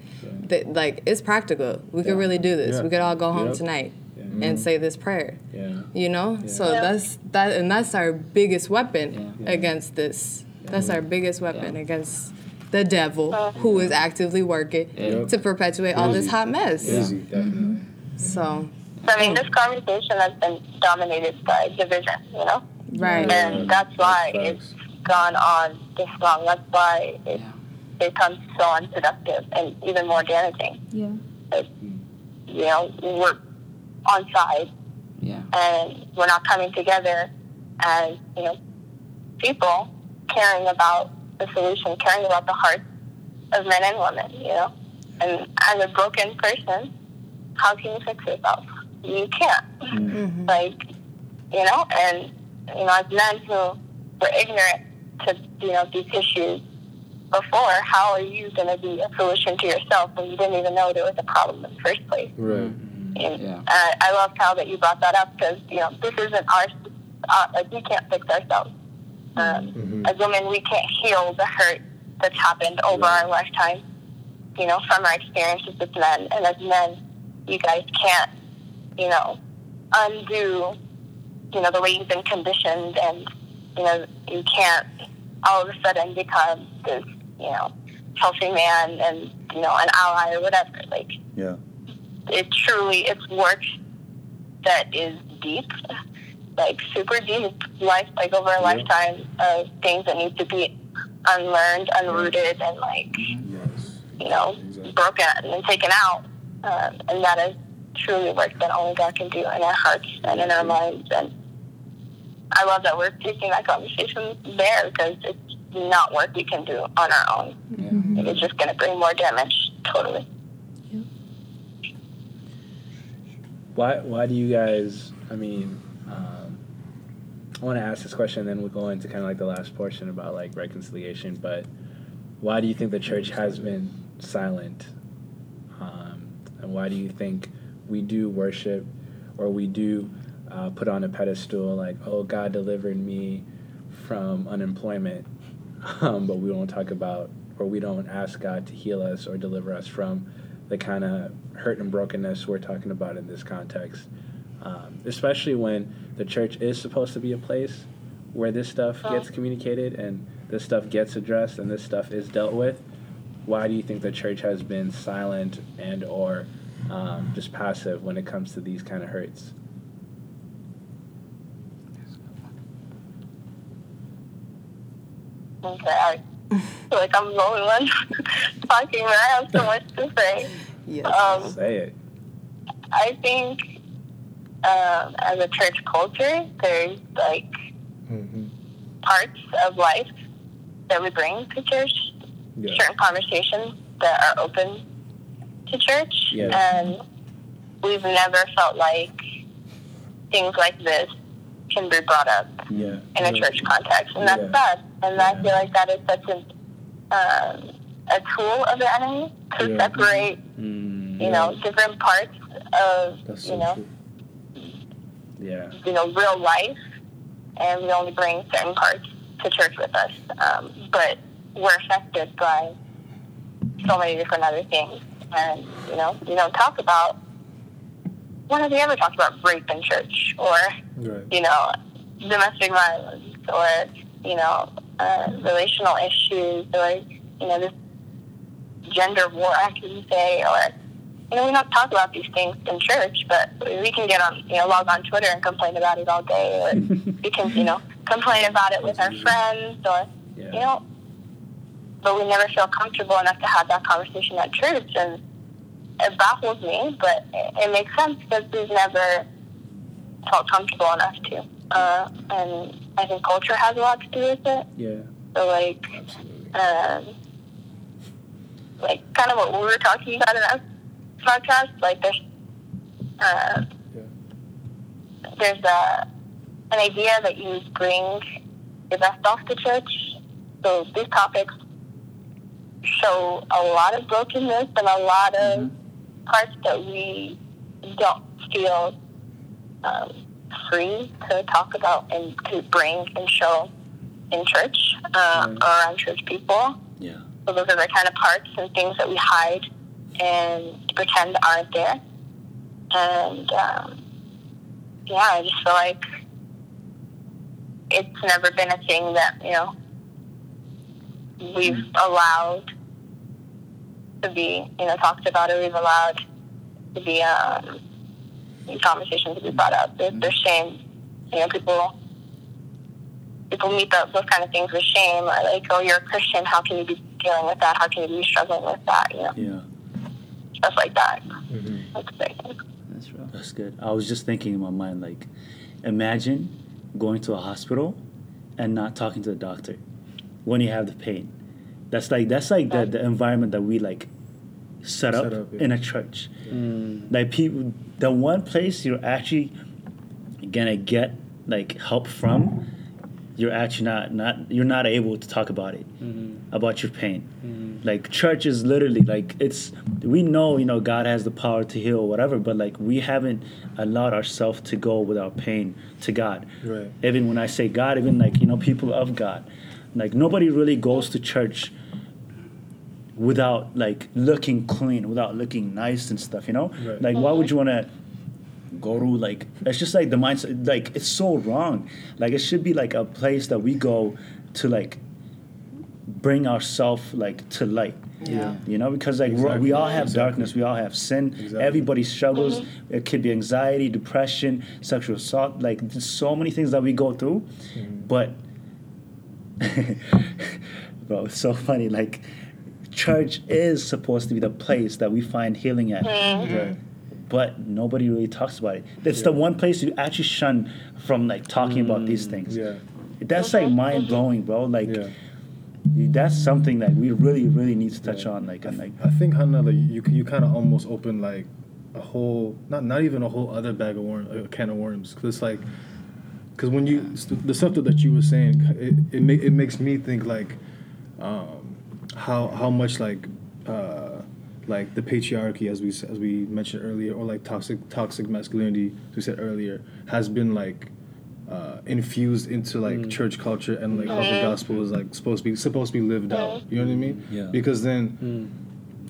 th- like it's practical. We could really do this. Yeah. We could all go home Yep. tonight Yeah. and mm-hmm. say this prayer. Yeah. You know, so Yeah. that's that, and that's our biggest weapon Yeah. against this. That's our biggest weapon Yeah. against the devil, uh, who is actively working Yeah. to perpetuate all this hot mess. Easy, definitely. So, So, I mean, this conversation has been dominated by division, you know? right, And that's why it's gone on this long. That's why it becomes so unproductive and even more damaging. Yeah. Like, you know, we're on side Yeah. and we're not coming together as, you know, people caring about the solution, caring about the hearts of men and women, you know? And as a broken person, how can you fix yourself? You can't. Mm-hmm. Like, you know, and, you know, as men who were ignorant to, you know, these issues before, how are you going to be a solution to yourself when you didn't even know there was a problem in the first place? Right. And Yeah. I, I love how that you brought that up because you know this isn't our uh, like we can't fix ourselves. Um, As women, we can't heal the hurt that's happened over our lifetime. You know, from our experiences with men, and as men, you guys can't, you know, undo, you know, the way you've been conditioned, and you know, you can't all of a sudden become this, you know, healthy man and you know an ally or whatever. Like Yeah. it truly it's work that is deep, like super deep, life like over a lifetime of things that need to be unlearned, unrooted, and like Yes. you know Exactly. broken and taken out, um, and that is truly work that only God can do in our hearts and in our minds. And I love that we're taking that conversation there because it's not work we can do on our own. It's just going to bring more damage. Totally. Why why do you guys? I mean, um, I want to ask this question, and then we'll go into kind of like the last portion about like reconciliation. But why do you think the church has been silent? Um, and why do you think we do worship, or we do uh, put on a pedestal like, oh, God delivered me from unemployment, um, but we don't talk about or we don't ask God to heal us or deliver us from the kind of hurt and brokenness we're talking about in this context. Um, especially when the church is supposed to be a place where this stuff gets communicated and this stuff gets addressed and this stuff is dealt with. Why do you think the church has been silent and or um, just passive when it comes to these kind of hurts? Okay, I feel like I'm the only one talking, but I have so much to say. Yes. Um, Say it. I think um, as a church culture, there's like Mm-hmm. parts of life that we bring to church, Yeah. certain conversations that are open to church, Yes. and we've never felt like things like this can be brought up Yeah. in a church context, and that's Yeah. sad. And I feel like that is such a um, a tool of the enemy to Yeah. separate, Mm, you know, different parts of That's you so know true. yeah. you know real life, and we only bring certain parts to church with us. Um, but we're affected by so many different other things, and you know, you don't talk about. When have you ever talked about rape in church, or Right. you know, domestic violence or, you know, uh, relational issues or, you know, this gender war, I can say, or, you know, we don't talk about these things in church, but we can get on, you know, log on Twitter and complain about it all day, or we can, you know, complain about it with our friends, or, you know, but we never feel comfortable enough to have that conversation at church, and it baffles me, but it, it makes sense because we've never felt comfortable enough to. Uh, and I think culture has a lot to do with it. Yeah. So like, um, like kind of what we were talking about in that podcast. Like there's, uh, Yeah. there's a an idea that you bring your best off the church. So these topics show a lot of brokenness and a lot of parts that we don't feel um, free to talk about and to bring and show in church uh, Right. or around church people. Yeah. So those are the kind of parts and things that we hide and pretend aren't there. And um, yeah, I just feel like it's never been a thing that you know we've allowed to be you know talked about or we've allowed to be um, conversation to be brought up. There's, there's shame. You know, people people meet the, those kind of things with shame, or like, oh, you're a Christian. How can you be dealing with that? How can you be struggling with that? You know, Yeah. stuff like that. Mm-hmm. That's a big thing. That's right. That's good. I was just thinking in my mind, like, imagine going to a hospital and not talking to the doctor when you have the pain. That's like that's like the, the environment that we like set up, Set up, yeah. in a church. Mm, Like people, the one place you're actually gonna get like help from, you're actually not not you're not able to talk about it mm-hmm. about your pain. Mm-hmm. Like church is literally like it's we know you know God has the power to heal or whatever, but like we haven't allowed ourselves to go with our pain to God. Right. Even when I say God, even like you know people of God, like nobody really goes to church without like looking clean, without looking nice and stuff. You know, Right. like why mm-hmm. would you want to? go to like it's just like the mindset like it's so wrong like it should be like a place that we go to like bring ourselves like to light Yeah. you know because like we're, Exactly. we all have Exactly. darkness we all have sin Exactly. everybody struggles mm-hmm. it could be anxiety depression sexual assault like there's so many things that we go through mm-hmm. but bro it's so funny like church is supposed to be the place that we find healing at mm-hmm. Right. but nobody really talks about it. It's the one place you actually shun from like talking about these mm, things. Yeah. That's like mm-hmm. mind blowing, bro. Like Yeah. that's something that we really, really need to touch Yeah. on. Like and like I think Hannah, like you you kind of almost open like a whole not not even a whole other bag of worms, a can of worms because it's like because when you st- the stuff that, that you were saying it it, ma- it makes me think like um, how how much like uh, like the patriarchy as we as we mentioned earlier or like toxic toxic masculinity as we said earlier has been like uh, infused into like church culture and like how the gospel is like supposed to be supposed to be lived out. You know what I mean? Yeah. Because then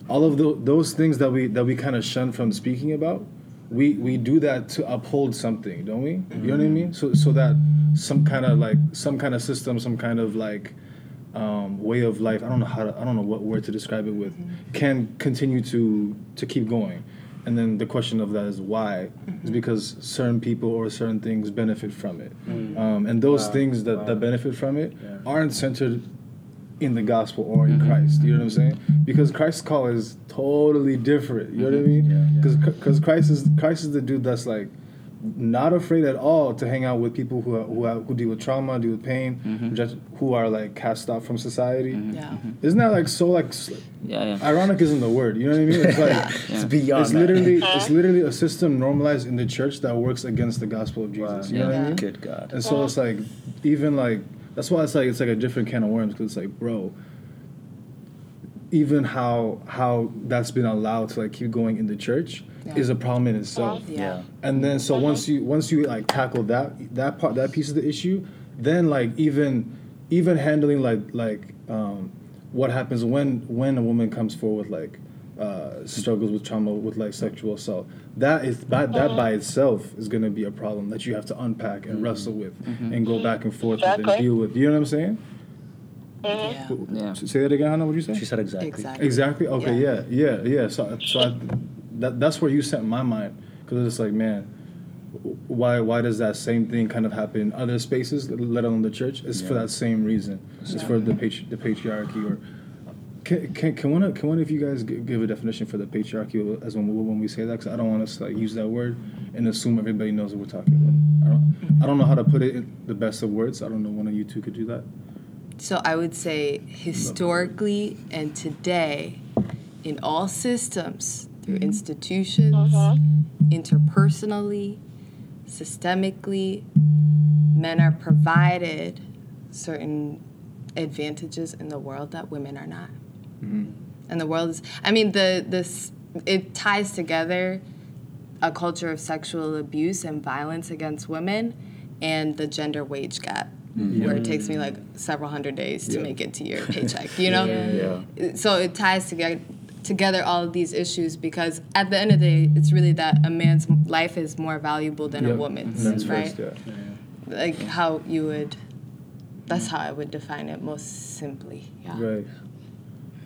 all of tho- those things that we that we kind of shun from speaking about, we we do that to uphold something, don't we? You know what I mean? So so that some kind of like some kind of system, some kind of like um, way of life. I don't know how to, I don't know what word to describe it with. Can continue to to keep going. and then the question of that is why is because certain people or certain things benefit from it um, and those Wow. things that, Wow. that benefit from it Yeah. aren't centered in the gospel or in Christ. You know what I'm saying? Because Christ's call is totally different. You know what I mean? Yeah. Because because Christ is Christ is the dude that's like not afraid at all to hang out with people who are, who, have, who deal with trauma, deal with pain, mm-hmm. just who are like cast out from society. Mm-hmm. Yeah. Mm-hmm. Isn't that like so like s- Yeah, yeah. ironic? Isn't the word? You know what I mean? It's like It's beyond it's that. literally it's literally a system normalized in the church that works against the gospel of Jesus. Wow. You know what I Yeah. mean? Good God. And so it's like, even like that's why it's like it's like a different can of worms because it's like, bro, even how how that's been allowed to like keep going in the church Yeah. is a problem in itself. Yeah. And then so once you once you like tackle that that part that piece of the issue, then like even even handling like like um, what happens when when a woman comes forward like uh, struggles with trauma with like sexual assault that is that, that by itself is going to be a problem that you have to unpack and wrestle with and go back and forth with and deal with. You know what i'm saying Mm-hmm. Yeah. Yeah. say that again hannah what did you say She said exactly. Exactly. Exactly. Okay. Yeah. Yeah. Yeah. So, so I, that that's where you sent my mind because it's like, man, why why does that same thing kind of happen in other spaces, let alone the church? It's for that same reason. It's for the patri- the patriarchy or. Can, can, can one of can one of you guys give a definition for the patriarchy as when we, when we say that? Because I don't want us to like use that word and assume everybody knows what we're talking about. I don't, I don't know how to put it in the best of words. I don't know one of you two could do that. So I would say historically and today, in all systems, through mm-hmm. institutions, mm-hmm. interpersonally, systemically, men are provided certain advantages in the world that women are not. Mm-hmm. And the world is, I mean, the this it ties together a culture of sexual abuse and violence against women and the gender wage gap Mm-hmm. where it mm. takes me like several hundred days to Yeah. make it to your paycheck you know Yeah. yeah. so it ties together together all of these issues because at the end of the day it's really that a man's life is more valuable than Yeah. a woman's Men's right first, yeah. like how you would that's mm. how i would define it most simply yeah Right.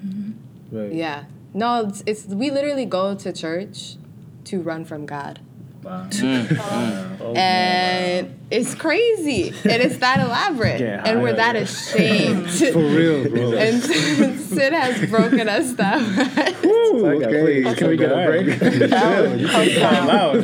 Mm-hmm. Right. yeah no it's, it's we literally go to church to run from god Mm, mm. Oh, wow. Oh, and it's crazy and it's that elaborate Yeah, and we're that ashamed For real, bro. and Sid has broken us that much. Ooh, Okay, please, can we get a break? Oh,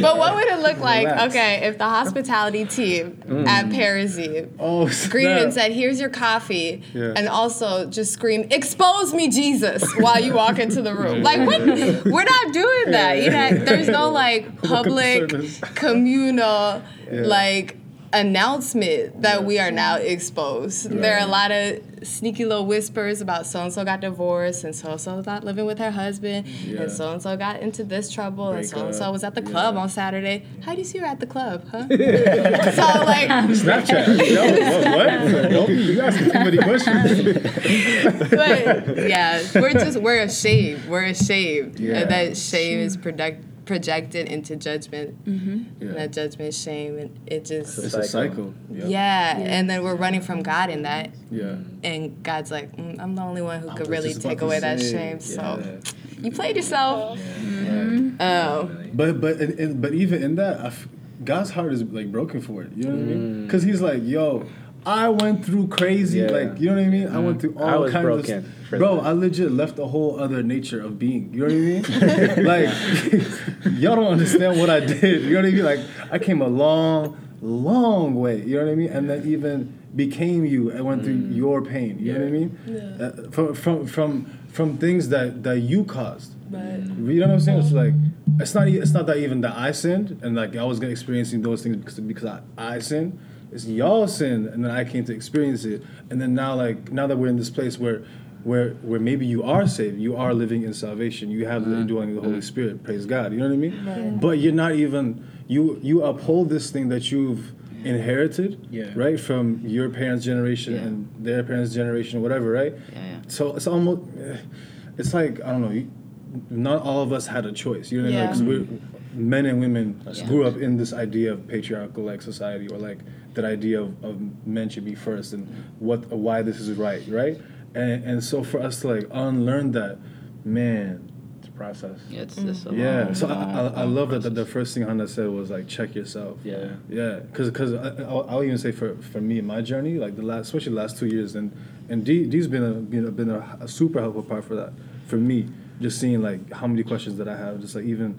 but what would it look like, Relax. okay, if the hospitality team mm. at Parasite Oh, greeted and said, "Here's your coffee," Yeah. and also just scream, "Expose me, Jesus!" while you walk into the room. Like, what? We're not doing that. You know, there's no like public, communal, Yeah. like announcement that we are now exposed. There are a lot of sneaky little whispers about so and so got divorced and so and so not living with her husband Yeah. and so and so got into this trouble and so and so was at the Yeah. club on Saturday. How do you see her at the club, huh? so like Snapchat. Yo, what? what? you asking too many questions. but yeah, we're just we're ashamed. We're ashamed, Yeah. and that shame is product, projected into judgment. And Yeah. that judgment shame, and it just It's a cycle. yeah. Yeah. And then we're running from God in that, Yeah. and God's like, mm, I'm the only one who could really take away that say, shame. So yeah. you played yourself. Mm-hmm. Oh, But but in, in, but even in that, I f- God's heart is like broken for it. You know what I mean? Because He's like, yo. I went through crazy, Yeah. like you know what I mean. I went through all I was kinds broken of, for bro. that. I legit left a whole other nature of being. You know what I mean? like y'all don't understand what I did. You know what I mean? Like I came a long, long way. You know what I mean? And then even became you and went through your pain. You know what I mean? Uh, from from from from things that that you caused. You know what I'm saying? It's like it's not e- it's not that even that I sinned and like I was experiencing those things because because I, I sinned. It's y'all sinned and then I came to experience it. And then now like now that we're in this place where where where maybe you are saved, you are living in salvation, you have the mm-hmm. indwelling of the Holy mm-hmm. Spirit, praise God. You know what I mean? Mm-hmm. But you're not even you you uphold this thing that you've inherited, Yeah. right, from your parents' generation Yeah. and their parents' generation, whatever, right? Yeah, yeah. So it's almost, eh, it's like I don't know. You, not all of us had a choice. You know, what I mean? Yeah. 'Cause we're men and women Yeah. grew up in this idea of patriarchal like society, or like that idea of, of men should be first and what why this is right, right? And and so for us to like unlearn that, man, process. Yeah, it's, it's a process. Yeah, long, so I, long, I, I long love that the, the first thing Hannah said was like check yourself. Yeah. Yeah, because because I'll, I'll even say for, for me my journey like the last especially the last two years and and D, D's been a been a, been a, a super helpful part for that for me just seeing like how many questions that I have just like even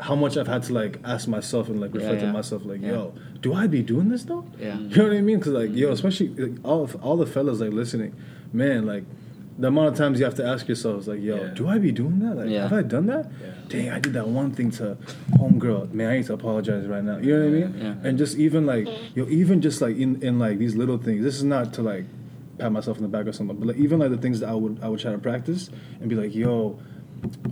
how much I've had to like ask myself and like Yeah, reflect on myself like Yeah. yo do I be doing this though Yeah. you know what I mean because like yo especially like, all of, all the fellas like listening man like. The amount of times you have to ask yourselves, like, yo, Yeah. do I be doing that? Like, Yeah. have I done that? Yeah. Dang, I did that one thing to homegirl. Man, I need to apologize right now. You know what I mean? Yeah. And just even like, yo, even just like in, in like these little things. This is not to like pat myself in the back or something, but like even like the things that I would I would try to practice and be like, yo,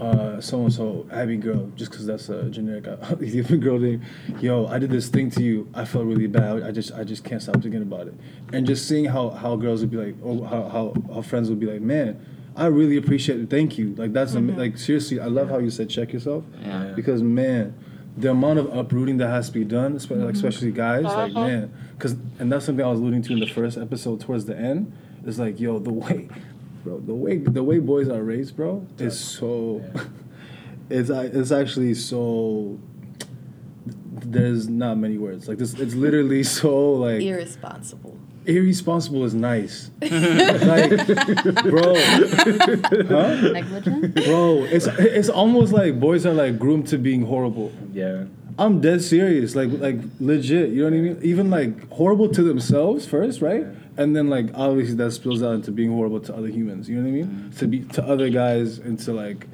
uh, so and so, Abby girl, just because that's a generic uh, Ethiopian girl name. Yo, I did this thing to you. I felt really bad. I just I just can't stop thinking about it. And just seeing how how girls would be like, or how how, how friends would be like, man. I really appreciate it. Thank you. Like that's am- mm-hmm. like seriously. I love how you said check yourself. Yeah. Because man, the amount of uprooting that has to be done, especially, like, mm-hmm. especially guys, like uh-huh. man, because and that's something I was alluding to in the first episode towards the end. Is like yo, the way, bro, the way the way boys are raised, bro, is so. it's uh, it's actually so. There's not many words like this. It's literally so like Irresponsible. irresponsible is nice. like, bro, huh? Negligent? Bro, it's it's almost like boys are like groomed to being horrible. Yeah. I'm dead serious, like like legit. You know what I mean? Even like horrible to themselves first, right? And then like obviously that spills out into being horrible to other humans. You know what I mean? Mm-hmm. To be to other guys and to like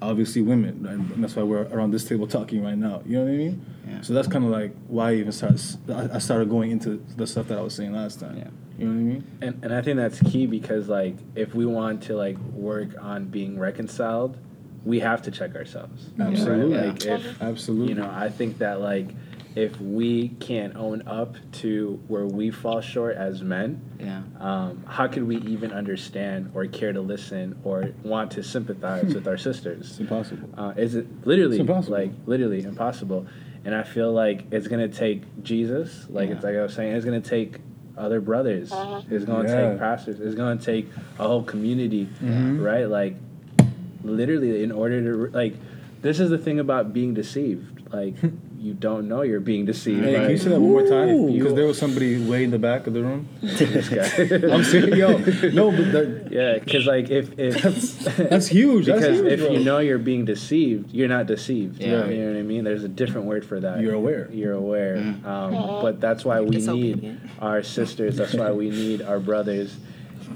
obviously women, right? and that's why we're around this table talking right now. You know what I mean? Yeah. So that's kind of like why I even started. I I started going into the stuff that I was saying last time. Yeah. You know what I mean? And, and I think that's key because like if we want to like work on being reconciled, we have to check ourselves. Absolutely. Right? Like if Absolutely. you know, I think that like if we can't own up to where we fall short as men, Yeah. um, how could we even understand or care to listen or want to sympathize with our sisters? It's impossible. Uh, is it literally It's impossible. like literally impossible? And I feel like it's gonna take Jesus, like it's like I was saying, it's gonna take other brothers. It's gonna Yeah. take pastors. It's gonna take a whole community, Mhm. right? Like literally, in order to like, this is the thing about being deceived. Like you don't know you're being deceived. Hey, right? can you say that one more time? Because there was somebody way in the back of the room. this guy. I'm saying, yo, no, but that, Yeah, because like if if that's huge. That's because huge, if bro. you know you're being deceived, you're not deceived. Yeah. You know what I mean? There's a different word for that. You're aware. You're aware. Mm. Um, but that's why we need our sisters. That's why we need our brothers,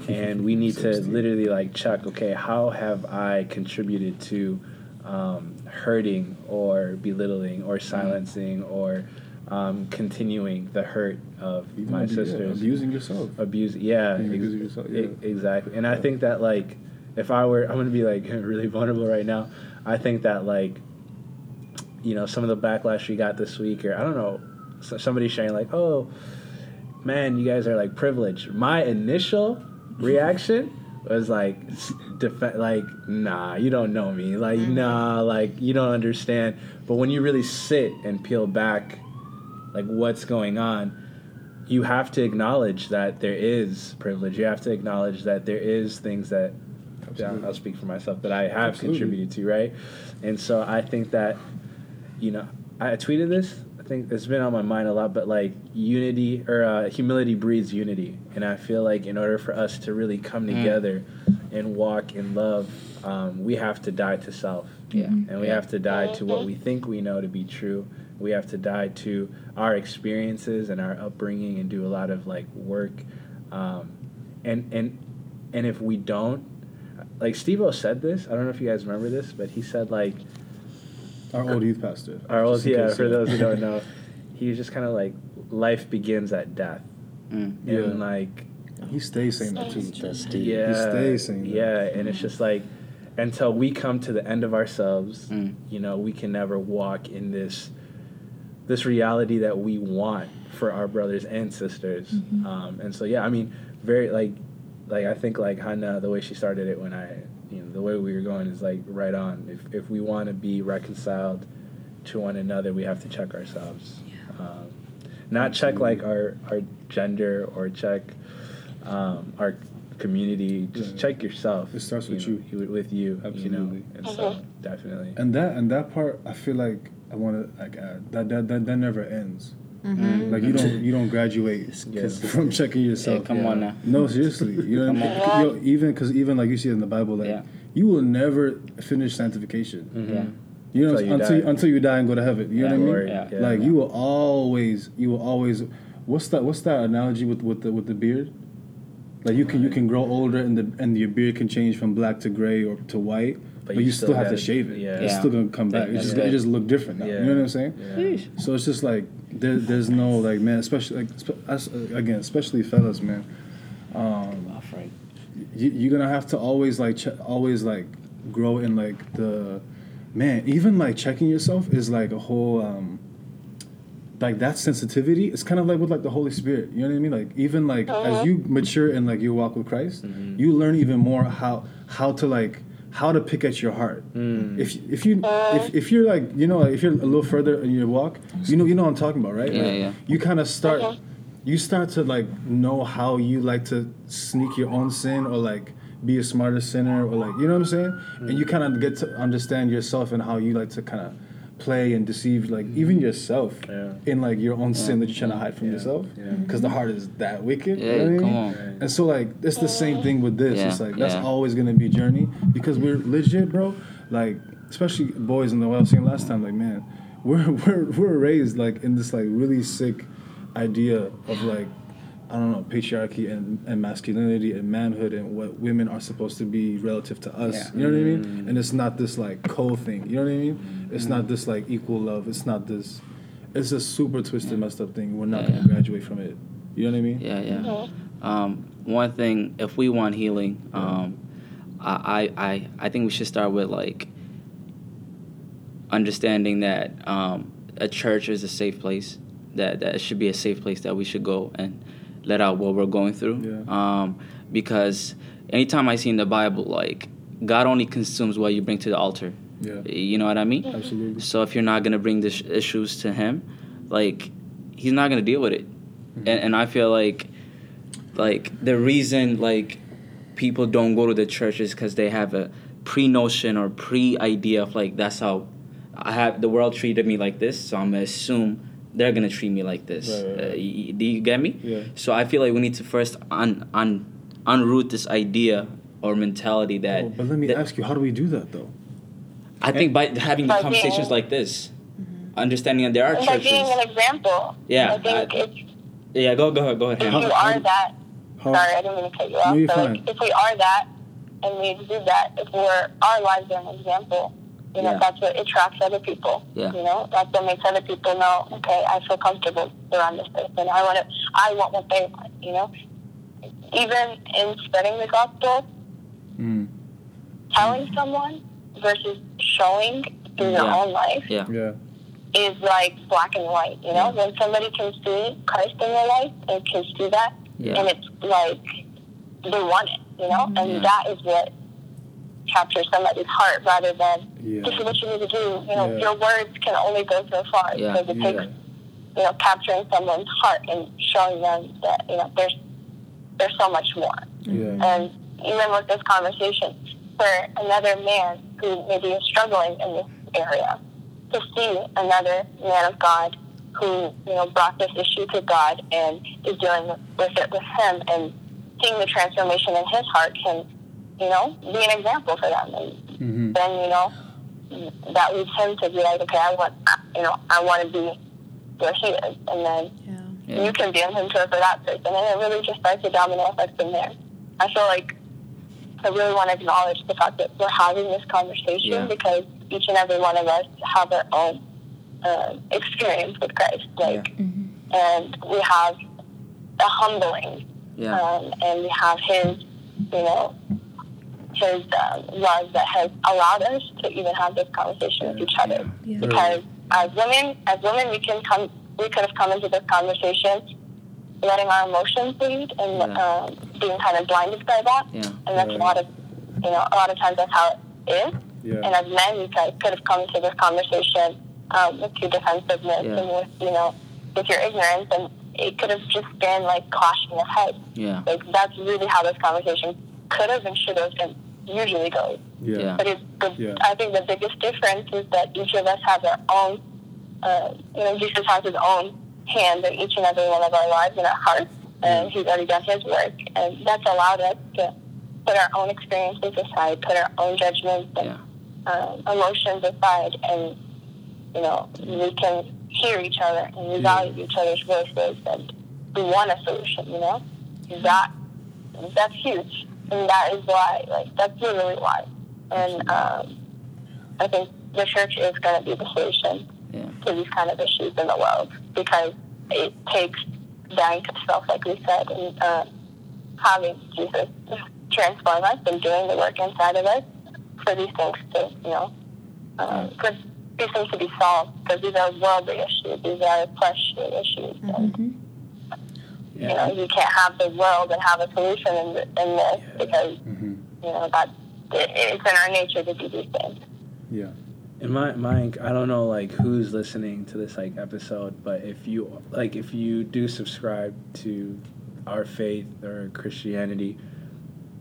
and we need to literally like check. Okay, how have I contributed to um, hurting or belittling or silencing or um, continuing the hurt of Even my abu- yeah, sisters? abusing yourself. abuse yeah, ex- abusing yourself, e- yeah. exactly and i think that like if i were i'm gonna be like really vulnerable right now i think that like you know some of the backlash we got this week or i don't know so somebody sharing like oh man you guys are like privileged my initial reaction was like s- def- like nah you don't know me like mm-hmm. nah like you don't understand but when you really sit and peel back like what's going on you have to acknowledge that there is privilege. You have to acknowledge that there is things that yeah, Absolutely. I'll speak for myself that I have Absolutely. contributed to, right? And so I think that, you know, I tweeted this. I think it's been on my mind a lot, but like unity or uh, humility breeds unity, and I feel like in order for us to really come Mm. together and walk in love, um, we have to die to self, Yeah. and we have to die to what we think we know to be true. We have to die to our experiences and our upbringing and do a lot of like work. Um, and and and if we don't, like Steve O said this, I don't know if you guys remember this, but he said like Our old youth pastor. our old yeah for yeah. those who don't know, he was just kind of like life begins at death, Mm. Yeah. and like He stays saying that too. That's deep. yeah, stays saying that. yeah, and it's just like until we come to the end of ourselves, Mm. you know, we can never walk in this this reality that we want for our brothers and sisters. Um, and so yeah, I mean, very like like I think like Hannah, the way she started it when I you know the way we were going is like right on. If if we want to be reconciled to one another, we have to check ourselves. Um, not check like our our gender or check um, our community. Just Yeah. check yourself. It starts with know, you. With you, you know. Absolutely. And so definitely. And that and that part, I feel like I want to like add that that that, that never ends. Mm-hmm. Like you don't you don't graduate Yeah. from checking Hey, yourself. come on now. No, seriously. You know, what I mean? on. Yo, even because even like you see in the Bible, like Yeah. you will never finish sanctification. Yeah. You know, Until you until you, die. until you die and go to heaven. You know Yeah. what I mean? Yeah. Yeah. like you will always, you will always. What's that? What's that analogy with with the with the beard? Like you can you can grow older and the and your beard can change from black to gray or to white, but, you, still, have to shave it. yeah. It's Yeah. still gonna come back. It's That's just it just look different now. Yeah. You know what I'm saying? Yeah. So it's just like there, there's no like man, especially like spe- us, uh, again, especially fellas, man. Um, Off you, you're gonna have to always like ch- always like grow in like the man. Even like checking yourself is like a whole um, like that sensitivity. It's kind of like with like the Holy Spirit. You know what I mean? Like even like as you mature in like your walk with Christ, you learn even more how how to like how to pick at your heart. Hmm. If if you if, if you're like you know if you're a little further in your walk, you know you know what I'm talking about, right? Yeah, Like, yeah. You kind of start you start to like know how you like to sneak your own sin or like be a smarter sinner or like you know what I'm saying? And you kind of get to understand yourself and how you like to kind of play and deceive like mm-hmm. even yourself Yeah. in like your own sin that you're trying to hide from Yeah. yourself Yeah. because the heart is that wicked. Yeah, you know what I come mean? on. And so like it's the same thing with this. Yeah, it's like that's yeah. always gonna be a journey because we're legit, bro. Like especially boys in the way I was saying last time, like man, we're we're we're raised like in this like really sick idea of like I don't know patriarchy and, and masculinity and manhood and what women are supposed to be relative to us. Yeah. You know what I mean? And it's not this like co thing. You know what I mean? It's not this like equal love. It's not this. It's a super twisted, messed up thing. We're not Yeah, gonna yeah. graduate from it. You know what I mean? Yeah, yeah. Um, one thing, if we want healing, um, I, I, I, I think we should start with like understanding that um, a church is a safe place. That that it should be a safe place that we should go and let out what we're going through. Yeah. Um, because anytime I see in the Bible, like God only consumes what you bring to the altar. Yeah. You know what I mean? Absolutely. So if you're not gonna bring the issues to him, like he's not gonna deal with it. Mm-hmm. And, and I feel like, like the reason like people don't go to the church is because they have a pre notion or pre idea of like that's how I have the world treated me like this, so I'm gonna assume they're gonna treat me like this. Right, right, right. Uh, y- y- do you get me? Yeah. So I feel like we need to first un un unroot this idea or mentality that. Oh, but let me that- ask you, how do we do that though? I think by having By conversations being- like this, understanding that there are And by churches. being an example. Yeah, I think I- it's yeah, go go ahead, go ahead. if Hannah. you are that How, sorry, I didn't mean to cut you off. No, you're but fine. like, if we are that and we do that, if we're our lives are an example, you know, Yeah. that's what attracts other people. Yeah. You know, that's what makes other people know, okay, I feel comfortable around this person. I want to, I want what they want. You know, even in spreading the gospel, Mm, telling someone versus showing through your own life Yeah, yeah. is like black and white. You know, when somebody can see Christ in their life and can see that, yeah, and it's like they want it, you know, and Yeah. that is what captures somebody's heart rather than Yeah. this is what you need to do. You know, Yeah. your words can only go so far Yeah. because it Yeah. takes you know capturing someone's heart and showing them that you know there's there's so much more. Yeah. And even with this conversation, for another man who maybe is struggling in this area, to see another man of God who, you know, brought this issue to God and is dealing with it with him and seeing the transformation in his heart can, you know, be an example for them. And hmm then, you know, that leads him to be like, okay, I want, you know, I want to be where he is. And then Yeah. yeah. you can be a mentor for that person, and it really just starts a domino effect from there. I feel like I really want to acknowledge the fact that we're having this conversation Yeah. because each and every one of us have our own uh, experience with Christ, like, and we have a humbling, yeah, um, and we have His, you know, His um, love that has allowed us to even have this conversation with each other Yeah. because as women, as women, we can come, we could have come into this conversation letting our emotions lead and Yeah. um, being kind of blinded by that. yeah, And that's Right. a lot of, you know, a lot of times that's how it is. Yeah. And as men, we could, could have come into this conversation um, with your defensiveness Yeah. and with, you know, with your ignorance. And it could have just been like clashing of heads. Yeah. Like that's really how this conversation could have and should have and usually goes. Yeah. Yeah. But it's the, Yeah. I think the biggest difference is that each of us has our own, uh, you know, Jesus has his own hand in each and every one of our lives and our hearts, and he's already done his work, and that's allowed us to put our own experiences aside, put our own judgments and Yeah. um, emotions aside, and you know, we can hear each other and we value each other's voices, and we want a solution. You know, that that's huge, and that is why, like, that's literally why, and um, I think the church is going to be the solution Yeah. to these kind of issues in the world because it takes dying to self, like we said, and uh, having Jesus transform us and doing the work inside of us for these things to, you know, uh, for these things to be solved because these are worldly issues, these are fleshly issues, and you know, you can't have the world and have a solution in, in this because Mm-hmm. you know that it, it's in our nature to do these things. Yeah. And my Mike, I don't know like who's listening to this like episode, but if you like if you do subscribe to our faith or Christianity,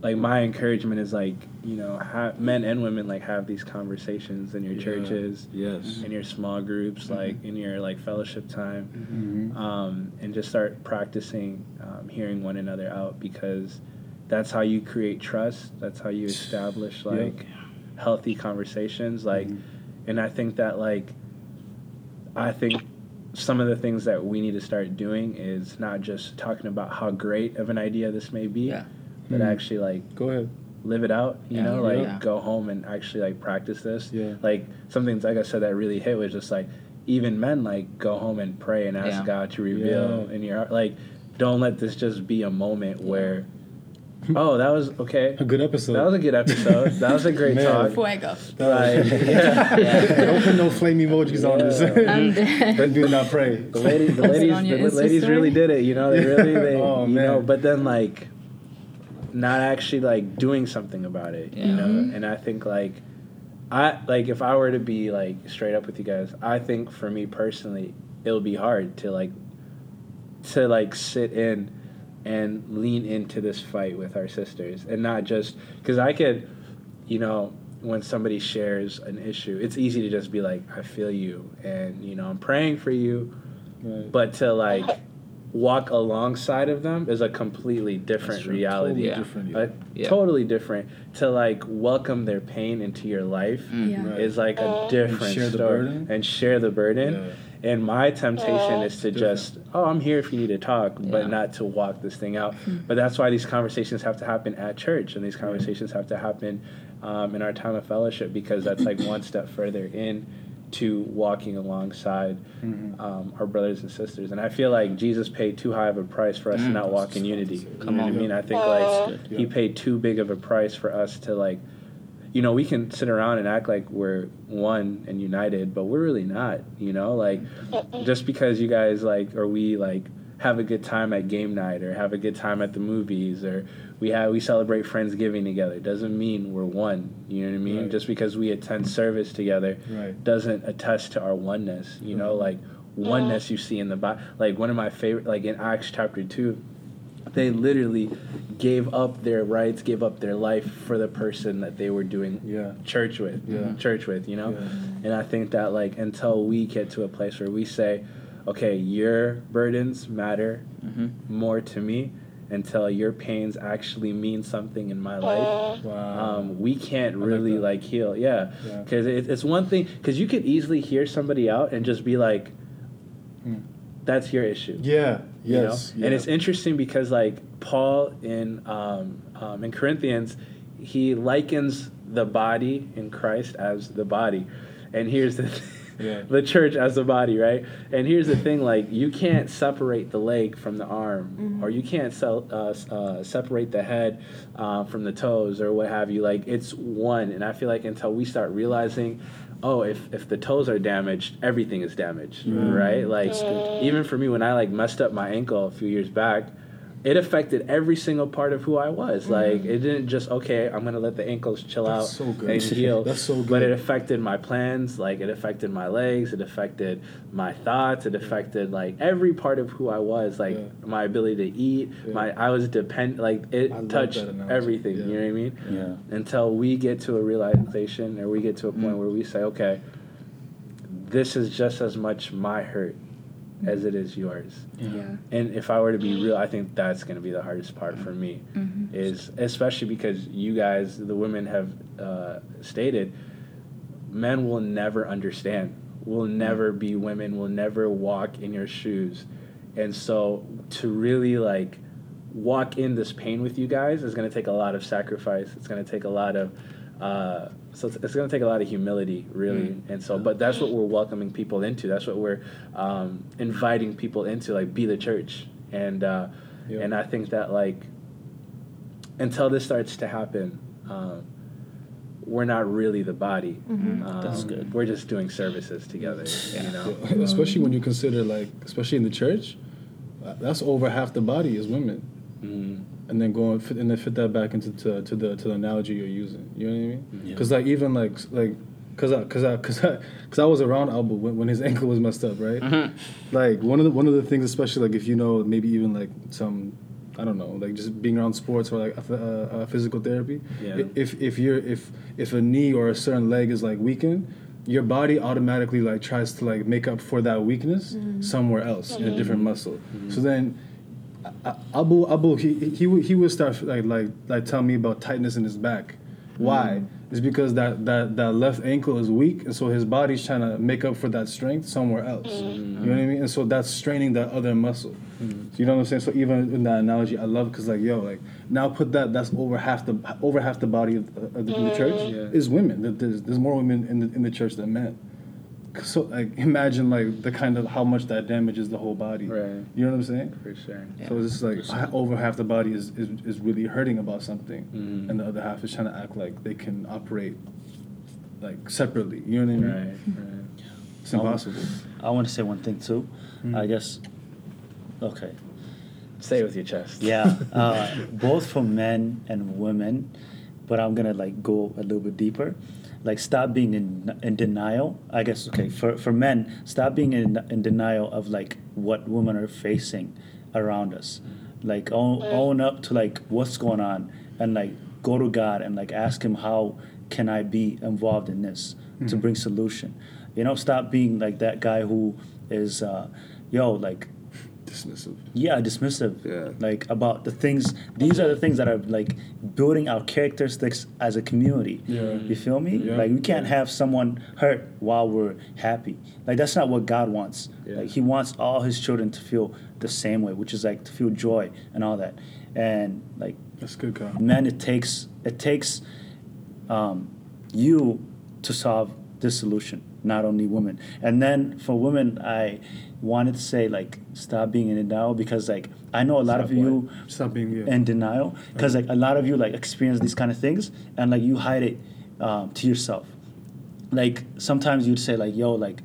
like my encouragement is like you know ha- men and women like have these conversations in your Yeah. churches, Yes. in your small groups, like in your like fellowship time, Mm-hmm. um, and just start practicing um, hearing one another out because that's how you create trust. That's how you establish like healthy conversations. Like, Mhm. and I think that like, I think some of the things that we need to start doing is not just talking about how great of an idea this may be, Yeah. But Mhm. actually like Go ahead. live it out. You Yeah. know, like Yeah. go home and actually like practice this. Yeah. Like something like I said that really hit was just like even men like go home and pray and ask Yeah. God to reveal Yeah. in your heart. Like don't let this just be a moment where oh that was okay. A good episode. That was a good episode. That was a great Man. talk. Fuego. Like, yeah. Don't put no flame emojis on this. I'm dead. and do not pray. The, lady, the ladies, on the ladies really did it. You know, they really, they, Oh, you know. man. But then like, not actually like doing something about it. You know, Mm-hmm. and I think like, I like if I were to be like straight up with you guys, I think for me personally, it'll be hard to like, to like sit in and lean into this fight with our sisters, and not just because I could, you know. When somebody shares an issue, it's easy to just be like, "I feel you," and you know, I'm praying for you, Right. but to like walk alongside of them is a completely different true. reality Totally Yeah. different. A Yeah. totally different to like welcome their pain into your life Mm. Yeah. Right. is like a And different share the story burden. and share the burden Yeah. and my temptation is to Different. just oh i'm here if you need to talk Yeah. but not to walk this thing out but that's why these conversations have to happen at church and these conversations have to happen um, in our time of fellowship because that's like one step further in to walking alongside Mhm. um, our brothers and sisters. And I feel like Jesus paid too high of a price for us to Mm. not walk in unity. Come you know on. what I mean? I think Uh, like he paid too big of a price for us to like, you know, we can sit around and act like we're one and united, but we're really not. You know, like just because you guys like or we like have a good time at game night or have a good time at the movies or we have we celebrate friendsgiving together doesn't mean we're one you know what i mean Right. just because we attend service together Right. doesn't attest to our oneness you know like oneness you see in the bible like one of my favorite like in acts chapter 2 they literally gave up their rights gave up their life for the person that they were doing Yeah. church with Yeah. church with you know Yeah. and i think that like until we get to a place where we say okay your burdens matter Mhm. more to me until your pains actually mean something in my life Wow. um, we can't really that. like heal yeah Yeah. because it, it's one thing because you could easily hear somebody out and just be like Hmm. that's your issue yeah. you know? Yes. and it's interesting because like paul in um, um, in corinthians he likens the body in christ as the body and here's the Yeah. the church as the body right? And here's the thing like you can't separate the leg from the arm or you can't sel- uh, uh, separate the head uh, from the toes or what have you. Like it's one and i feel like until we start realizing oh if, if the toes are damaged everything is damaged right? Like even for me when i like messed up my ankle a few years back it affected every single part of who I was. Mm-hmm. Like it didn't just okay, I'm gonna let the ankles chill That's out so good. and heal. That's so good. But it affected my plans. Like it affected my legs. It affected my thoughts. It affected like every part of who I was. Like Yeah. my ability to eat. Yeah. My I was depend. Like it I touched everything. Yeah. You know what I mean? Yeah. Until we get to a realization, or we get to a point Mm. where we say, okay, this is just as much my hurt as it is yours. Yeah. And if I were to be real, I think that's going to be the hardest part for me, Mhm. is especially because you guys, the women, have uh, stated, men will never understand, will never be women, will never walk in your shoes, and so to really like walk in this pain with you guys is going to take a lot of sacrifice. It's going to take a lot of uh, so it's, it's going to take a lot of humility, really. And so, but that's what we're welcoming people into. That's what we're um, inviting people into, like be the church. And uh, Yeah. and I think that like until this starts to happen, um, we're not really the body. Um, That's good. We're just doing services together. You know. especially when you consider like, especially in the church, uh, that's over half the body is women, Mhm. And then going fit, and then fit that back into to, to the to the analogy you're using. You know what I mean? Yeah. Because like even like like. Cause I, cause I, cause I, cause I was around Alba when, when his ankle was messed up, right? Like one of the one of the things, especially like if you know maybe even like some, I don't know, like just being around sports or like uh, uh, physical therapy. Yeah. If if you're if if a knee or a certain leg is like weakened, your body automatically like tries to like make up for that weakness somewhere else in a different muscle. So then. I- I- Abu Abu he he would he would start like like like tell me about tightness in his back. Why? Mm. It's because that, that that left ankle is weak, and so his body's trying to make up for that strength somewhere else. Mm. You mm. know what I mean? And so that's straining that other muscle. You know what I'm saying? So even in that analogy, I love because like yo, like now put that that's over half the over half the body of, of the, in the church Yeah. is women. There's, there's more women in the in the church than men. So like imagine like the kind of how much that damages the whole body. Right. You know what I'm saying? For sure. So it's just like ha- over half the body is, is, is really hurting about something, Mhm. and the other half is trying to act like they can operate like separately. You know what I mean? Right. Right. It's impossible. I want to say one thing too. I guess. Okay. Say it with your chest. Yeah. Uh, both for men and women, but I'm gonna like go a little bit deeper. Like stop being in in denial. I guess okay for for men, stop being in in denial of like what women are facing around us. Like own, own up to like what's going on and like go to God and like ask Him how can I be involved in this to bring solution. You know, stop being like that guy who is, uh, yo, like Dismissive. yeah dismissive Yeah. like about the things these are the things that are like building our characteristics as a community Yeah. you feel me Yeah. like we can't have someone hurt while we're happy like that's not what god wants Yeah. like he wants all his children to feel the same way which is like to feel joy and all that and like That's good, Kyle. men it takes it takes um, you to solve this solution not only women and then for women i wanted to say like stop being in denial because like i know a lot of Stop you Stop being yeah. in denial because like a lot of you like experience these kind of things and like you hide it um, to yourself like sometimes you'd say like yo like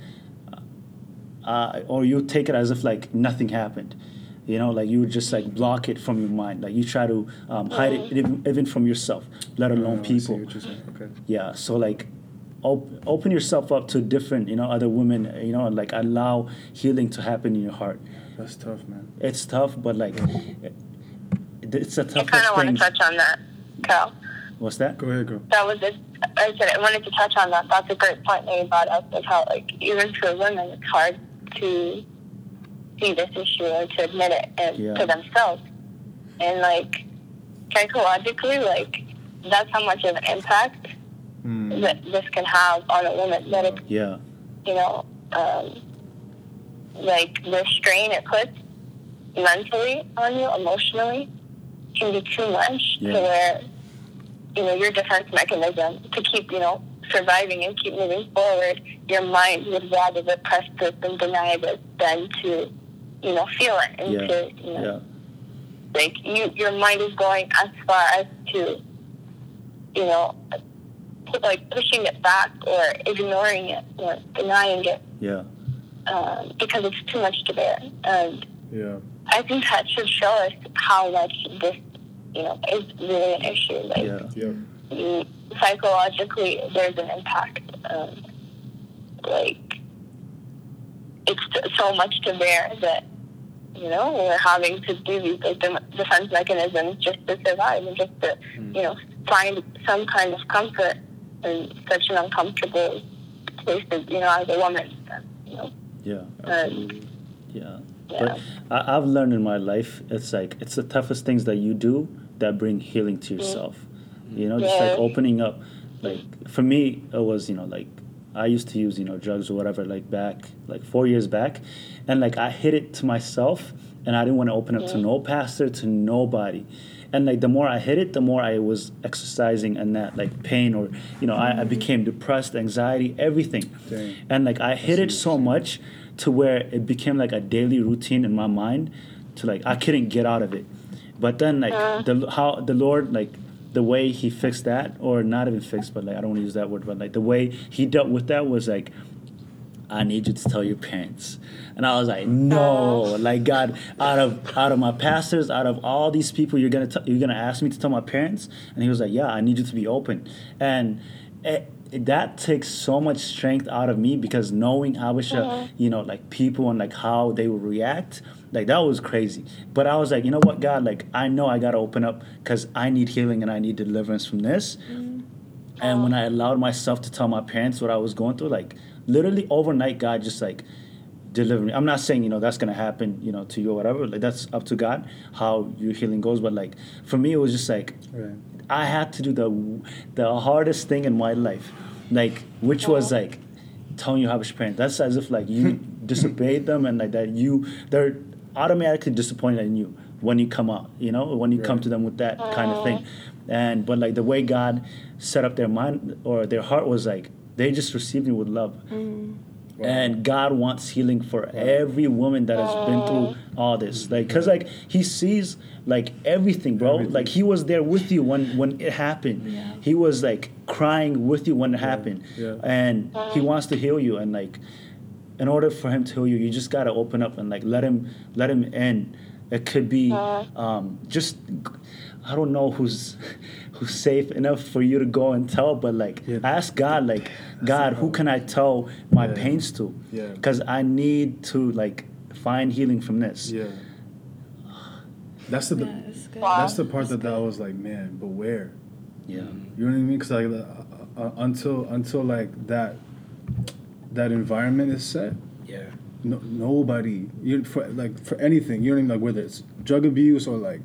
uh, or you take it as if like nothing happened you know like you would just like block it from your mind like you try to um, hide it even, even from yourself let alone Oh, I see people what you're. Okay. yeah so like op- open yourself up to different you know other women you know and like allow healing to happen in your heart That's tough, man. it's tough but like it, it's a tough I kind of want to touch on that, Cal. what's that Go ahead, girl. That was it. I said I wanted to touch on that. That's a great point that you brought up of how, like, even for women, it's hard to see this issue and to admit it and, Yeah. to themselves. And, like, psychologically, like, that's how much of an impact Mm. that this can have on a woman. That it, yeah you know, um, like the strain it puts mentally on you, emotionally, can be too much Yeah. to where, you know, your defense mechanism to keep, you know, surviving and keep moving forward, your mind would rather repress this and deny this than to, you know, feel it and Yeah. to, you know, yeah like you, your mind is going as far as to, you know, like pushing it back or ignoring it or denying it yeah um, because it's too much to bear. And Yeah. I think that should show us how much this, you know, is really an issue. Like, Yeah. Yeah. you- psychologically, there's an impact. Um, like, it's t- so much to bear that, you know, we're having to do these like, dem- defense mechanisms just to survive and just to, you know, find some kind of comfort in such an uncomfortable place, to, you know, as a woman. You know, Yeah. um, Yeah. yeah. But I, I've learned in my life, it's like it's the toughest things that you do that bring healing to yourself. You know, just like opening up. Like for me, it was you know like I used to use you know drugs or whatever like back like four years back, and like I hid it to myself, and I didn't want to open up to no pastor to nobody. And like the more I hit it, the more I was exercising and that like pain or you know I, I became depressed, anxiety, everything, Dang. and like I hid it so much to where it became like a daily routine in my mind to like I couldn't get out of it. But then like uh. the how the Lord like the way he fixed that or not even fixed but like I don't want to use that word but like the way he dealt with that was like I need you to tell your parents. And I was like, no, oh. like God, out of out of my pastors, out of all these people, you're gonna t- you're gonna ask me to tell my parents. And he was like, yeah, I need you to be open. And it, it- that takes so much strength out of me because knowing Habesha, uh, uh-huh. you know, like people and like how they will react, like that was crazy. But I was like, you know what, God, like I know I gotta open up because I need healing and I need deliverance from this. Mm-hmm. And when I allowed myself to tell my parents what I was going through, like literally overnight, God just like delivered me. I'm not saying you know that's gonna happen, you know, to you or whatever. Like that's up to God how your healing goes. But like for me, it was just like Right. I had to do the the hardest thing in my life, like which was like telling you how to parent. That's as if like you disobeyed them and like that you they're automatically disappointed in you when you come out. You know when you come to them with that kind of thing, and but like the way God set up their mind or their heart was like they just received me with love. And God wants healing for every woman that has been through all this. Like, cause like He sees like everything, bro. Everything. Like He was there with you when when it happened. Yeah. He was like crying with you when it happened, yeah. and He wants to heal you. And like, in order for Him to heal you, you just gotta open up and like let Him let Him in. It could be um, just I don't know who's who's safe enough for you to go and tell, but like Yeah. ask God, like God, who can I tell my Yeah. pains to? Yeah. Because I need to like find healing from this. Yeah. That's the, Yeah, it's. Wow. that's the part that I was like, man, but where? Yeah. You know what I mean? Because like uh, uh, until until like that that environment is set, Yeah. no, nobody you for like for anything. You know what I mean? Like whether it's drug abuse or like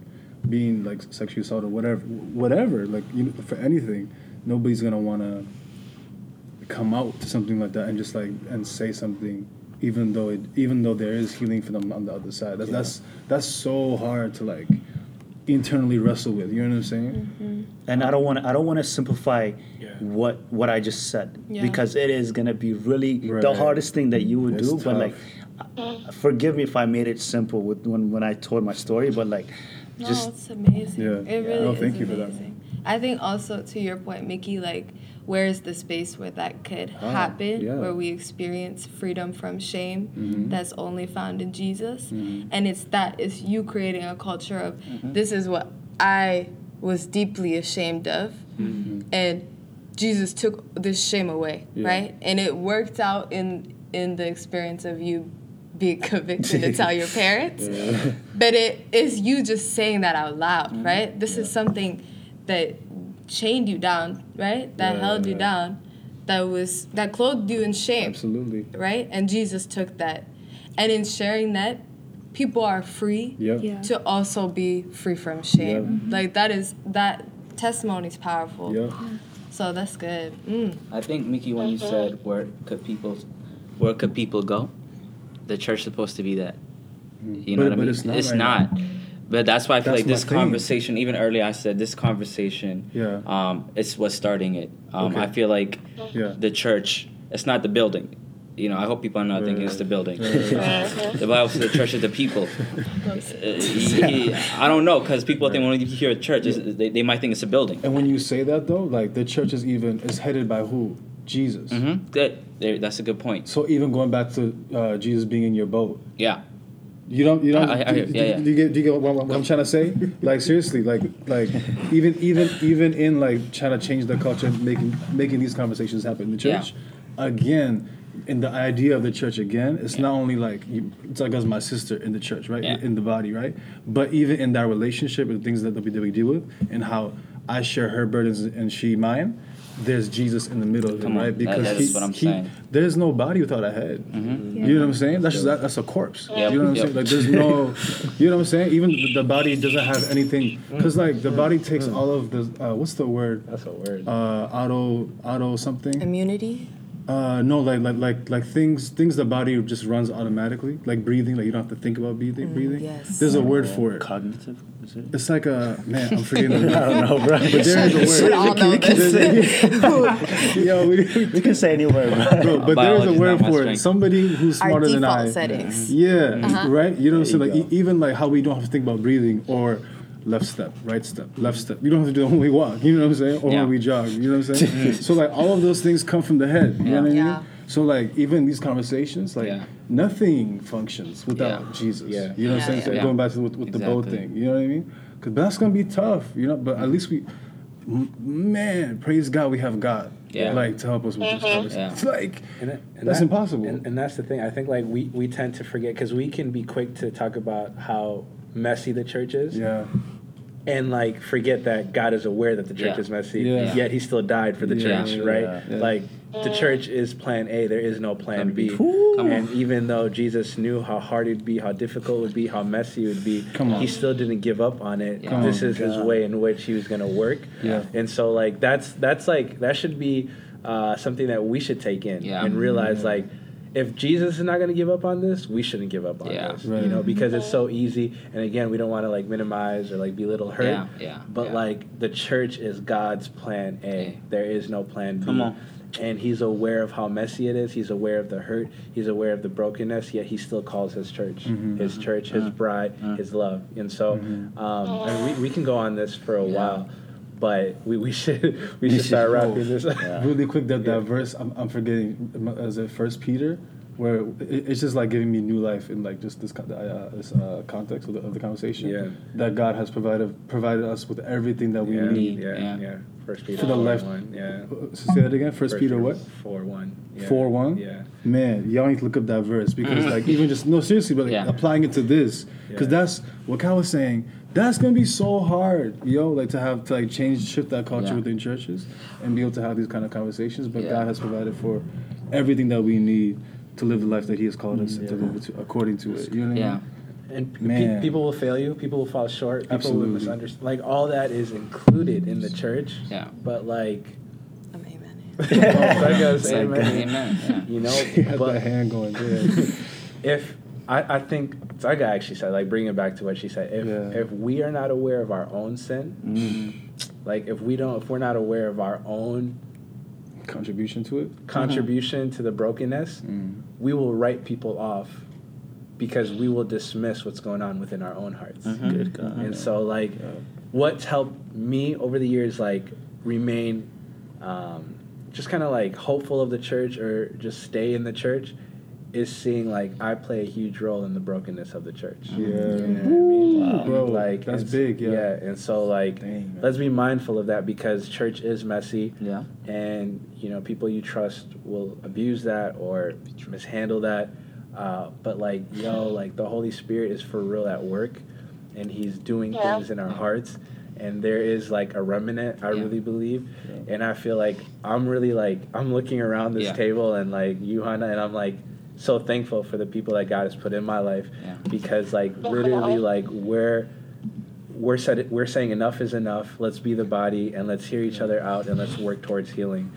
being like sexually assaulted, or whatever, whatever. Like you know, for anything, nobody's gonna want to come out to something like that and just like and say something, even though it even though there is healing for them on the other side. That's that's that's so hard to like internally wrestle with. You know what I'm saying? Mm-hmm. And I don't want to. I don't want to simplify Yeah. what what I just said Yeah. because it is gonna be really the hardest thing that you would It's do. But like, forgive me if I made it simple with when when I told my story. But like, No, just it's amazing. Yeah. It really No, is thank you for that. I think also to your point, Mickey, like where is the space where that could Ah, happen, yeah. where we experience freedom from shame Mhm. that's only found in Jesus. Mhm. And it's that, it's you creating a culture of Mm-hmm. this is what I was deeply ashamed of. Mm-hmm. And Jesus took this shame away, Yeah. right? And it worked out in in the experience of you being convicted to tell your parents. But it is you just saying that out loud, Mm-hmm. right? This is something that chained you down, right? That Yeah, held you down, that was that clothed you in shame, Absolutely. right? And Jesus took that. And in sharing that, people are free Yeah. Yeah. to also be free from shame. Like that is that testimony is powerful. Yeah. So that's good. Mm. I think Mickey, when you said where could people, where could people go, the church supposed to be that. You know But- what I mean? it's not right not. But that's why I feel That's like this my thing. conversation, even earlier I said this conversation, Yeah. um, it's what's starting it. Um, Okay. I feel like Yeah. the church, it's not the building. You know, I hope people are not thinking it's the building. Right. the Bible says the church is the people. Uh, I don't know, because people think when you hear a church, it's- they, they might think it's a building. And when you say that though, like the church is even is headed by who? Jesus. hmm Good. There, that's a good point. So even going back to uh, Jesus being in your boat, Yeah. You don't. You don't. I- I- do, yeah, yeah. do you get? Do you get what, what I'm trying to say? Like seriously, like like even even even in like trying to change the culture, making making these conversations happen in the Yeah. church. Again, in the idea of the church again, it's not only like you, it's like as my sister in the church, right? Yeah. In the body, right? But even in that relationship and things that we that we deal with, and how I share her burdens and she mine. There's Jesus in the middle of it, Come on, right? that- that's what I'm saying. There's no body without a head. Mm-hmm. You know what I'm saying? That's just that, that's a corpse. Yep, You know what I'm yep. saying? Like there's no, you know what I'm saying? Even the, the body doesn't have anything because like the body takes all of the uh, what's the word? That's a word. Uh, auto auto something. Immunity. Uh, no, like like like like things things the body just runs automatically, like breathing. Like you don't have to think about breathing. breathing. yes. There's a word for it. Cognitive. Is it? It's like a man. I'm forgetting the I don't know, bro. But there is a We word. all know we can this. say, Yo, we, we can say any word, bro. bro, but there is a word not my for it. Somebody who's Our smarter than default I. settings. Yeah, right. You know what I'm saying? There Like you e- even like how we don't have to think about breathing or left step, right step, left step. You don't have to do it when we walk. You know what I'm saying? Or Yeah. when we jog. You know what I'm saying? so like all of those things come from the head. You know what I mean? Yeah. So like even these conversations, like Yeah. nothing functions without Yeah. Jesus. Yeah. You know what I'm saying? Yeah, So yeah. going back to with, with the boat thing. You know what I mean? Because that's gonna be tough. You know, but at least we. Man, praise God, we have God, Yeah. like to help us with this conversation. Mm-hmm. Yeah. It's like And, that- and That's that- impossible. And, and that's the thing. I think like we, we tend to forget because we can be quick to talk about how messy the church is, yeah, and like forget that God is aware that the church Yeah. is messy. Yeah. Yet He still died for the Yeah. church, right? Yeah. Like the church is Plan A. There is no Plan B. And even though Jesus knew how hard it'd be, how difficult it would be, how messy it would be, Come on. he still didn't give up on it. Come This on. is his way in which he was going to work. Yeah. And so like that's that's like that should be uh, something that we should take in Yeah. and realize like if Jesus is not going to give up on this, we shouldn't give up on Yeah. this. Right. You know, because it's so easy. And again, we don't want to like minimize or like belittle hurt. Yeah, yeah, But yeah. like the church is God's plan A. A. There is no plan B. Come on. And he's aware of how messy it is. He's aware of the hurt. He's aware of the brokenness. Yet he still calls his church, Mm-hmm. his church, his bride, his love. And so, um, and we, we can go on this for a while, but we, we should we should start wrapping this up. really quick that Yeah. verse I'm, I'm forgetting as a First Peter, where it, it's just like giving me new life in like just this uh, this uh, context of the, of the conversation. Yeah. that God has provided provided us with everything that we yeah, need. Yeah, yeah, Yeah. First Peter For the left- one. Yeah. Uh, Say that again. First, Peter what? Four one. Yeah. Four one. Yeah. Man, y'all need to look up that verse because like even just no seriously, but like, Yeah. applying it to this because Yeah. that's what Kyle was saying. That's gonna be so hard, yo. Like to have to like change, shift that culture Yeah. within churches and be able to have these kind of conversations. But Yeah. God has provided for everything that we need to live the life that He has called us Mm, to live to, according to it. You know what I Yeah. mean? And pe- Man. people will fail you. People will fall short. People Absolutely. will misunderstand. Like all that is included in the church. Yeah. But like, I'm amen. I gotta say, Amen. amen. Amen. Yeah. You know, He had that but hand going. Yeah. if I, I think Tsega actually said, like, bring it back to what she said. If Yeah. if we are not aware of our own sin, mm-hmm. like if we don't, if we're not aware of our own Contribution to it. contribution to the brokenness, mm-hmm. we will write people off because we will dismiss what's going on within our own hearts. Mm-hmm. Good God. And so, like, what's helped me over the years, like, remain um, just kind of like hopeful of the church or just stay in the church is seeing, like, I play a huge role in the brokenness of the church. Yeah. You know what I mean? Wow. Bro, like that's big, yeah. Yeah, and so like, Dang, let's be mindful of that because church is messy Yeah. and you know people you trust will abuse that or mishandle that uh, but like yo like the holy spirit is for real at work and he's doing Yeah. things in our hearts and there is like a remnant i Yeah. really believe and i feel like i'm really like i'm looking around this Yeah. table and like you hannah and i'm like so thankful for the people that god has put in my life Yeah. because like literally like we're we're said we're saying enough is enough. Let's be the body and let's hear each other out and let's work towards healing.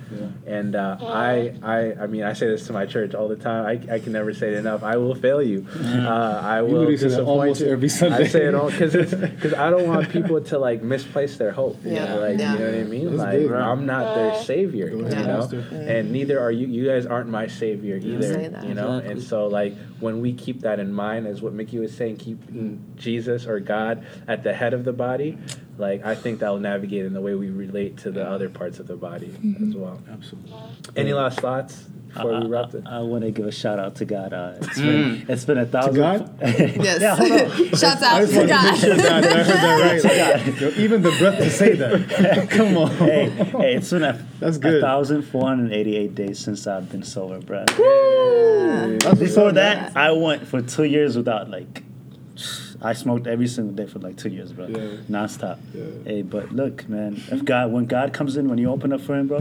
And uh, I I I mean I say this to my church all the time. I, I can never say it enough. I will fail you. Uh, I will literally say that disappoint you. every Sunday. I say it all because because I don't want people to like misplace their hope. Yeah. Like Yeah. you know what I mean? That's like big. I'm not their savior. Go You know, and neither are you. You guys aren't my savior either. You know, Exactly. and so like when we keep that in mind, as what Mickey was saying, keep Jesus or God at the head head of the body, like I think that will navigate in the way we relate to the other parts of the body as well. Absolutely. Any last thoughts before we wrap it? I, want to give a shout out to God. Uh, it's Mm. been it's been a thousand. To God? Yes. yeah, hold on. Shouts I out just to want to make sure God. that I heard that right. Like, yo, even the breath to say that. Come on. hey, hey, it's been a That's good. thousand four hundred eighty-eight days since I've been sober, bro. That's what's Before up, that, I went for two years without like. I smoked every single day for like two years, bro, Yeah. nonstop. Yeah. Hey, but look, man, if God, when God comes in, when you open up for Him, bro,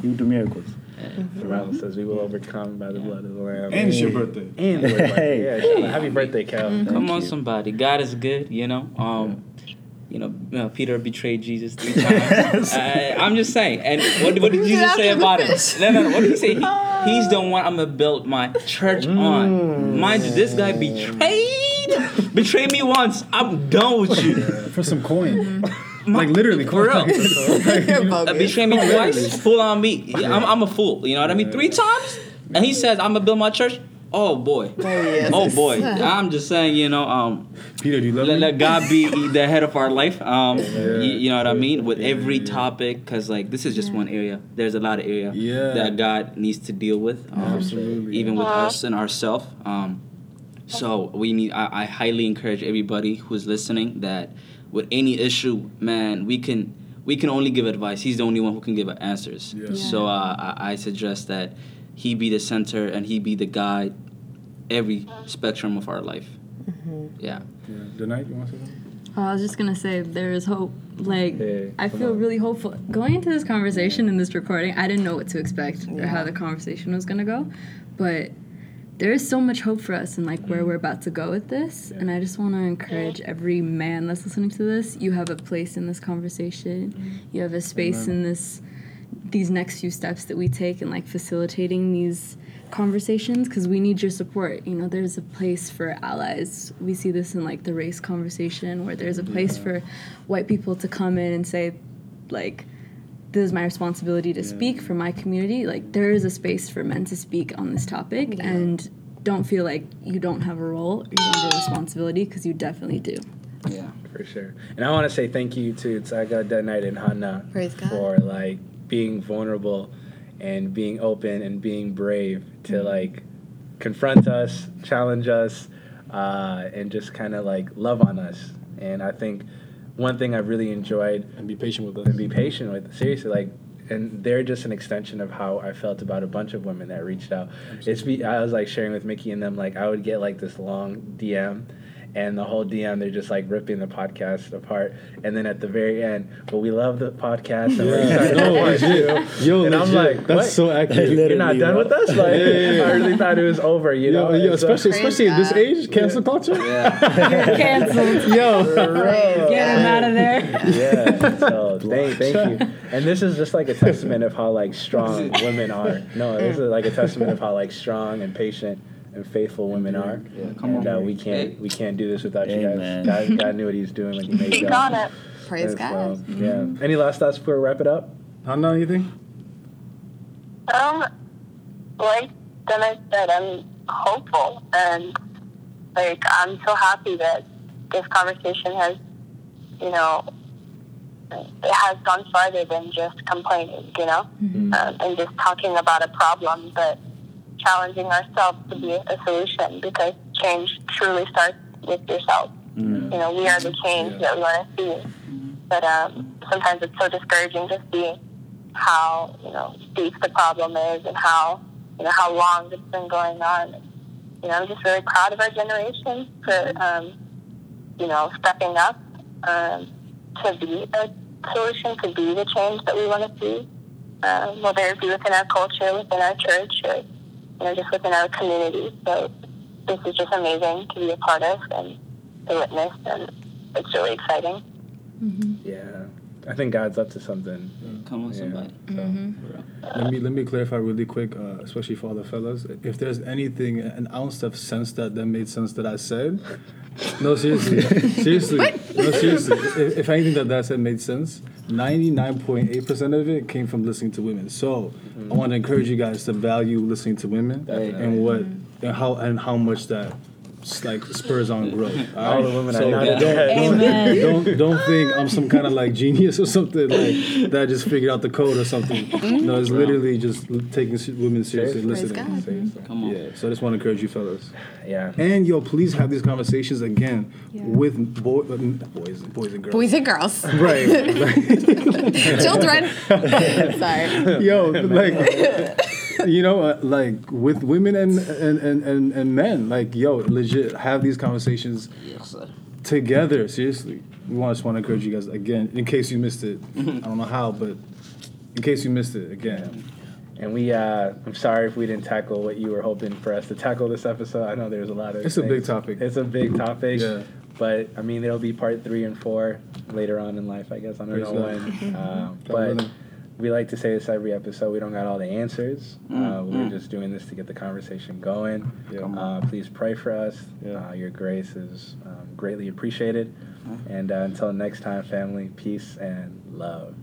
He will do miracles. The Bible says we will overcome by the blood of the Lamb. And it's your birthday. And your birthday. Hey. Yeah, shout happy birthday, Cal. Come on, somebody. God is good, you know. Um, you know, uh, Peter betrayed Jesus three times. uh, I'm just saying. And what, what did Jesus say about it? No, no, no. What did he say? He, he's the one I'm gonna build my church Mm. on. Mind you, this guy betrayed, betrayed me once. I'm done with you. For some coin. Like literally. for real. You're Uh, bogus. betray me Oh, twice, really? fool on me. Yeah, I'm, I'm a fool. You know what I mean? Three times, and he says I'm gonna build my church. Oh boy. Oh, yes. Oh boy. I'm just saying. You know. Um. Peter, do you love let, me? let God be the head of our life. Um, Yeah. y- you, know what I mean with Yeah, every yeah. topic, because like this is just one area. There's a lot of area Yeah. that God needs to deal with. Um, Absolutely. Even with Uh-huh. us and ourselves. Um, so we need. I, I highly encourage everybody who's listening that with any issue, man, we can we can only give advice. He's the only one who can give answers. Yeah. Yeah. So uh, I, I suggest that he be the center and he be the guide every spectrum of our life. Yeah. Yeah. The you want to say something? Oh, I was just gonna say there is hope. Like Hey, I feel on. really hopeful going into this conversation and this recording. I didn't know what to expect or how the conversation was gonna go, but there is so much hope for us and like where we're about to go with this. And I just want to encourage every man that's listening to this. You have a place in this conversation. Mm-hmm. You have a space in this these next few steps that we take and like facilitating these conversations because we need your support you know there's a place for allies we see this in like the race conversation where there's a place for white people to come in and say like this is my responsibility to speak for my community like there is a space for men to speak on this topic and don't feel like you don't have a role or you don't have a responsibility because you definitely do Yeah. For sure. And I want to say thank you to Tsega Dead Night and Hannah for like being vulnerable and being open and being brave to Mm-hmm. like confront us, challenge us, uh, and just kind of like love on us. And I think one thing I've really enjoyed And be patient with us. and be patient with. Seriously, like, and they're just an extension of how I felt about a bunch of women that reached out. It's be, I was like sharing with Mickey and them, like I would get like this long DM. And the whole DM, they're just like ripping the podcast apart. And then at the very end, well, we love the podcast. And we're excited No, part legit. Yo, and I'm like, That's what? so accurate. You're not done with us? Like, Yeah, yeah, yeah. I really thought it was over, you know? Yo, yo, And so- especially especially at this age, cancel culture. Yeah. Canceled Yo, get him out of there Yeah. So thank, thank you. And this is just like a testament of how like strong women are. No, this is like a testament of how like strong and patient and faithful women are. Yeah, come and on. uh, we can't Hey. we can't do this without you guys. God, God knew what He was doing when He made Keep y'all. on it. Praise And God. so, yeah. Any last thoughts before we wrap it up? Hannah, anything? Um, like Danait said, I'm hopeful and like I'm so happy that this conversation has, you know, it has gone farther than just complaining, you know, um, and just talking about a problem, but challenging ourselves to be a solution because change truly starts with yourself. Mm. You know, we are the change that we want to see. But um, sometimes it's so discouraging to see how you know deep the problem is and how you know how long it's been going on. You know, I'm just really proud of our generation for um, you know stepping up um, to be a solution, to be the change that we want to see, um, whether it be within our culture, within our church, or you know just within our community. So this is just amazing to be a part of and to witness, and it's really exciting. Mm-hmm. Yeah. I think God's up to something. Come on, Yeah. somebody. So, mm-hmm. Let me let me clarify really quick, uh, especially for all the fellas. If there's anything, an ounce of sense that that made sense that I said, no, seriously, seriously, no, seriously. If, if anything that that said made sense, ninety nine point eight percent of it came from listening to women. So mm-hmm. I want to encourage you guys to value listening to women Definitely. and what mm-hmm. and how and how much that like spurs on growth. All the women So are not don't, don't, don't don't think I'm some kind of like genius or something like that. I just figured out the code or something. No, it's literally just taking women seriously, and listening. God. Seriously. Come on. Yeah, so I just want to encourage you fellas. Yeah. And yo, please have these conversations again Yeah. with boy, uh, boys, boys and girls. Boys and girls. Right. Children. Sorry. yo, like you know, uh, like with women and, and and and and men, like yo, legit have these conversations Yes, together. Seriously, we want just want to encourage you guys again, in case you missed it. I don't know how, but in case you missed it again. And we, uh, I'm sorry if we didn't tackle what you were hoping for us to tackle this episode. I know there's a lot of. It's a big topic. It's a big topic. Yeah. But I mean, there'll be part three and four later on in life. I guess I don't Praise know God. when. God but. We like to say this every episode. We don't got all the answers. uh, Mm, we're mm. just doing this to get the conversation going. Yeah. Uh, please pray for us. Yeah. Uh, your grace is um, greatly appreciated. And uh, until next time, family, peace and love.